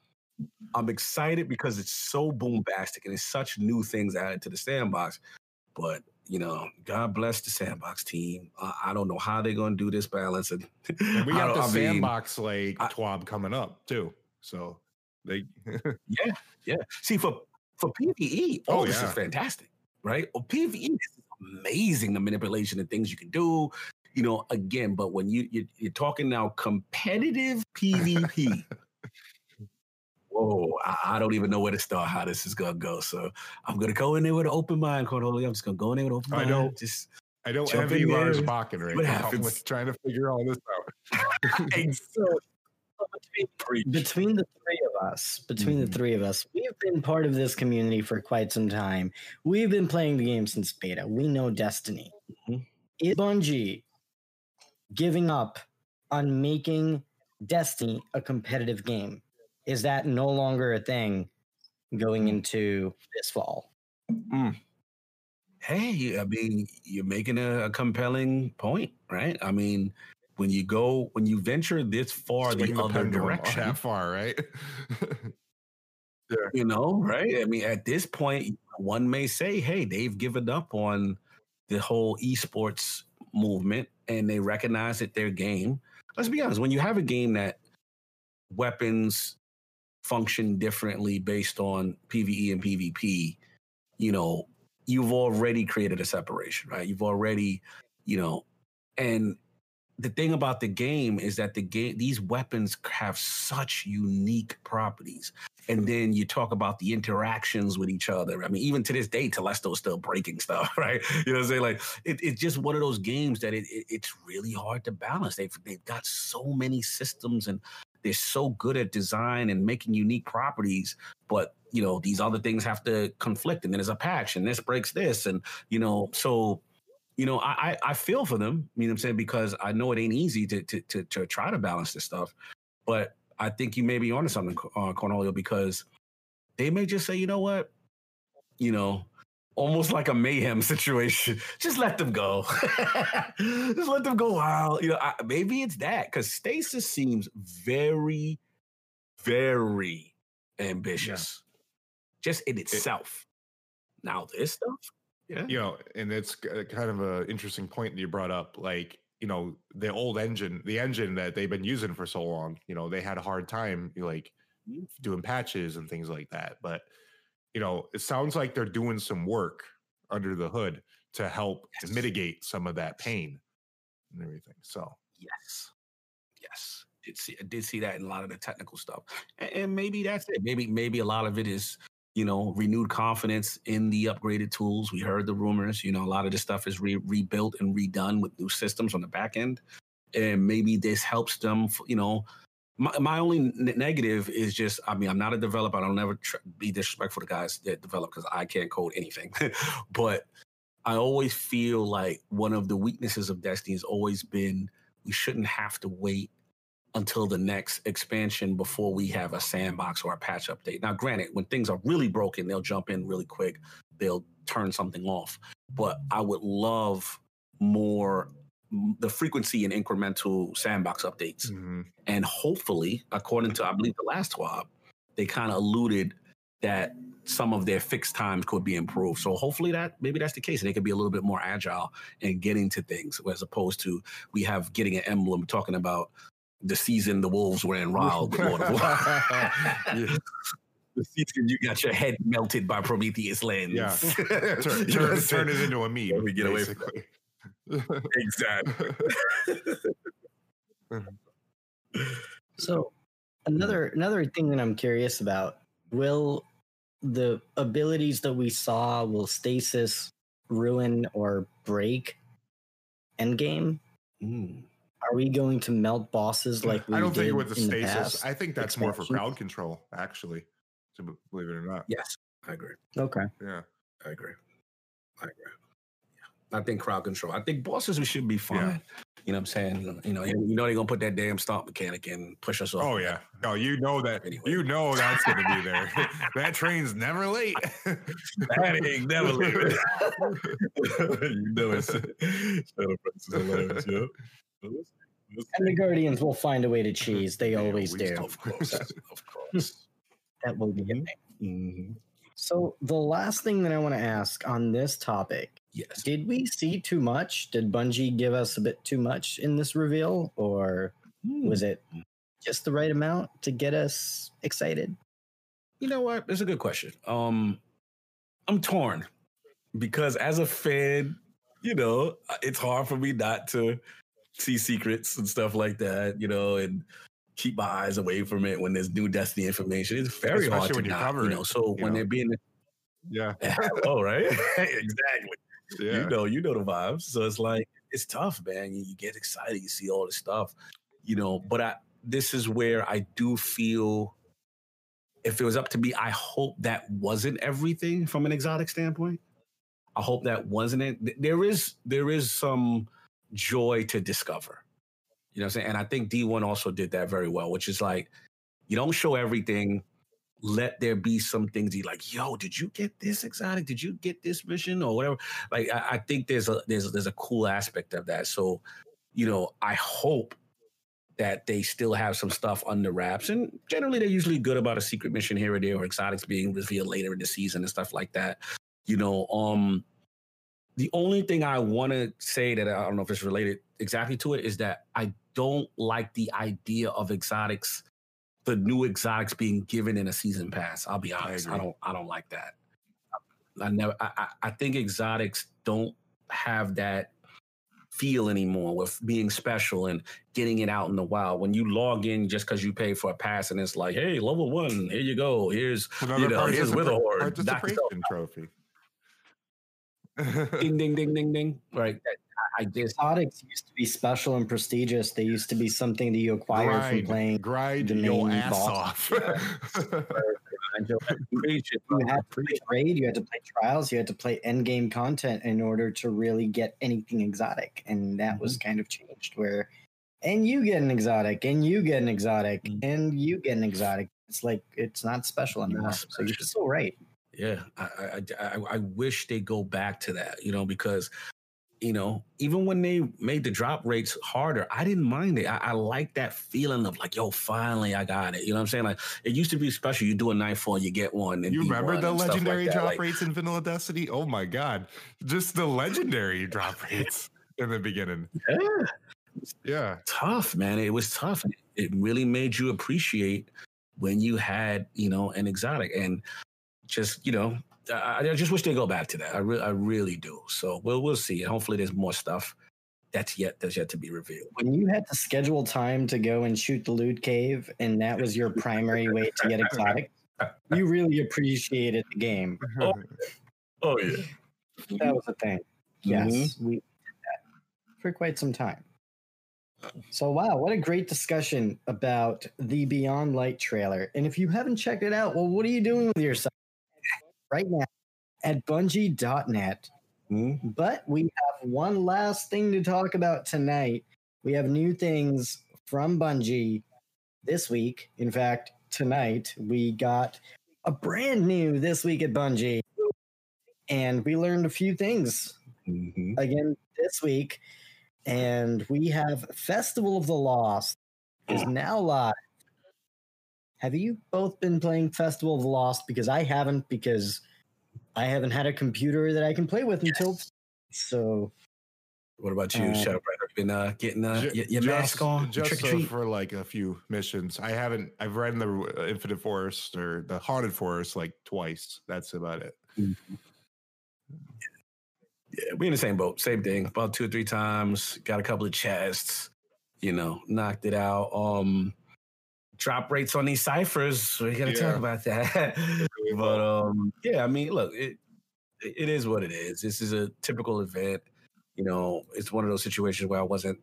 S2: I'm excited because it's so boombastic and it's such new things added to the sandbox. But you know, God bless the sandbox team. Uh, I don't know how they're gonna do this balance. And,
S3: And we <laughs> got the
S2: I mean,
S3: sandbox like twab coming up too. So they <laughs>
S2: yeah. Yeah. See, for for PVE, all
S3: Oh,
S2: this
S3: yeah.
S2: is fantastic, right? Well, PVE is amazing. The manipulation and things you can do. You know, again, but when you, you you're talking now competitive <laughs> PvP. Whoa, I, I don't even know where to start. How this is gonna go. So I'm gonna go in there with an open mind, Cornholio. I'm just gonna go in there with an open
S3: I
S2: mind.
S3: know.
S2: Just
S3: I don't
S2: Jump
S3: envy
S2: in
S3: Lars
S2: there,
S3: Bakken right
S2: what
S3: now
S2: happens.
S3: with <laughs> trying to figure all this out. <laughs>
S2: So, so between,
S1: between the three of us, between
S2: Mhm.
S1: the three of us, we've been part of this community for quite some time. We've been playing the game since beta. We know Destiny.
S2: Mhm.
S1: Is Bungie giving up on making Destiny a competitive game? Is that no longer a thing going hmm. into this fall? Hmm.
S2: hey, I mean, you're making a, a compelling point, right? I mean, when you go when you venture this far
S3: Swing
S2: the, other direction,
S3: that far, right? <laughs>
S2: you know, right? I mean, at this point, one may say, hey, they've given up on the whole esports movement and they recognize that their game. Let's be honest, when you have a game that weapons function differently based on PvE and PvP, you know, you've already created a separation, right? You've already, you know, and the thing about the game is that the game these weapons have such unique properties and mm-hmm. then you talk about the interactions with each other. I mean even to this day telesto's still breaking stuff <laughs> right? You know what i'm saying? Like it, it's just one of those games that it, it, it's really hard to balance. They've, they've got so many systems and they're so good at design and making unique properties but you know these other things have to conflict. And then there's a patch and this breaks this and you know so you know, I, I feel for them, you know what I'm saying? Because I know it ain't easy to, to, to, to try to balance this stuff. But I think you may be onto something, uh, Cornholio, because they may just say, you know what? You know, almost like a mayhem <laughs> situation. Just let them go. <laughs> just let them go wild. You know, I, maybe it's that because Stasis seems very, very ambitious, yeah. just in itself. It, now, this stuff,
S3: yeah. You know, and it's kind of an interesting point that you brought up. Like, you know, the old engine, the engine that they've been using for so long, you know, they had a hard time like mm-hmm. doing patches and things like that. But, you know, it sounds like they're doing some work under the hood to help yes. mitigate some of that pain and everything. So,
S2: yes. Yes. Did see, I did see that in a lot of the technical stuff. And, and maybe that's it. Maybe, maybe a lot of it is you know, renewed confidence in the upgraded tools. We heard the rumors, you know, a lot of this stuff is re- rebuilt and redone with new systems on the back end. And maybe this helps them, you know. My, my only n- negative is just, I mean, I'm not a developer. I don't ever tr- be disrespectful to guys that develop because I can't code anything. <laughs> but I always feel like one of the weaknesses of Destiny has always been we shouldn't have to wait until the next expansion before we have a sandbox or a patch update. Now, granted, when things are really broken, they'll jump in really quick. They'll turn something off. But I would love more the frequency and incremental sandbox updates. Mm-hmm. And hopefully, according to I believe the last TWAB, they kind of alluded that some of their fixed times could be improved. So hopefully that maybe that's the case. And they could be a little bit more agile in getting to things as opposed to we have getting an emblem talking about the season the Wolves were in Wild Lord of <laughs> yeah. The season you got your head melted by Prometheus lens.
S3: Yeah. <laughs> turn, turn, turn it into a meme.
S2: We get away from it. exactly. <laughs>
S1: so another another thing that I'm curious about, will the abilities that we saw will stasis ruin or break endgame? Mm. Are we going to melt bosses <sighs> like we I don't think with the stasis.
S3: The I think that's more for crowd control, actually. To believe it or not.
S2: Yes, I agree.
S1: Okay.
S3: Yeah,
S2: I agree. I agree. Yeah. I think crowd control. I think bosses we should be fine. Yeah. You know what I'm saying? You know, you know they're gonna put that damn stomp mechanic in and push us off.
S3: Oh yeah. No, you know that. Anyway. You know that's gonna be there. <laughs> that train's never late. <laughs>
S2: that ain't never late. <laughs> you know it's. Shadow Price is hilarious. Yeah.
S1: And the Guardians will find a way to cheese. They, <laughs> always, do.
S2: Of course. of course. <laughs>
S1: that will be thing. Mm-hmm. So the last thing that I want to ask on this topic.
S2: Yes.
S1: Did we see too much? Did Bungie give us a bit too much in this reveal? Or mm. was it just the right amount to get us excited?
S2: You know what? It's a good question. Um I'm torn because as a fan, you know, it's hard for me not to see secrets and stuff like that, you know, and keep my eyes away from it when there's new Destiny information. It's very Especially hard to not, cover you know. So when know. they're being,
S3: yeah, <laughs>
S2: oh right, <laughs> exactly. Yeah. You know, you know the vibes. So it's like it's tough, man. You, you get excited, you see all this stuff, you know. But I, this is where I do feel. If it was up to me, I hope that wasn't everything from an exotic standpoint. I hope that wasn't it. There is there is some joy to discover. You know what I'm saying? And I think D1 also did that very well, which is like, you don't show everything. let there be some things you like, yo, did you get this exotic? Did you get this mission or whatever? Like I, I think there's a there's there's a cool aspect of that. So, you know, I hope that they still have some stuff under wraps. And generally they're usually good about a secret mission here or there or exotics being revealed later in the season and stuff like that. You know, um the only thing I want to say that I don't know if it's related exactly to it is that I don't like the idea of exotics the new exotics being given in a season pass. I'll be honest. I, I don't I don't like that. I never I, I think exotics don't have that feel anymore with being special and getting it out in the wild. When you log in just because you pay for a pass and it's like, hey, level one, here you go. Here's Another you know, here's Witherhoard.
S3: Participation trophy.
S2: Ding ding ding ding ding. Right.
S1: I just exotics used to be special and prestigious. They used to be something that you acquired grind, from playing.
S3: Grind the your ass boss. off. <laughs>
S1: you had to play trade, you had to play trials, you had to play end game content in order to really get anything exotic. And that mm-hmm. was kind of changed where and you get an exotic, and you get an exotic, mm-hmm. and you get an exotic. It's like it's not special anymore. Special. So you're so right.
S2: Yeah, I, I, I I wish they go back to that, you know, because you know, even when they made the drop rates harder, I didn't mind it. I, I like that feeling of like, yo, finally I got it. You know what I'm saying? Like it used to be special. You do a nightfall, you get one.
S3: you remember the legendary like drop like, rates in Vanilla Destiny? Oh my god, just the legendary drop <laughs> rates in the beginning.
S2: Yeah,
S3: yeah,
S2: tough man. It was tough. It really made you appreciate when you had you know an exotic and just you know I, I just wish they go back to that. I really, I really do. So we'll we'll see. Hopefully, there's more stuff that's yet that's yet to be revealed.
S1: When you had to schedule time to go and shoot the loot cave, and that was your primary way to get exotic, <laughs> you really appreciated the game.
S2: Oh, oh yeah,
S1: that was a thing. Yes, mm-hmm. we did that for quite some time. So wow, what a great discussion about the Beyond Light trailer. And if you haven't checked it out, well, what are you doing with yourself? Right now at bungie.net. Mm-hmm. But we have one last thing to talk about tonight. We have new things from Bungie this week. In fact, tonight we got a brand new this week at Bungie. And we learned a few things mm-hmm. again this week. And we have Festival of the Lost is <clears throat> now live have you both been playing Festival of the Lost? Because I haven't, because I haven't had a computer that I can play with yes. until. So.
S2: What about you, uh, Shadowbringer? Been uh, getting uh, j- your, just, mask on,
S3: just so for like a few missions. I haven't. I've read in the uh, Infinite Forest or the Haunted Forest like twice. That's about it. Mm-hmm.
S2: Yeah, we in the same boat. Same thing. About two or three times. Got a couple of chests. You know, knocked it out. Um, drop rates on these ciphers. We got to yeah. talk about that. <laughs> but um, yeah, I mean, look, it it is what it is. This is a typical event. You know, it's one of those situations where I wasn't.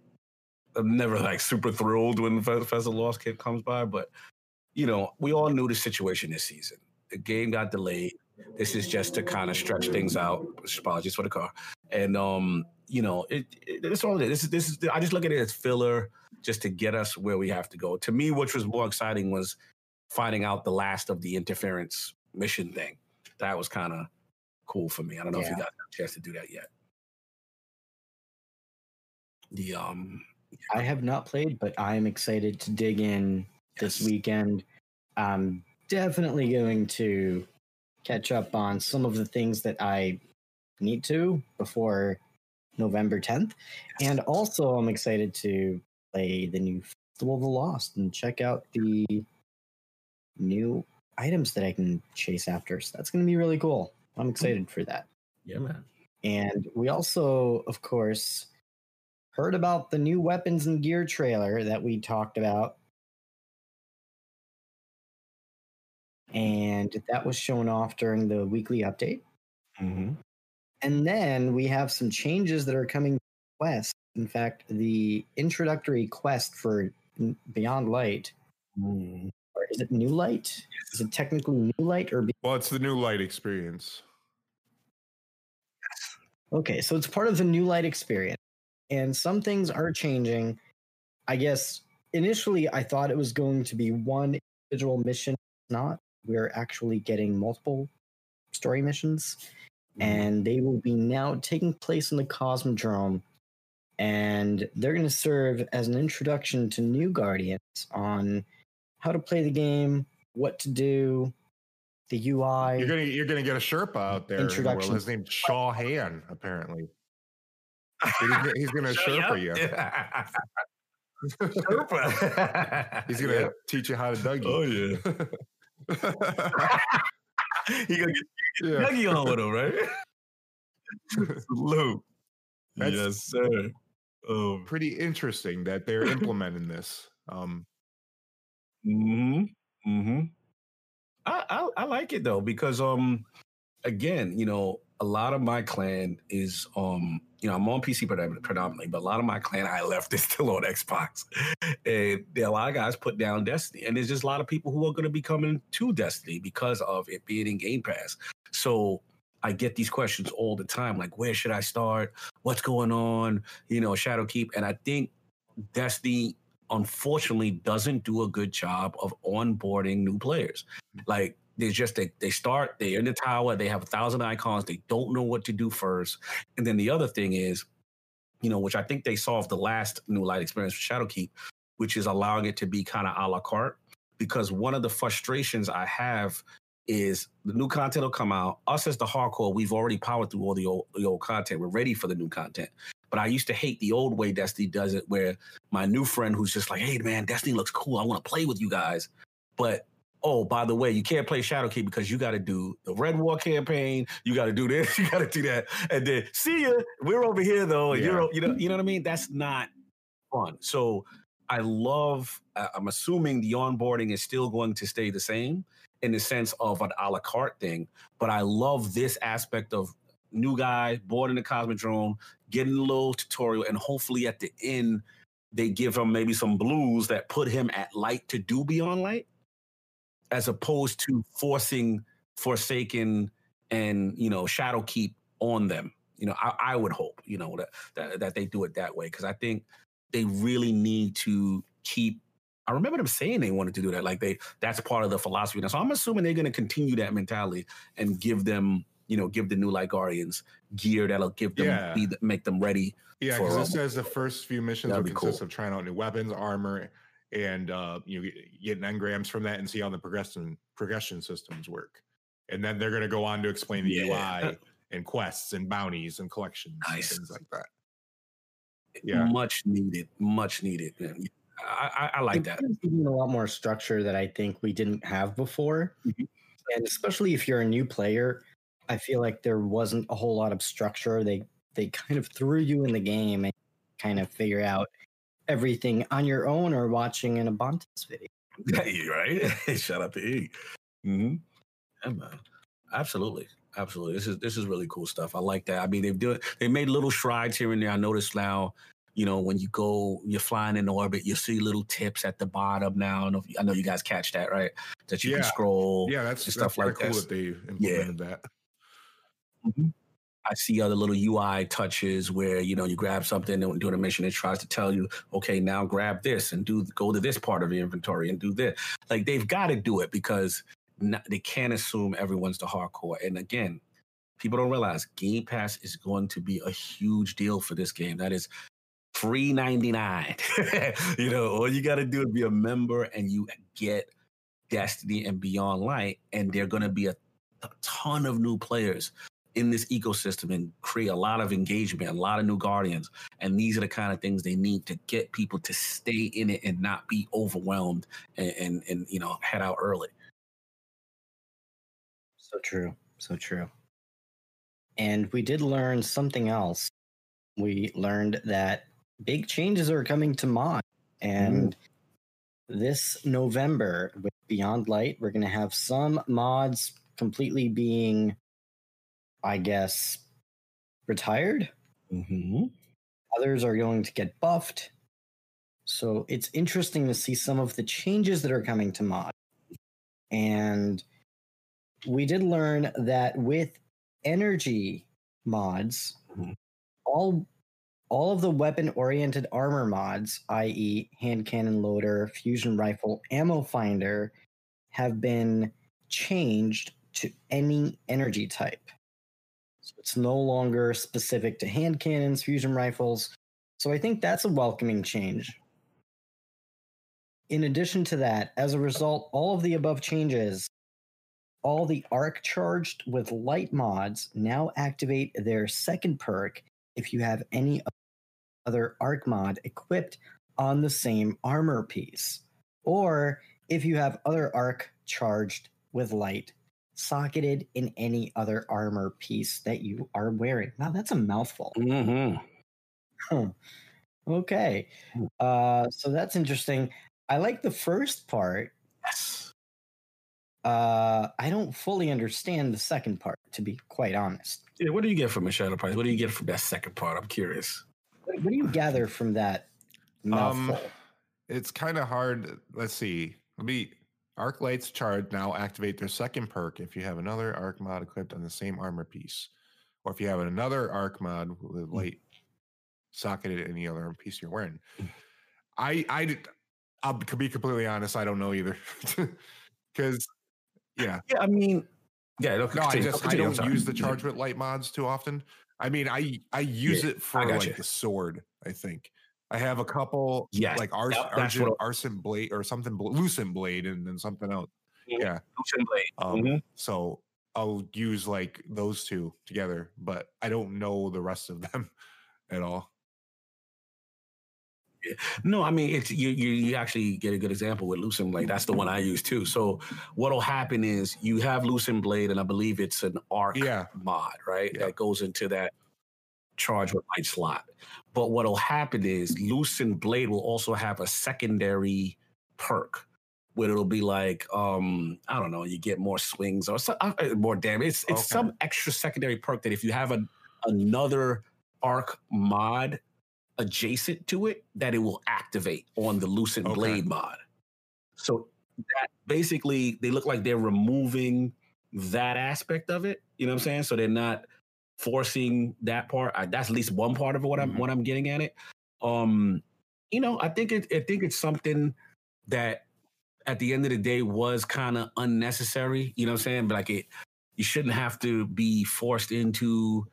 S2: I'm never like super thrilled when Festival Lost Kid comes by, but you know, we all knew the situation this season. The game got delayed. This is just to kind of stretch things out. Apologies for the car, and um, you know, it, it, it's all it is. This is this is. I just look at it as filler just to get us where we have to go. To me, which was more exciting was finding out the last of the interference mission thing. That was kind of cool for me. I don't know yeah. if you got a chance to do that yet. The um
S1: I have not played, but I am excited to dig in yes. this weekend. I'm definitely going to catch up on some of the things that I need to before November 10th. Yes. And also I'm excited to play the new Festival of the Lost and check out the new items that I can chase after. So that's going to be really cool. I'm excited for that.
S2: Yeah, man.
S1: And we also, of course, heard about the new weapons and gear trailer that we talked about. And that was shown off during the weekly update.
S2: Mm-hmm.
S1: And then we have some changes that are coming west in fact, the introductory quest for Beyond Light,
S2: mm.
S1: or is it New Light? Is it technically New Light or?
S3: Well, it's the New Light experience.
S1: Okay, so it's part of the New Light experience, and some things are changing. I guess initially I thought it was going to be one individual mission, not we're actually getting multiple story missions,
S2: Mm-hmm.
S1: and they will be now taking place in the Cosmodrome. And they're going to serve as an introduction to new Guardians on how to play the game, what to do, the UI.
S3: You're gonna you're gonna get a Sherpa out there. in the.
S1: Introduction.
S3: His name's Shaw Han, apparently. <laughs> He's gonna, Sherpa you.
S2: Sherpa. <laughs>
S3: He's gonna
S2: Yeah.
S3: teach you how to Dougie.
S2: Oh yeah. <laughs> he gonna get
S3: yeah.
S2: Dougie on with him, right? Salute.
S3: That's-
S2: yes, sir. Um,
S3: Pretty interesting that they're <laughs> implementing this. Um,
S2: hmm hmm I, I I like it though because um again you know a lot of my clan is um you know I'm on PC predominantly but a lot of my clan I left <laughs> is still on Xbox. And a lot of guys put down Destiny and there's just a lot of people who are going to be coming to Destiny because of it being in Game Pass. So I get these questions all the time like where should I start what's going on you know Shadowkeep and I think Destiny unfortunately doesn't do a good job of onboarding new players. Like they just they they start, they're in the tower, they have a thousand icons, they don't know what to do first. And then the other thing is, you know, which I think they solved the last new light experience for Shadowkeep, which is allowing it to be kind of a la carte. Because one of the frustrations I have is the new content will come out. Us as the hardcore, we've already powered through all the old, the old content. We're ready for the new content. But I used to hate the old way Destiny does it, where my new friend who's just like, hey man, Destiny looks cool. I want to play with you guys. But oh, by the way, you can't play Shadowkeep because you got to do the Red War campaign. You got to do this. <laughs> You got to do that. And then see ya. We're over here though. And you're,
S3: Yeah.
S2: you know, you know what I mean. That's not fun. So I love. I'm assuming the onboarding is still going to stay the same in the sense of an a la carte thing. But I love this aspect of new guy boarding the Cosmodrome, getting a little tutorial, and hopefully at the end they give him maybe some blues that put him at light to do beyond light, as opposed to forcing Forsaken and you know Shadowkeep on them. You know, I, I would hope you know that, that that they do it that way because I think they really need to keep. I remember them saying they wanted to do that, like they that's part of the philosophy. Now, so I'm assuming they're going to continue that mentality and give them, you know, give the new Light Guardians gear that'll give them
S3: Yeah.
S2: be, make them ready
S3: yeah, because it
S2: um,
S3: says the first few missions will consist
S2: cool.
S3: of trying out new weapons, armor, and uh, you know, get- getting engrams from that and see how the progression progression systems work. And then they're going to go on to explain the
S2: Yeah.
S3: UI and quests and bounties and collections
S2: Nice.
S3: and things like that. Yeah.
S2: much needed, much needed. man. I, I, I like
S1: It
S2: that.
S1: a lot more structure that I think we didn't have before.
S2: Mhm.
S1: And especially if you're a new player, I feel like there wasn't a whole lot of structure. They they kind of threw you in the game and kind of figure out everything on your own or watching an Abantes video. <laughs>
S2: You're right. <laughs> Shout out to E. Mm-hmm. Yeah, man. Absolutely. Absolutely. This is this is really cool stuff. I like that. I mean, they've doing they made little strides here and there. I noticed now, you know, when you go, you're flying in orbit, you see little tips at the bottom now. I, know, I know you guys catch that, right? That you
S3: Yeah.
S2: can scroll.
S3: Yeah, that's,
S2: stuff like
S3: cool
S2: that.
S3: that they implemented that.
S2: Mhm. I see other little UI touches where you know you grab something and doing a mission, it tries to tell you, okay, now grab this and do go to this part of the inventory and do this. Like they've got to do it because n- they can't assume everyone's the hardcore. And again, people don't realize Game Pass is going to be a huge deal for this game. That is free ninety nine. <laughs> you know, all you got to do is be a member and you get Destiny and Beyond Light, and they're going to be a, a ton of new players in this ecosystem and create a lot of engagement, a lot of new guardians. And these are the kind of things they need to get people to stay in it and not be overwhelmed and and, and you know head out early.
S1: So true. So true. And we did learn something else. We learned that big changes are coming to mod. And this November with Beyond Light, we're going to have some mods completely being, I guess, retired.
S2: Mm-hmm.
S1: Others are going to get buffed. So it's interesting to see some of the changes that are coming to mod. And we did learn that with energy mods,
S2: Mhm.
S1: all all of the weapon oriented armor mods, i.e., hand cannon loader, fusion rifle, ammo finder, have been changed to any energy type. So it's no longer specific to hand cannons, fusion rifles. So I think that's a welcoming change. In addition to that, as a result, all of the above changes, all the arc charged with light mods now activate their second perk if you have any other arc mod equipped on the same armor piece, or if you have other arc charged with light socketed in any other armor piece that you are wearing. Now that's a mouthful.
S2: Mm-hmm.
S1: Okay.
S2: Hmm.
S1: Uh, so that's interesting. I like the first part.
S2: Yes.
S1: Uh, I don't fully understand the second part, to be quite honest.
S2: Yeah, what do you get from a Shadow Price? What do you get from that second part? I'm curious.
S1: What, what do you gather from that mouthful?
S3: Um, it's kind of hard. Let's see. Let me. Arc lights charge now activate their second perk if you have another arc mod equipped on the same armor piece, or if you have another arc mod with light socketed in any other piece you're wearing. I I I'll be completely honest. I don't know either, <laughs> because yeah,
S2: Yeah, I mean, yeah. No,
S3: no, I
S2: continue.
S3: just I don't use the charge with light mods too often. I mean, I I use it for like
S2: you.
S3: the sword. I think I have a couple
S2: Yeah,
S3: like ars-
S2: yep, that's
S3: argent,
S2: what-
S3: arson blade or something lucent blade and then something else.
S2: Mhm.
S3: Yeah.
S2: Lucent Blade.
S3: Um,
S2: Mhm.
S3: So I'll use like those two together, but I don't know the rest of them <laughs> at all.
S2: No, I mean it's you, you. You actually get a good example with Lucent Blade. That's the one I use too. So what'll happen is you have Lucent Blade, and I believe it's an arc
S3: Yeah.
S2: mod, right?
S3: Yeah.
S2: That goes into that charge with light slot. But what'll happen is Lucent Blade will also have a secondary perk where it'll be like, um, I don't know, you get more swings or uh, uh, more damage. It's, it's
S3: Okay.
S2: some extra secondary perk that if you have a, another arc mod adjacent to it, that it will activate on the Lucent
S3: Okay.
S2: Blade mod. So that basically they look like they're removing that aspect of it. You know what I'm saying? So they're not forcing that part. I, that's at least one part of. What I'm
S3: Mhm.
S2: what I'm getting at it. Um, you know, I think it. I think it's something that at the end of the day was kind of unnecessary. You know what I'm saying? But like it, you shouldn't have to be forced into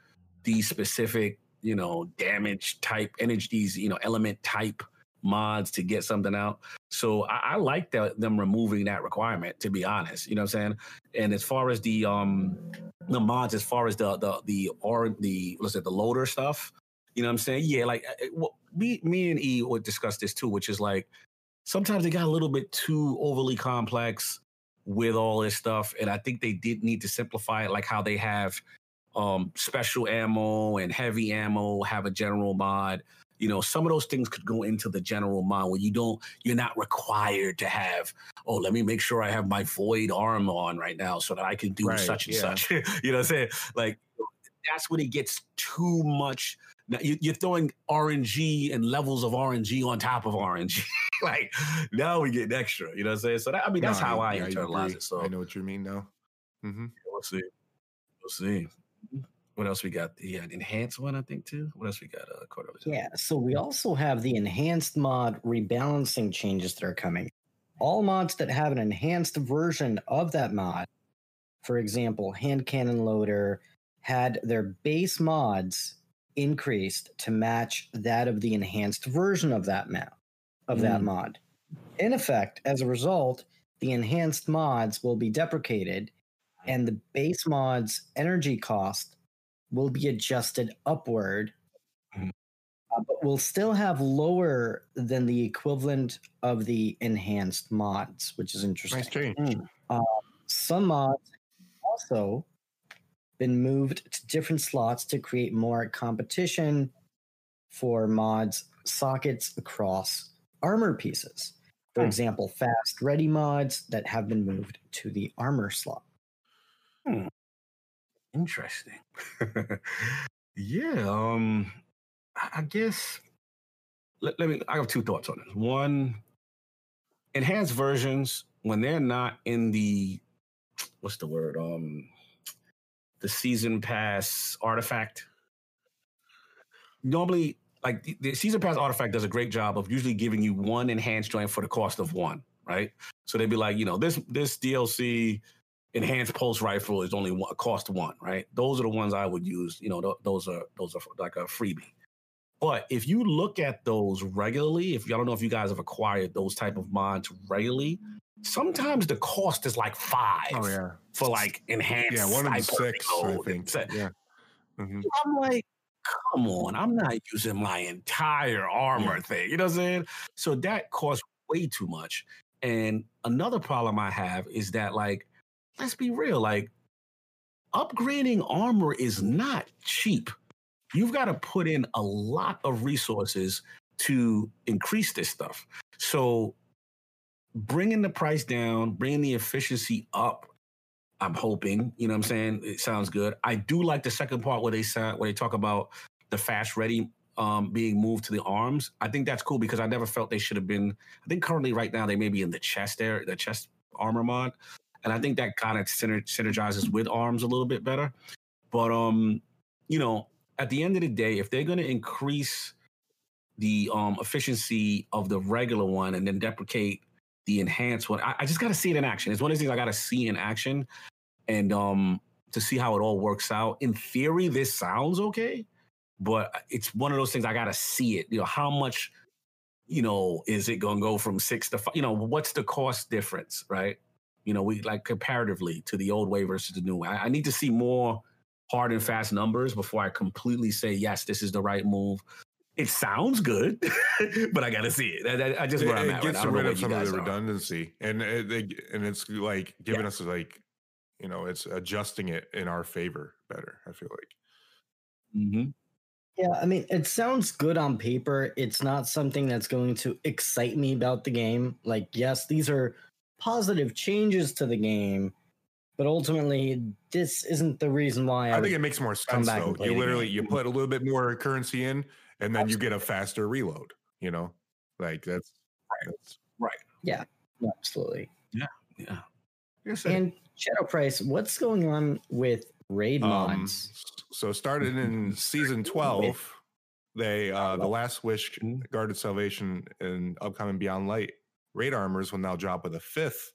S2: these specific, you know, damage type energies, you know, element type mods to get something out. So I, I like that them removing that requirement, to be honest. You know what I'm saying? And as far as the um the mods, as far as the the the or the let's say the loader stuff, you know what I'm saying? Yeah, like uh, well, me me and E would discuss this too, which is like sometimes they got a little bit too overly complex with all this stuff. And I think they did need to simplify it, like how they have um special ammo and heavy ammo have a general mod you know some of those things could go into the general mod where you don't you're not required to have oh let me make sure i have my void arm on right now so that i can do
S3: Right,
S2: such and
S3: yeah.
S2: such <laughs> you know what i'm saying like that's when it gets too much now you, you're throwing rng and levels of rng on top of rng <laughs> like now we get extra you know what i'm saying so that, i mean that's
S3: No,
S2: how i,
S3: yeah,
S2: internalize it so
S3: I know what you mean now. hmm
S2: we'll see. We'll see. What else we got? The uh, enhanced one, I think, too. What else we got? Uh, quarterly?
S1: Yeah, so we also have the enhanced mod rebalancing changes that are coming. All mods that have an enhanced version of that mod, for example, hand cannon loader, had their base mods increased to match that of the enhanced version of that map of that
S2: Mm.
S1: mod. In effect, as a result, the enhanced mods will be deprecated and the base mod's energy cost will be adjusted upward uh, but will still have lower than the equivalent of the enhanced mods, which is interesting.
S3: Nice change.
S2: Mm.
S1: Some mods also been moved to different slots to create more competition for mods sockets across armor pieces. For
S2: Hmm.
S1: example, fast ready mods that have been moved to the armor slot.
S2: Interesting. <laughs> yeah. Um. I I guess. Let, let me. I have two thoughts on this. One, enhanced versions when they're not in the what's the word? Um, the season pass artifact. Normally, like the, the season pass artifact does a great job of usually giving you one enhanced joint for the cost of one, right? So they'd be like, you know, this this DLC enhanced pulse rifle is only one, cost one, right? Those are the ones I would use. You know, th- those are those are like a freebie. But if you look at those regularly, if I don't know if you guys have acquired those type of mods regularly, sometimes the cost is like five
S3: Oh yeah,
S2: for like enhanced.
S3: yeah. One of
S2: sniper
S3: six, I think. Yeah. Mhm.
S2: I'm like, come on, I'm not using my entire armor thing. You know what I'm saying? So that costs way too much. And another problem I have is that, like, let's be real, like, upgrading armor is not cheap. You've got to put in a lot of resources to increase this stuff. So bringing the price down, bringing the efficiency up, I'm hoping, you know what I'm saying? It sounds good. I do like the second part where they sound where they talk about the fast ready um, being moved to the arms. I think that's cool because I never felt they should have been. I think currently right now they may be in the chest there, the chest armor mod. And I think that kind of syner- synergizes with arms a little bit better. But um, you know, at the end of the day, if they're gonna increase the um efficiency of the regular one and then deprecate the enhanced one. I, I just got to see it in action. It's one of those things I got to see in action, and um, to see how it all works out. In theory, this sounds okay, but it's one of those things I got to see it. You know, how much, you know, is it going to go from six to five? You know, what's the cost difference, right? You know, we like comparatively to the old way versus the new way. I, I need to see more hard and fast numbers before I completely say yes, this is the right move. It sounds good, <laughs> but I got to see it. I, I- I just where I'm
S3: it
S2: at.
S3: gets
S2: right? I don't know
S3: rid of some of
S2: guys
S3: the
S2: are.
S3: redundancy, and it, they, and it's like giving us like, you know, it's adjusting it in our favor better. I feel like.
S2: Mhm.
S1: Yeah, I mean, it sounds good on paper. It's not something that's going to excite me about the game. Like, yes, these are positive changes to the game, but ultimately, this isn't the reason why I,
S3: I think it makes more sense though. You literally you put a little bit more currency in, and then you get a faster reload. You know, like that's right. that's
S1: absolutely.
S2: Yeah. Like I said,
S1: And Shadow Price, what's going on with raid
S3: um.
S1: mods?
S3: So started in season <laughs> twelve, they uh the Last Wish,
S2: Mhm.
S3: Garden of Salvation, and upcoming Beyond Light raid armors will now drop with a fifth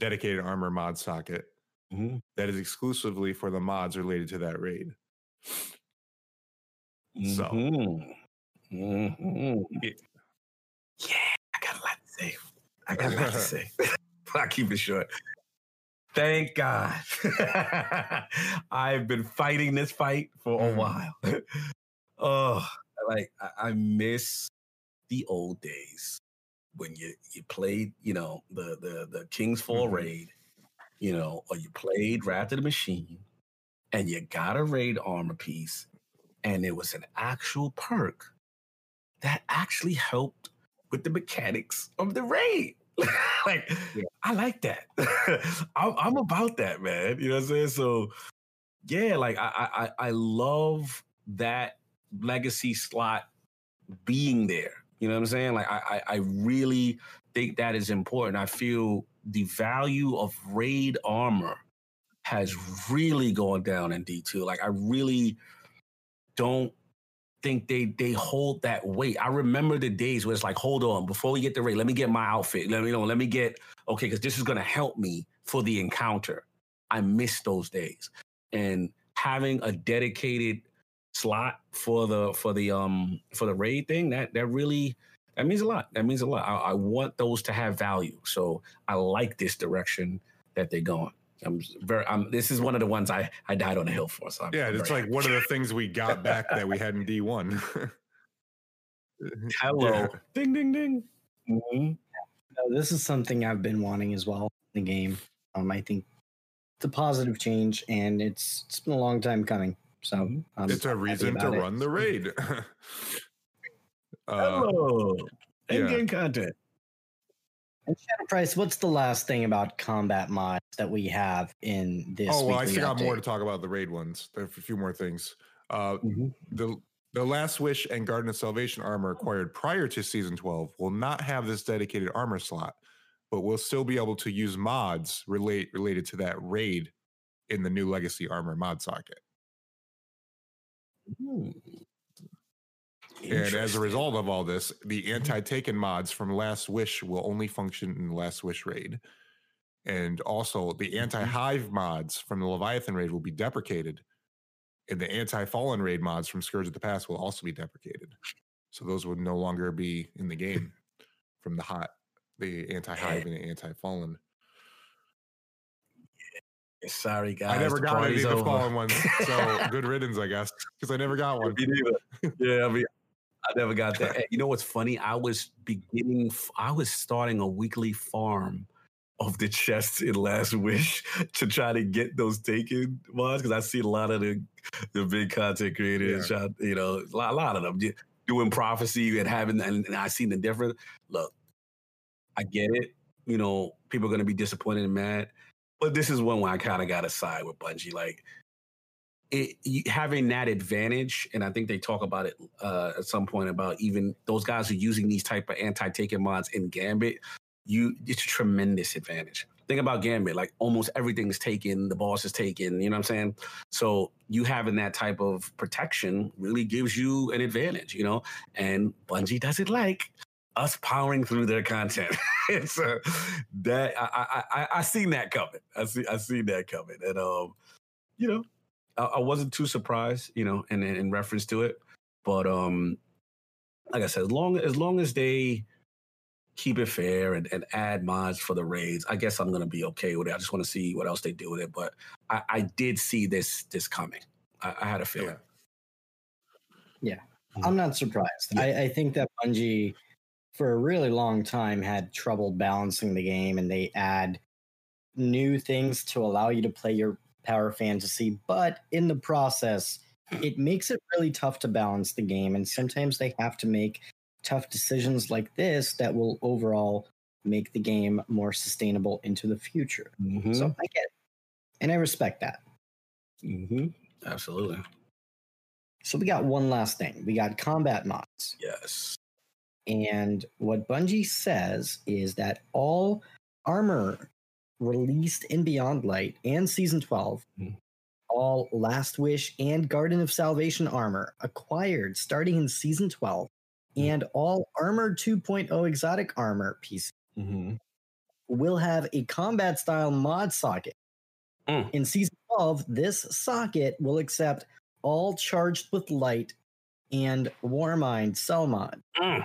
S3: dedicated armor mod socket
S2: Mhm.
S3: that is exclusively for the mods related to that raid. So-
S2: Mhm. Mhm.
S3: Yeah.
S2: Yeah, I got a lot to say. I got a lot to <laughs> say. <laughs> I'll keep it short. Thank God. <laughs> I've been fighting this fight for a
S3: Mhm.
S2: while. oh, like I, I miss the old days when you you played, you know, the the the King's Fall
S3: Mhm.
S2: raid, you know, or you played Wrath of the Machine, and you got a raid armor piece, and it was an actual perk that actually helped with the mechanics of the raid. <laughs> like,
S3: Yeah.
S2: I like that. <laughs> I'm, I'm about that, man. You know what I'm saying? So, yeah, like I, I, I I love that legacy slot being there. You know what I'm saying? Like, I, I, I really think that is important. I feel the value of raid armor has really gone down in D2. Like, I really don't think they they hold that weight. I remember the days where it's like, hold on, before we get the raid, let me get my outfit. Let me you know, let me get okay, because this is gonna help me for the encounter. I miss those days. And having a dedicated slot for the for the um for the raid thing, that that really that means a lot. That means a lot. I, I want those to have value. So I like this direction that they're going. I'm very. I'm, this is one of the ones I I died on the hill for. So I'm,
S3: Yeah, it's like
S2: happy.
S3: one of the things we got back that we had in D one. <laughs>
S2: Hello.
S3: Yeah.
S2: Ding ding ding. Mhm.
S1: No, this is something I've been wanting as well in the game. Um, I think it's a positive change, and it's it's been a long time coming. So. I'm
S3: it's a reason to
S1: it.
S3: run the raid. <laughs> uh,
S2: Hello.
S3: yeah.
S2: In-game content.
S1: And Shadow Price, what's the last thing about combat mods that we have in this?
S3: oh well, I
S1: weekly
S3: still got more to talk about the raid ones. There's a few more things. Uh,
S2: Mhm.
S3: the the Last Wish and Garden of Salvation armor acquired prior to season 12 will not have this dedicated armor slot, but will still be able to use mods relate related to that raid in the new legacy armor mod socket.
S2: Hmm.
S3: And as a result of all this, the anti-taken mods from Last Wish will only function in Last Wish raid. And also, the anti hive mods from the Leviathan raid will be deprecated, and the anti fallen raid mods from Scourge of the Past will also be deprecated. So those would no longer be in the game <laughs> from the hot, the anti hive and the anti fallen.
S2: Sorry, guys.
S3: I never got any of the fallen ones, so <laughs> good riddance, I guess, because I never got one.
S2: Yeah, I mean, I never got that. <laughs> You know what's funny? I was beginning. I was starting a weekly farm of the chests in Last Wish <laughs> to try to get those taken ones because I see a lot of the the big content creators. try- you know, a lot, a lot of them do- doing prophecy and having, and, and I seen the difference. Look, I get it. You know, people are going to be disappointed and mad, but this is one where I kind of got to side with Bungie. Like, it, having that advantage, and I think they talk about it uh, at some point about even those guys who are using these type of anti-taken mods in Gambit. You, it's a tremendous advantage. Think about Gambit, like almost everything is taken, the boss is taken. You know what I'm saying? So you having that type of protection really gives you an advantage. You know, and Bungie doesn't like us powering through their content. <laughs> it's uh, that I, I I I seen that coming. I see I seen that coming, and um, you know, I, I wasn't too surprised, you know, in, in in reference to it. But um, like I said, as long as long as they keep it fair and, and add mods for the raids, I guess I'm gonna be okay with it. I just want to see what else they do with it. But I, I did see this this coming. I, I had a feeling. Yeah.
S1: I'm not surprised.
S2: Yeah.
S1: I, I think that Bungie, for a really long time, had trouble balancing the game, and they add new things to allow you to play your power fantasy. But in the process, it makes it really tough to balance the game, and sometimes they have to make tough decisions like this that will overall make the game more sustainable into the future.
S2: Mhm.
S1: So I get it, and I respect that.
S2: hmm Absolutely.
S1: So we got one last thing. We got combat mods.
S2: Yes.
S1: And what Bungie says is that all armor released in Beyond Light and Season 12,
S2: Mhm.
S1: all Last Wish and Garden of Salvation armor acquired starting in Season 12,
S2: Mhm.
S1: and all Armor 2.0 exotic armor pieces
S2: hmm
S1: will have a combat style mod socket.
S2: Mm.
S1: In Season 12, this socket will accept all charged with light and Warmind cell mod.
S2: Mm.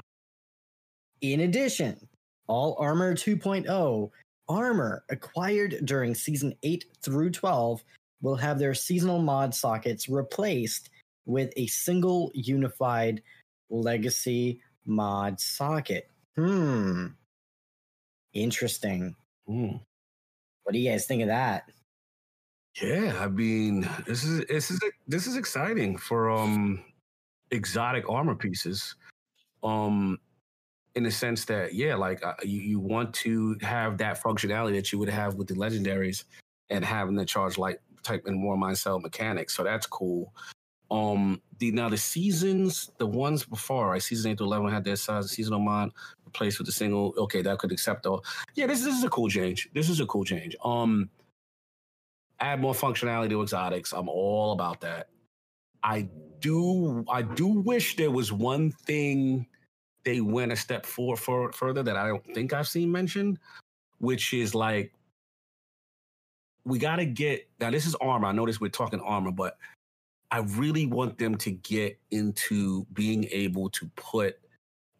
S1: In addition, all Armor 2.0 armor acquired during Season 8 through 12 will have their seasonal mod sockets replaced with a single unified legacy mod socket. Hmm. Interesting.
S2: Mm.
S1: What do you guys think of that?
S2: Yeah, I mean, this is this is this is exciting for um exotic armor pieces. Um in the sense that yeah, like uh, you, you want to have that functionality that you would have with the legendaries and having the charge light type and Warmind cell mechanics. So that's cool. Um the now the seasons, the ones before, right? Season 8 to 11 had their size seasonal mod replaced with a single. Okay, that could accept all. Yeah, this, this is a cool change. This is a cool change. Um add more functionality to exotics. I'm all about that. I do I do wish there was one thing they went a step for, for further that I don't think I've seen mentioned, which is like we got to get now. This is armor. I notice we're talking armor, but I really want them to get into being able to put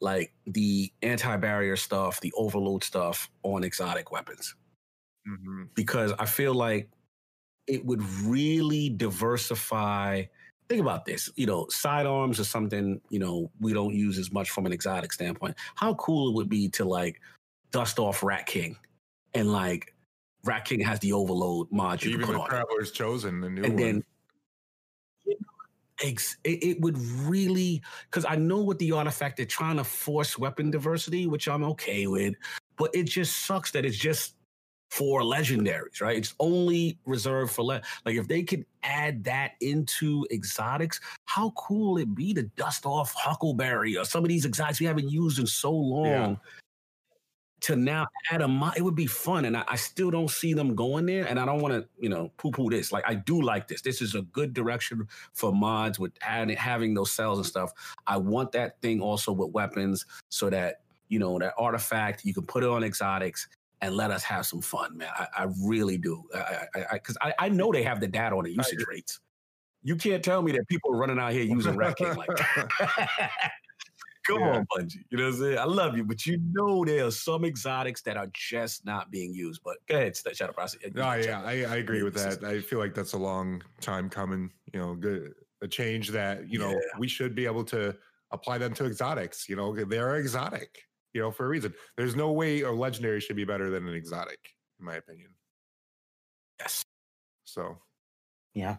S2: like the anti-barrier stuff, the overload stuff on exotic weapons
S3: hmm
S2: because I feel like it would really diversify. Think about this, you know, sidearms are something, you know, we don't use as much from an exotic standpoint. How cool it would be to like dust off Rat King and like Rat King has the overload mod you
S3: Even the
S2: put on.
S3: Traveler's Chosen, the new
S2: And
S3: one.
S2: then it, it would really because I know with the artifact they're trying to force weapon diversity, which I'm okay with, but it just sucks that it's just for legendaries, right? It's only reserved for le- like if they could add that into exotics, how cool it be to dust off Huckleberry or some of these exotics we haven't used in so long. To now add a mod, it would be fun, and I, I still don't see them going there. And I don't want to, you know, poo-poo this. Like I do like this. This is a good direction for mods with adding, having those cells and stuff. I want that thing also with weapons, so that you know that artifact you can put it on exotics and let us have some fun, man. I, I really do. I because I, I, I, know they have the data on the usage rates. You can't tell me that people are running out here using DraftKings like that. <laughs> <laughs> Come yeah. on, Bungie. You know what I'm saying? I love you, but you know there are some exotics that are just not being used. But go ahead, Shadow Price.
S3: No, yeah, I, I, agree with that. I feel like that's a long time coming. You know, good a change that you know yeah. we should be able to apply them to exotics. You know, they're exotic. You know, for a reason. There's no way a legendary should be better than an exotic, in my opinion.
S2: Yes.
S3: So.
S1: Yeah.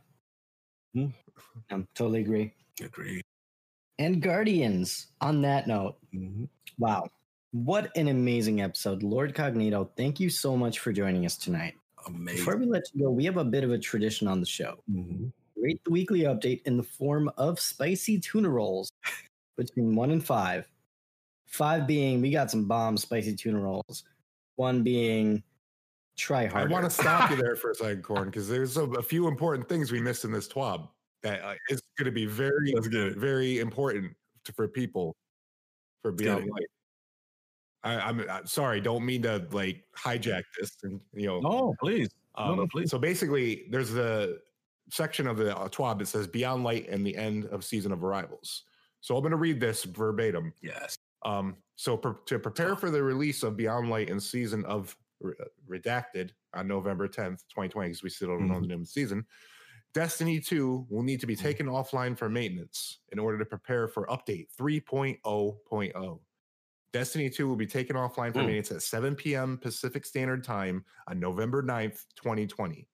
S1: Mm, <laughs> I totally agree.
S2: Agree
S1: and Guardians. On that note, mm-hmm. wow, what an amazing episode. Lord Cognito, thank you so much for joining us tonight.
S2: Amazing.
S1: Before we let you go, we have a bit of a tradition on the show. Mm-hmm. Rate the weekly update in the form of spicy tuna rolls <laughs> between one and five. Five being we got some bomb spicy tuna rolls. One being try hard.
S3: I want to stop you there for a second, <laughs> Corn, because there's a, a, few important things we missed in this twab that uh, is going to be very, very important to, for people for Beyond Light. I, am uh, sorry, don't mean to like hijack <laughs> this, and you know.
S2: No, please.
S3: Um, no, no, please. So basically, there's a section of the uh, TWAB that says Beyond Light and the end of season of arrivals. So I'm going to read this verbatim.
S2: Yes.
S3: Um, so per- to prepare for the release of Beyond Light and season of Re- Redacted on November 10th, 2020, because we still don't mm-hmm. know the name of the season, Destiny 2 will need to be mm. taken offline for maintenance in order to prepare for update 3.0.0. Destiny 2 will be taken offline for mm. maintenance at 7 p.m. Pacific Standard Time on November 9th, 2020.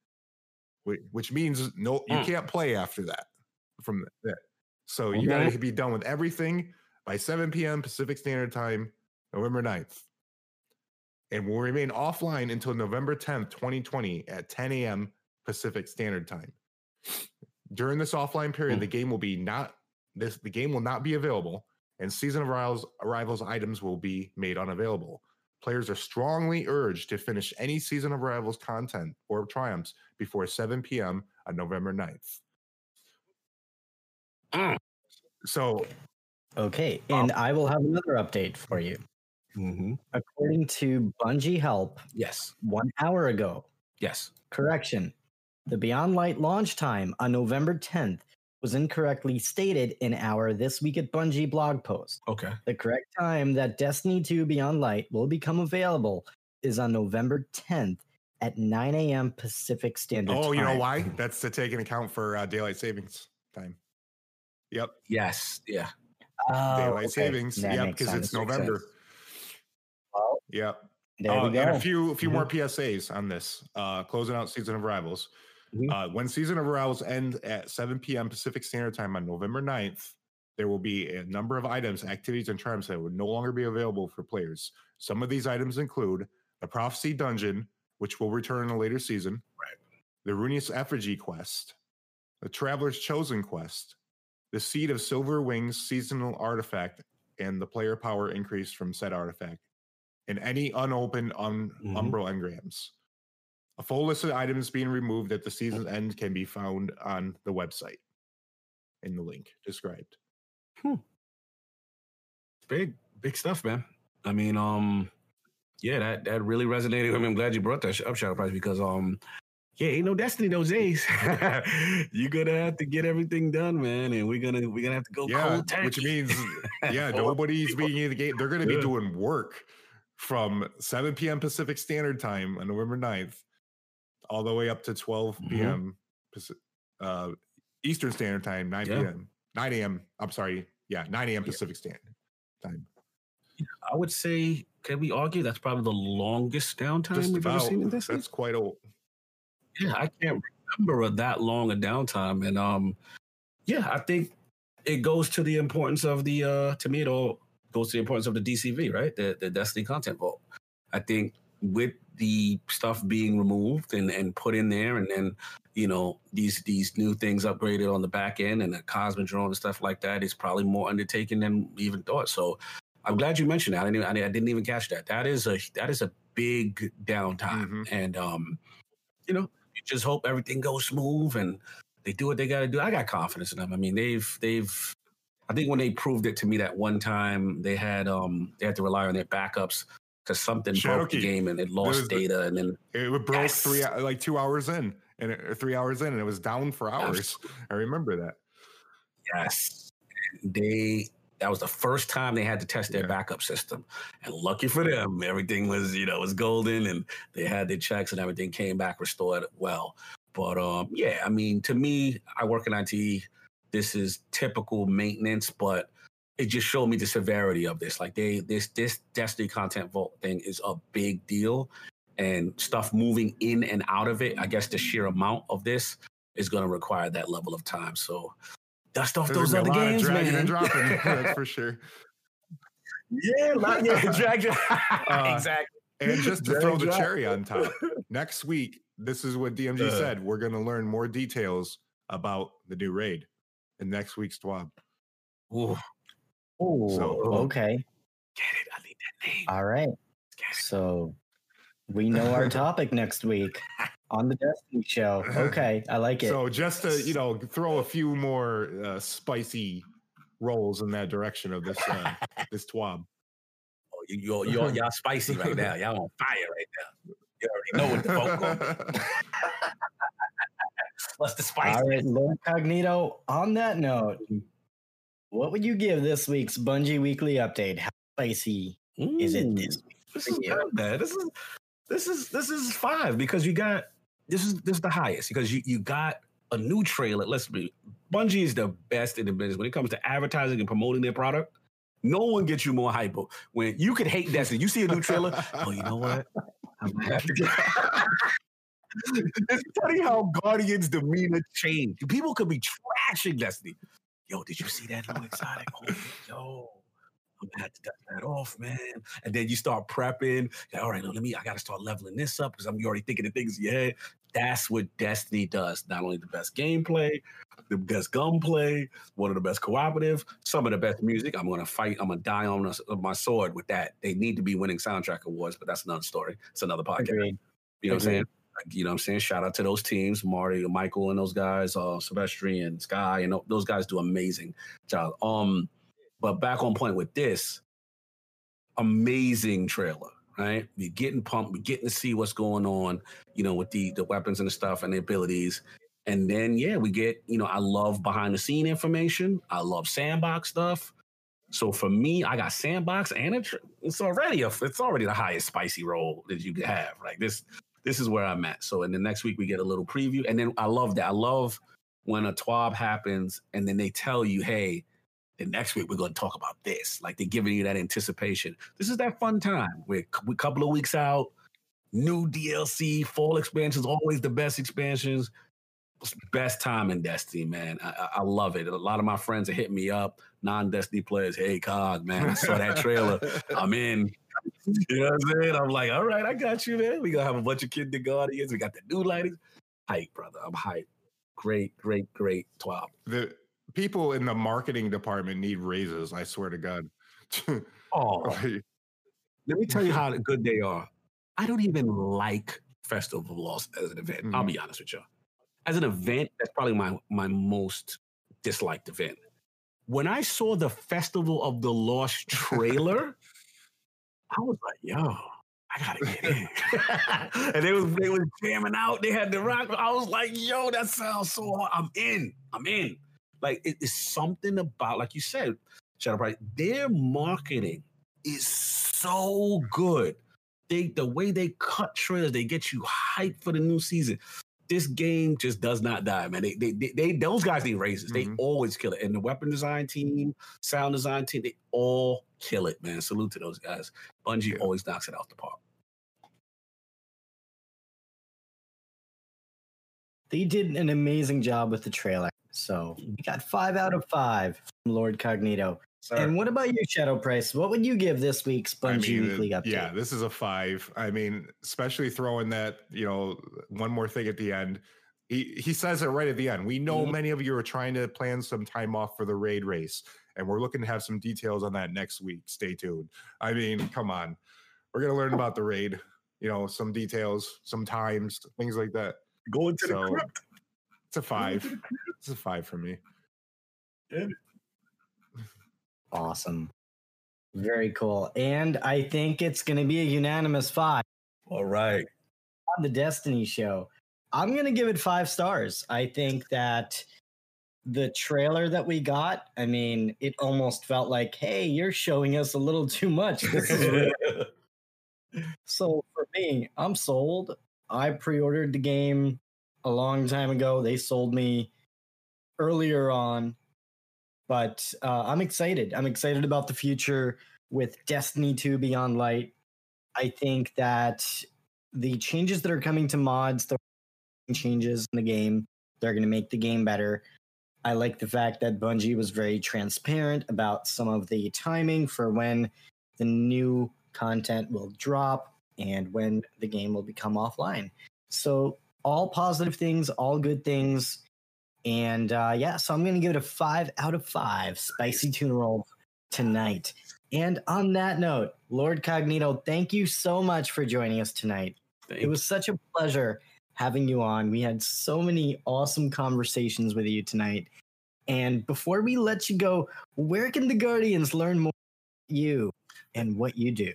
S3: Which means no you mm. can't play after that from that. So okay. you got to be done with everything by 7 p.m. Pacific Standard Time, November 9th. And will remain offline until November 10th, 2020 at 10 a.m. Pacific Standard Time. During this offline period, mm. the game will be not this the game will not be available, and season of arrivals, arrivals items will be made unavailable. Players are strongly urged to finish any season of arrivals content or triumphs before 7 p.m. on November 9th.
S2: Mm.
S3: So,
S1: okay, and um, I will have another update for you.
S2: Mm-hmm.
S1: According to Bungie Help,
S2: yes,
S1: one hour ago,
S2: yes,
S1: correction, the Beyond Light launch time on November 10th was incorrectly stated in our This Week at Bungie blog post.
S2: Okay.
S1: The correct time that Destiny 2 Beyond Light will become available is on November 10th at 9 a.m. Pacific Standard
S3: oh,
S1: Time.
S3: you know why? That's to take into account for uh, daylight savings time. Yep.
S2: Yes. Yeah.
S1: Oh,
S3: daylight okay. savings. That yep, because it's November.
S1: Well,
S3: yep.
S1: There uh, we go.
S3: And a few, a few mm-hmm. more PSAs on this. Uh, closing out season of arrivals. Mm-hmm. Uh, when season of arrivals end at 7 p.m. Pacific Standard Time on November 9th, there will be a number of items, activities, and charms that will no longer be available for players. Some of these items include the Prophecy Dungeon, which will return in a later season,
S2: right.
S3: the Ruinous Effigy quest, the Traveler's Chosen quest, the Seed of Silver Wings seasonal artifact, and the player power increase from said artifact, and any unopened un- mm-hmm. Umbral engrams. A full list of items being removed at the season's end can be found on the website in the link described.
S2: Hmm. Big, big stuff, man. I mean, um, yeah, that that really resonated. I mean, I'm glad you brought that up, Shadow Price, because um, yeah, ain't no destiny those days. You're gonna have to get everything done, man, and we're gonna we're gonna have to go
S3: yeah,
S2: cold turkey.
S3: Which means, <laughs> yeah, nobody's being in the game. They're gonna be doing work from 7 p.m. Pacific Standard Time on November 9th all the way up to 12 p.m. Mm-hmm. Uh, Eastern Standard Time, 9 yeah. p.m. 9 a.m. I'm sorry. Yeah, 9 a.m. Pacific Standard Time.
S2: I would say, can we argue that's probably the longest downtime Just we've
S3: about,
S2: ever seen in this?
S3: That's quite old.
S2: Yeah, I can't remember that long a downtime. And um, yeah, I think it goes to the importance of the uh to me it all goes to the importance of the DCV, right? The the Destiny content vault. I think with the stuff being removed and, and put in there and then you know these these new things upgraded on the back end and the cosmodrome and stuff like that is probably more undertaken than we even thought so i'm glad you mentioned that i didn't, I didn't even catch that that is a that is a big downtime mm-hmm. and um you know you just hope everything goes smooth and they do what they got to do i got confidence in them i mean they've they've I think when they proved it to me that one time they had um they had to rely on their backups because something broke the game and it lost
S3: the-
S2: data, and then
S3: It broke
S2: Yes.
S3: three like two hours in, and it, three hours in, and it was down for hours. I remember that.
S2: yes, they that was the first time they had to test their
S3: Yeah.
S2: backup system, and lucky for them, everything was you know was golden, and they had their checks and everything came back restored well. But um, yeah, I mean, to me, I work in IT. This is typical maintenance, but it just showed me the severity of this. Like they this this Destiny content vault thing is a big deal, and stuff moving in and out of it. I guess the sheer amount of this is going to require that level of time. So dust off
S3: There's
S2: those other
S3: be a lot of
S2: games,
S3: dragging
S2: man.
S3: and dropping. <laughs> that's for sure.
S2: yeah, lot, yeah, <laughs> drag, drag. <laughs>
S3: Uh,
S2: exactly.
S3: And just to
S2: Drag,
S3: throw the
S2: drop.
S3: cherry on top, next week, this is what DMG
S2: Uh.
S3: said. We're going to learn more details about the new raid in next week's TWAB.
S2: Ooh,
S1: Oh,
S3: So-
S1: okay.
S2: get it. I need that name.
S1: All right. So we know our topic next week on the Destiny Show. <laughs> Okay, I like it.
S3: So just to you know throw a few more uh, spicy rolls in that direction of this uh, <laughs> this TWAB.
S2: Oh, you, you're, you're, y'all spicy right now. Y'all on fire right now. You already know what the fuck. going- <laughs> What's the spice?
S1: All right, Lord Cognito. On that note, what would you give this week's Bungie Weekly Update? How spicy is it this week?
S2: This is
S1: you?
S2: good, man. This is this is this is five because you got this is this is the highest because you you got a new trailer. Let's be Bungie is the best in the business when it comes to advertising and promoting their product. No one gets you more hype when you could hate Destiny. You see a new trailer. <laughs> oh, you know what? I'm gonna have to <laughs> get. it's funny how Guardians' demeanor changed. People could be trashing Destiny. Yo, did you see that new exotic? Oh, yo, I'm gonna have to dust that off, man. And then you start prepping. Like, All right, let me. I gotta start leveling this up because I'm already thinking of things in your head. That's what Destiny does. Not only the best gameplay, the best gunplay, one of the best cooperative, some of the best music. I'm gonna fight. I'm gonna die on us- my sword with that. They need to be winning soundtrack awards, but that's another story. It's another podcast.
S1: Agreed.
S2: You know what I'm saying? You know what I'm saying? Shout out to those teams, Marty, Michael, and those guys, uh, Silvestri and Skye, and tho- those guys do amazing job. Um, but back on point with this, amazing trailer, right? We're getting pumped, we're getting to see what's going on, you know, with the the weapons and the stuff and the abilities. And then yeah, we get, you know, I love behind the scene information. I love sandbox stuff. So for me, I got sandbox and it, it's already a, it's already the highest spicy roll that you could have. Like this, this is where I'm at. So in the next week we get a little preview, and then I love that. I love when a twab happens, and then they tell you, hey, the next week we're going to talk about this. Like they're giving you that anticipation. This is that fun time. We're a couple of weeks out. New DLC, fall expansions, always the best expansions. Best time in Destiny, man. I, I- love it. A lot of my friends are hitting me up, non-Destiny players. Hey, Cog, man, I saw that trailer. <laughs> I'm in. You know what I'm saying? I'm like, all right, I got you, man. We're gonna have a bunch of Kinderguardians. We got the new lightings. Hype, brother. I'm hype. Great, great, great 12.
S3: the people in the marketing department need raises. I swear to God. <laughs>
S2: Oh,
S3: Like,
S2: let me tell you <laughs> how good they are. I don't even like Festival of Lost as an event. I'll
S3: Mhm.
S2: be honest with you. As an event, that's probably my my most disliked event. When I saw the Festival of the Lost trailer, <laughs> I was like, yo, I gotta get in. and they was they was jamming out. They had the rock. I was like, yo, that sounds so hard. I'm in. I'm in. Like it is something about, like you said, Shadow Price, their marketing is so good. They the way they cut trailers, they get you hyped for the new season. This game just does not die, man. They they they, they those guys need raises. They
S3: Mhm.
S2: always kill it. And the weapon design team, sound design team, they all kill it, man. Salute to those guys. Bungie
S3: Yeah.
S2: always knocks it out the park.
S1: They did an amazing job with the trailer. So we got five out of five from Lord Cognito. And what about you, Shadow Price? What would you give this week's
S3: I
S1: Bungie
S3: mean,
S1: Weekly Update?
S3: Yeah, this is a five. I mean, especially throwing that, you know, one more thing at the end. He he says it right at the end. We know
S2: Mhm.
S3: many of you are trying to plan some time off for the raid race, and we're looking to have some details on that next week. Stay tuned. I mean, come on. We're gonna learn about the raid, you know, some details, some times, things like that.
S2: Go to
S3: So,
S2: the crypt.
S3: It's a five. It's a five for me.
S1: Awesome. Very cool. And I think it's going to be a unanimous five.
S2: All right.
S1: On the Destiny show, I'm going to give it five stars. I think that the trailer that we got, I mean, it almost felt like, hey, you're showing us a little too much. This is <laughs> so for me, I'm sold. I pre ordered the game a long time ago. They sold me earlier on, but uh, I'm excited. I'm excited about the future with Destiny 2 Beyond Light. I think that the changes that are coming to mods, the changes in the game, they're going to make the game better. I like the fact that Bungie was very transparent about some of the timing for when the new content will drop and when the game will become offline. So, all positive things, all good things. And uh, yeah, so I'm going to give it a five out of five spicy tuna roll tonight. And on that note, Lord Cognito, thank you so much for joining us tonight. Thank it was such a pleasure having you on. We had so many awesome conversations with you tonight. And before we let you go, where can the Guardians learn more you and what you do?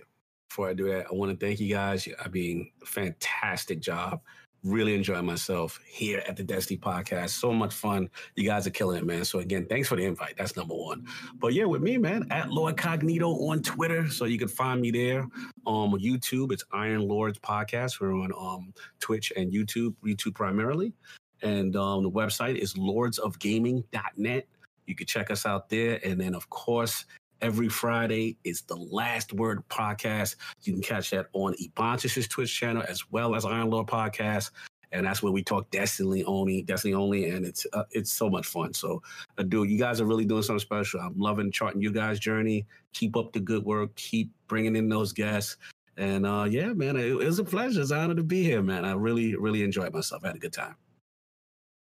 S2: Before I do that, I want to thank you guys. I mean, fantastic job really enjoying myself here at the Destiny podcast. So much fun. You guys are killing it, man. So again, thanks for the invite. That's number one. But yeah, with me, man, at Lord Cognito on Twitter. So you can find me there. Um YouTube, it's Iron Lords Podcast. We're on um Twitch and YouTube, YouTube primarily. And um the website is lordsofgaming.net. You can check us out there. And then of course, every Friday is the Last Word podcast. You can catch that on Ebontis' Twitch channel as well as Iron Lord Podcast. And that's where we talk Destiny only, Destiny only, and it's uh, it's so much fun. So, uh, dude, you guys are really doing something special. I'm loving charting you guys' journey. Keep up the good work. Keep bringing in those guests. And uh, yeah, man, it, it was a pleasure. It's an honor to be here, man. I really, really enjoyed myself. I had a good time.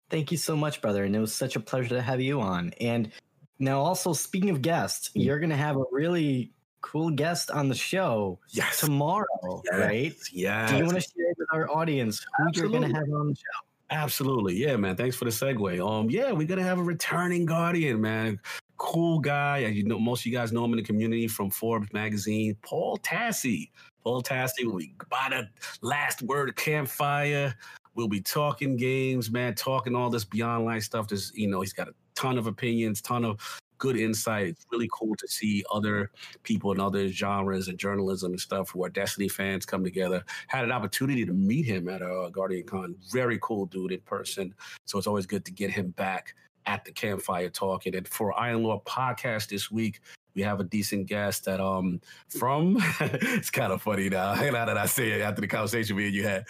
S1: Thank you so much, brother. And it was such a pleasure to have you on. And now, also speaking of guests, mm. you're going to have a really cool guest on the show
S2: yes.
S1: tomorrow,
S2: yes.
S1: right?
S2: Yeah.
S1: Do you want to share with our audience who Absolutely. you're going to have on the show?
S2: Absolutely. Yeah, man. Thanks for the segue. Um, yeah, we're gonna have a returning guardian, man. Cool guy. You know, most of you guys know him in the community from Forbes magazine. Paul Tassi. Paul Tassi will be by the last word campfire. We'll be talking games, man, talking all this Beyond Light stuff. Just you know, he's got a ton of opinions, ton of good insight. It's really cool to see other people in other genres and journalism and stuff who are Destiny fans come together. Had an opportunity to meet him at a Guardian Con. Very cool dude in person. So it's always good to get him back at the campfire talking. And for Iron Lord podcast this week, we have a decent guest that um from <laughs> it's kind of funny now <laughs> now that I say it after the conversation we and you had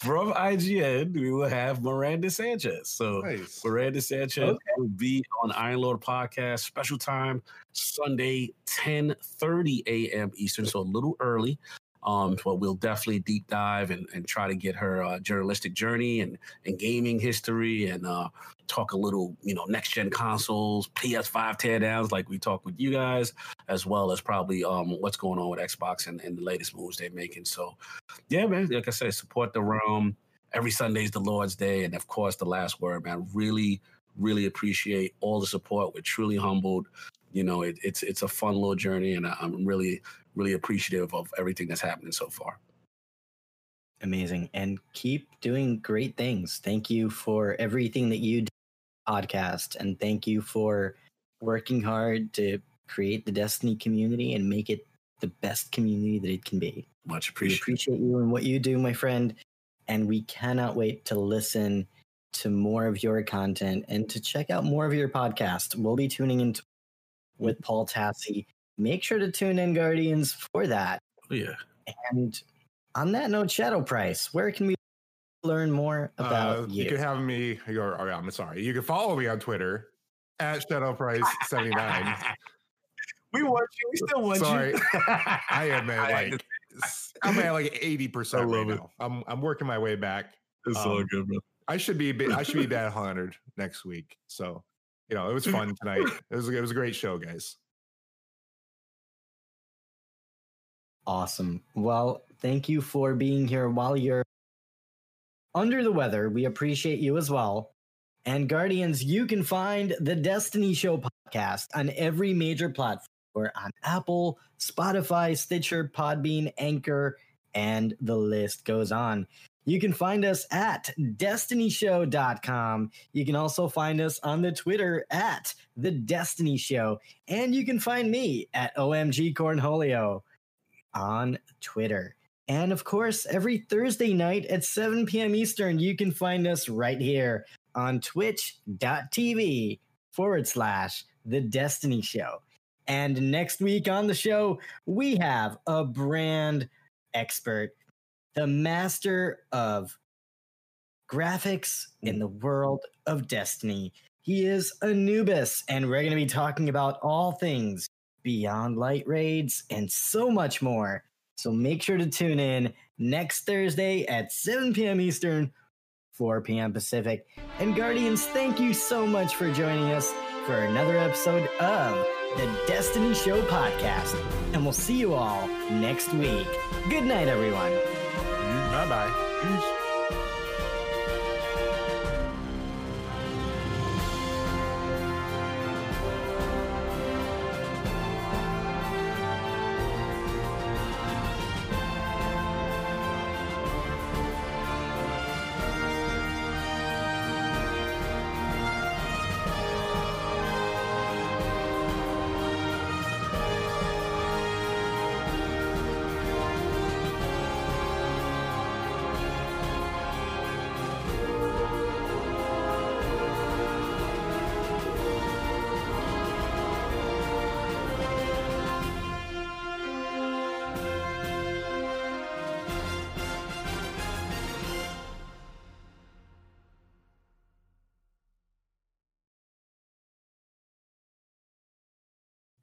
S2: from IGN, we will have Miranda Sanchez. So nice. Miranda Sanchez okay. will be on Iron Lord podcast special time Sunday 10 30 a.m. Eastern, so a little early. Um, but we'll definitely deep dive and, and try to get her uh, journalistic journey and, and gaming history and uh, talk a little, you know, next gen consoles, PS5 teardowns, like we talked with you guys, as well as probably um, what's going on with Xbox and, and the latest moves they're making. So, yeah, man, like I said, support the realm. Every Sunday is the Lord's Day, and of course, the last word, man. Really, really appreciate all the support. We're truly humbled. You know, it, it's it's a fun little journey, and I'm really really appreciative of everything that's happening so far.
S1: Amazing. And keep doing great things. Thank you for everything that you do podcast. And thank you for working hard to create the Destiny community and make it the best community that it can be.
S2: Much appreciated.
S1: We appreciate you and what you do, my friend. And we cannot wait to listen to more of your content and to check out more of your podcast. We'll be tuning in with Paul Tassi make sure to tune in, Guardians, for that.
S2: Oh, yeah.
S1: And on that note, Shadow Price, where can we learn more about uh, you?
S3: You can have me, or, or I'm sorry, you can follow me on Twitter at Shadow Price 79. <laughs>
S2: we want you. We still want
S3: sorry. you. I am <laughs> at like I'm at like 80 percent right now. I'm I'm working my way back.
S2: It's um, all good, bro.
S3: I should be I should be <laughs> at 100 next week. So you know, it was fun tonight. It was it was a great show, guys.
S1: Awesome. Well, thank you for being here while you're under the weather. We appreciate you as well. And Guardians, you can find the Destiny Show podcast on every major platform We're on Apple, Spotify, Stitcher, Podbean, Anchor, and the list goes on. You can find us at destinyshow.com. You can also find us on the Twitter at the Destiny Show. And you can find me at OMG Cornholio on Twitter. And of course, every Thursday night at 7 p.m. Eastern, you can find us right here on twitch.tv forward slash the Destiny Show. And next week on the show, we have a brand expert, the master of graphics in the world of Destiny. He is Anubis, and we're going to be talking about all things beyond light raids and so much more. So make sure to tune in next Thursday at 7 p.m. Eastern, 4 p.m. Pacific. And Guardians, thank you so much for joining us for another episode of the Destiny Show podcast. And we'll see you all next week. Good night, everyone.
S3: Bye bye.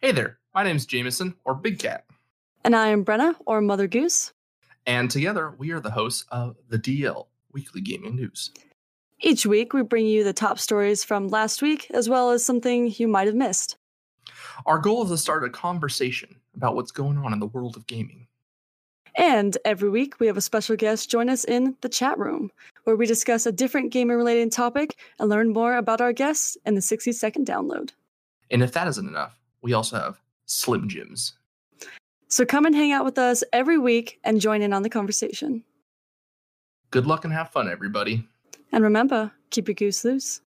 S4: Hey there, my name's Jameson, or Big Cat,
S5: And I am Brenna, or Mother Goose.
S4: and together we are the hosts of the DL Weekly Gaming News.
S5: Each week, we bring you the top stories from last week, as well as something you might have missed.
S4: Our goal is to start a conversation about what's going on in the world of gaming.
S5: And every week, we have a special guest join us in the chat room, where we discuss a different gaming related topic and learn more about our guests in the 60 second download.
S4: And if that isn't enough, we also have Slim Jims.
S5: So come and hang out with us every week and join in on the conversation.
S4: Good luck and have fun, everybody.
S5: And remember, keep your goose loose.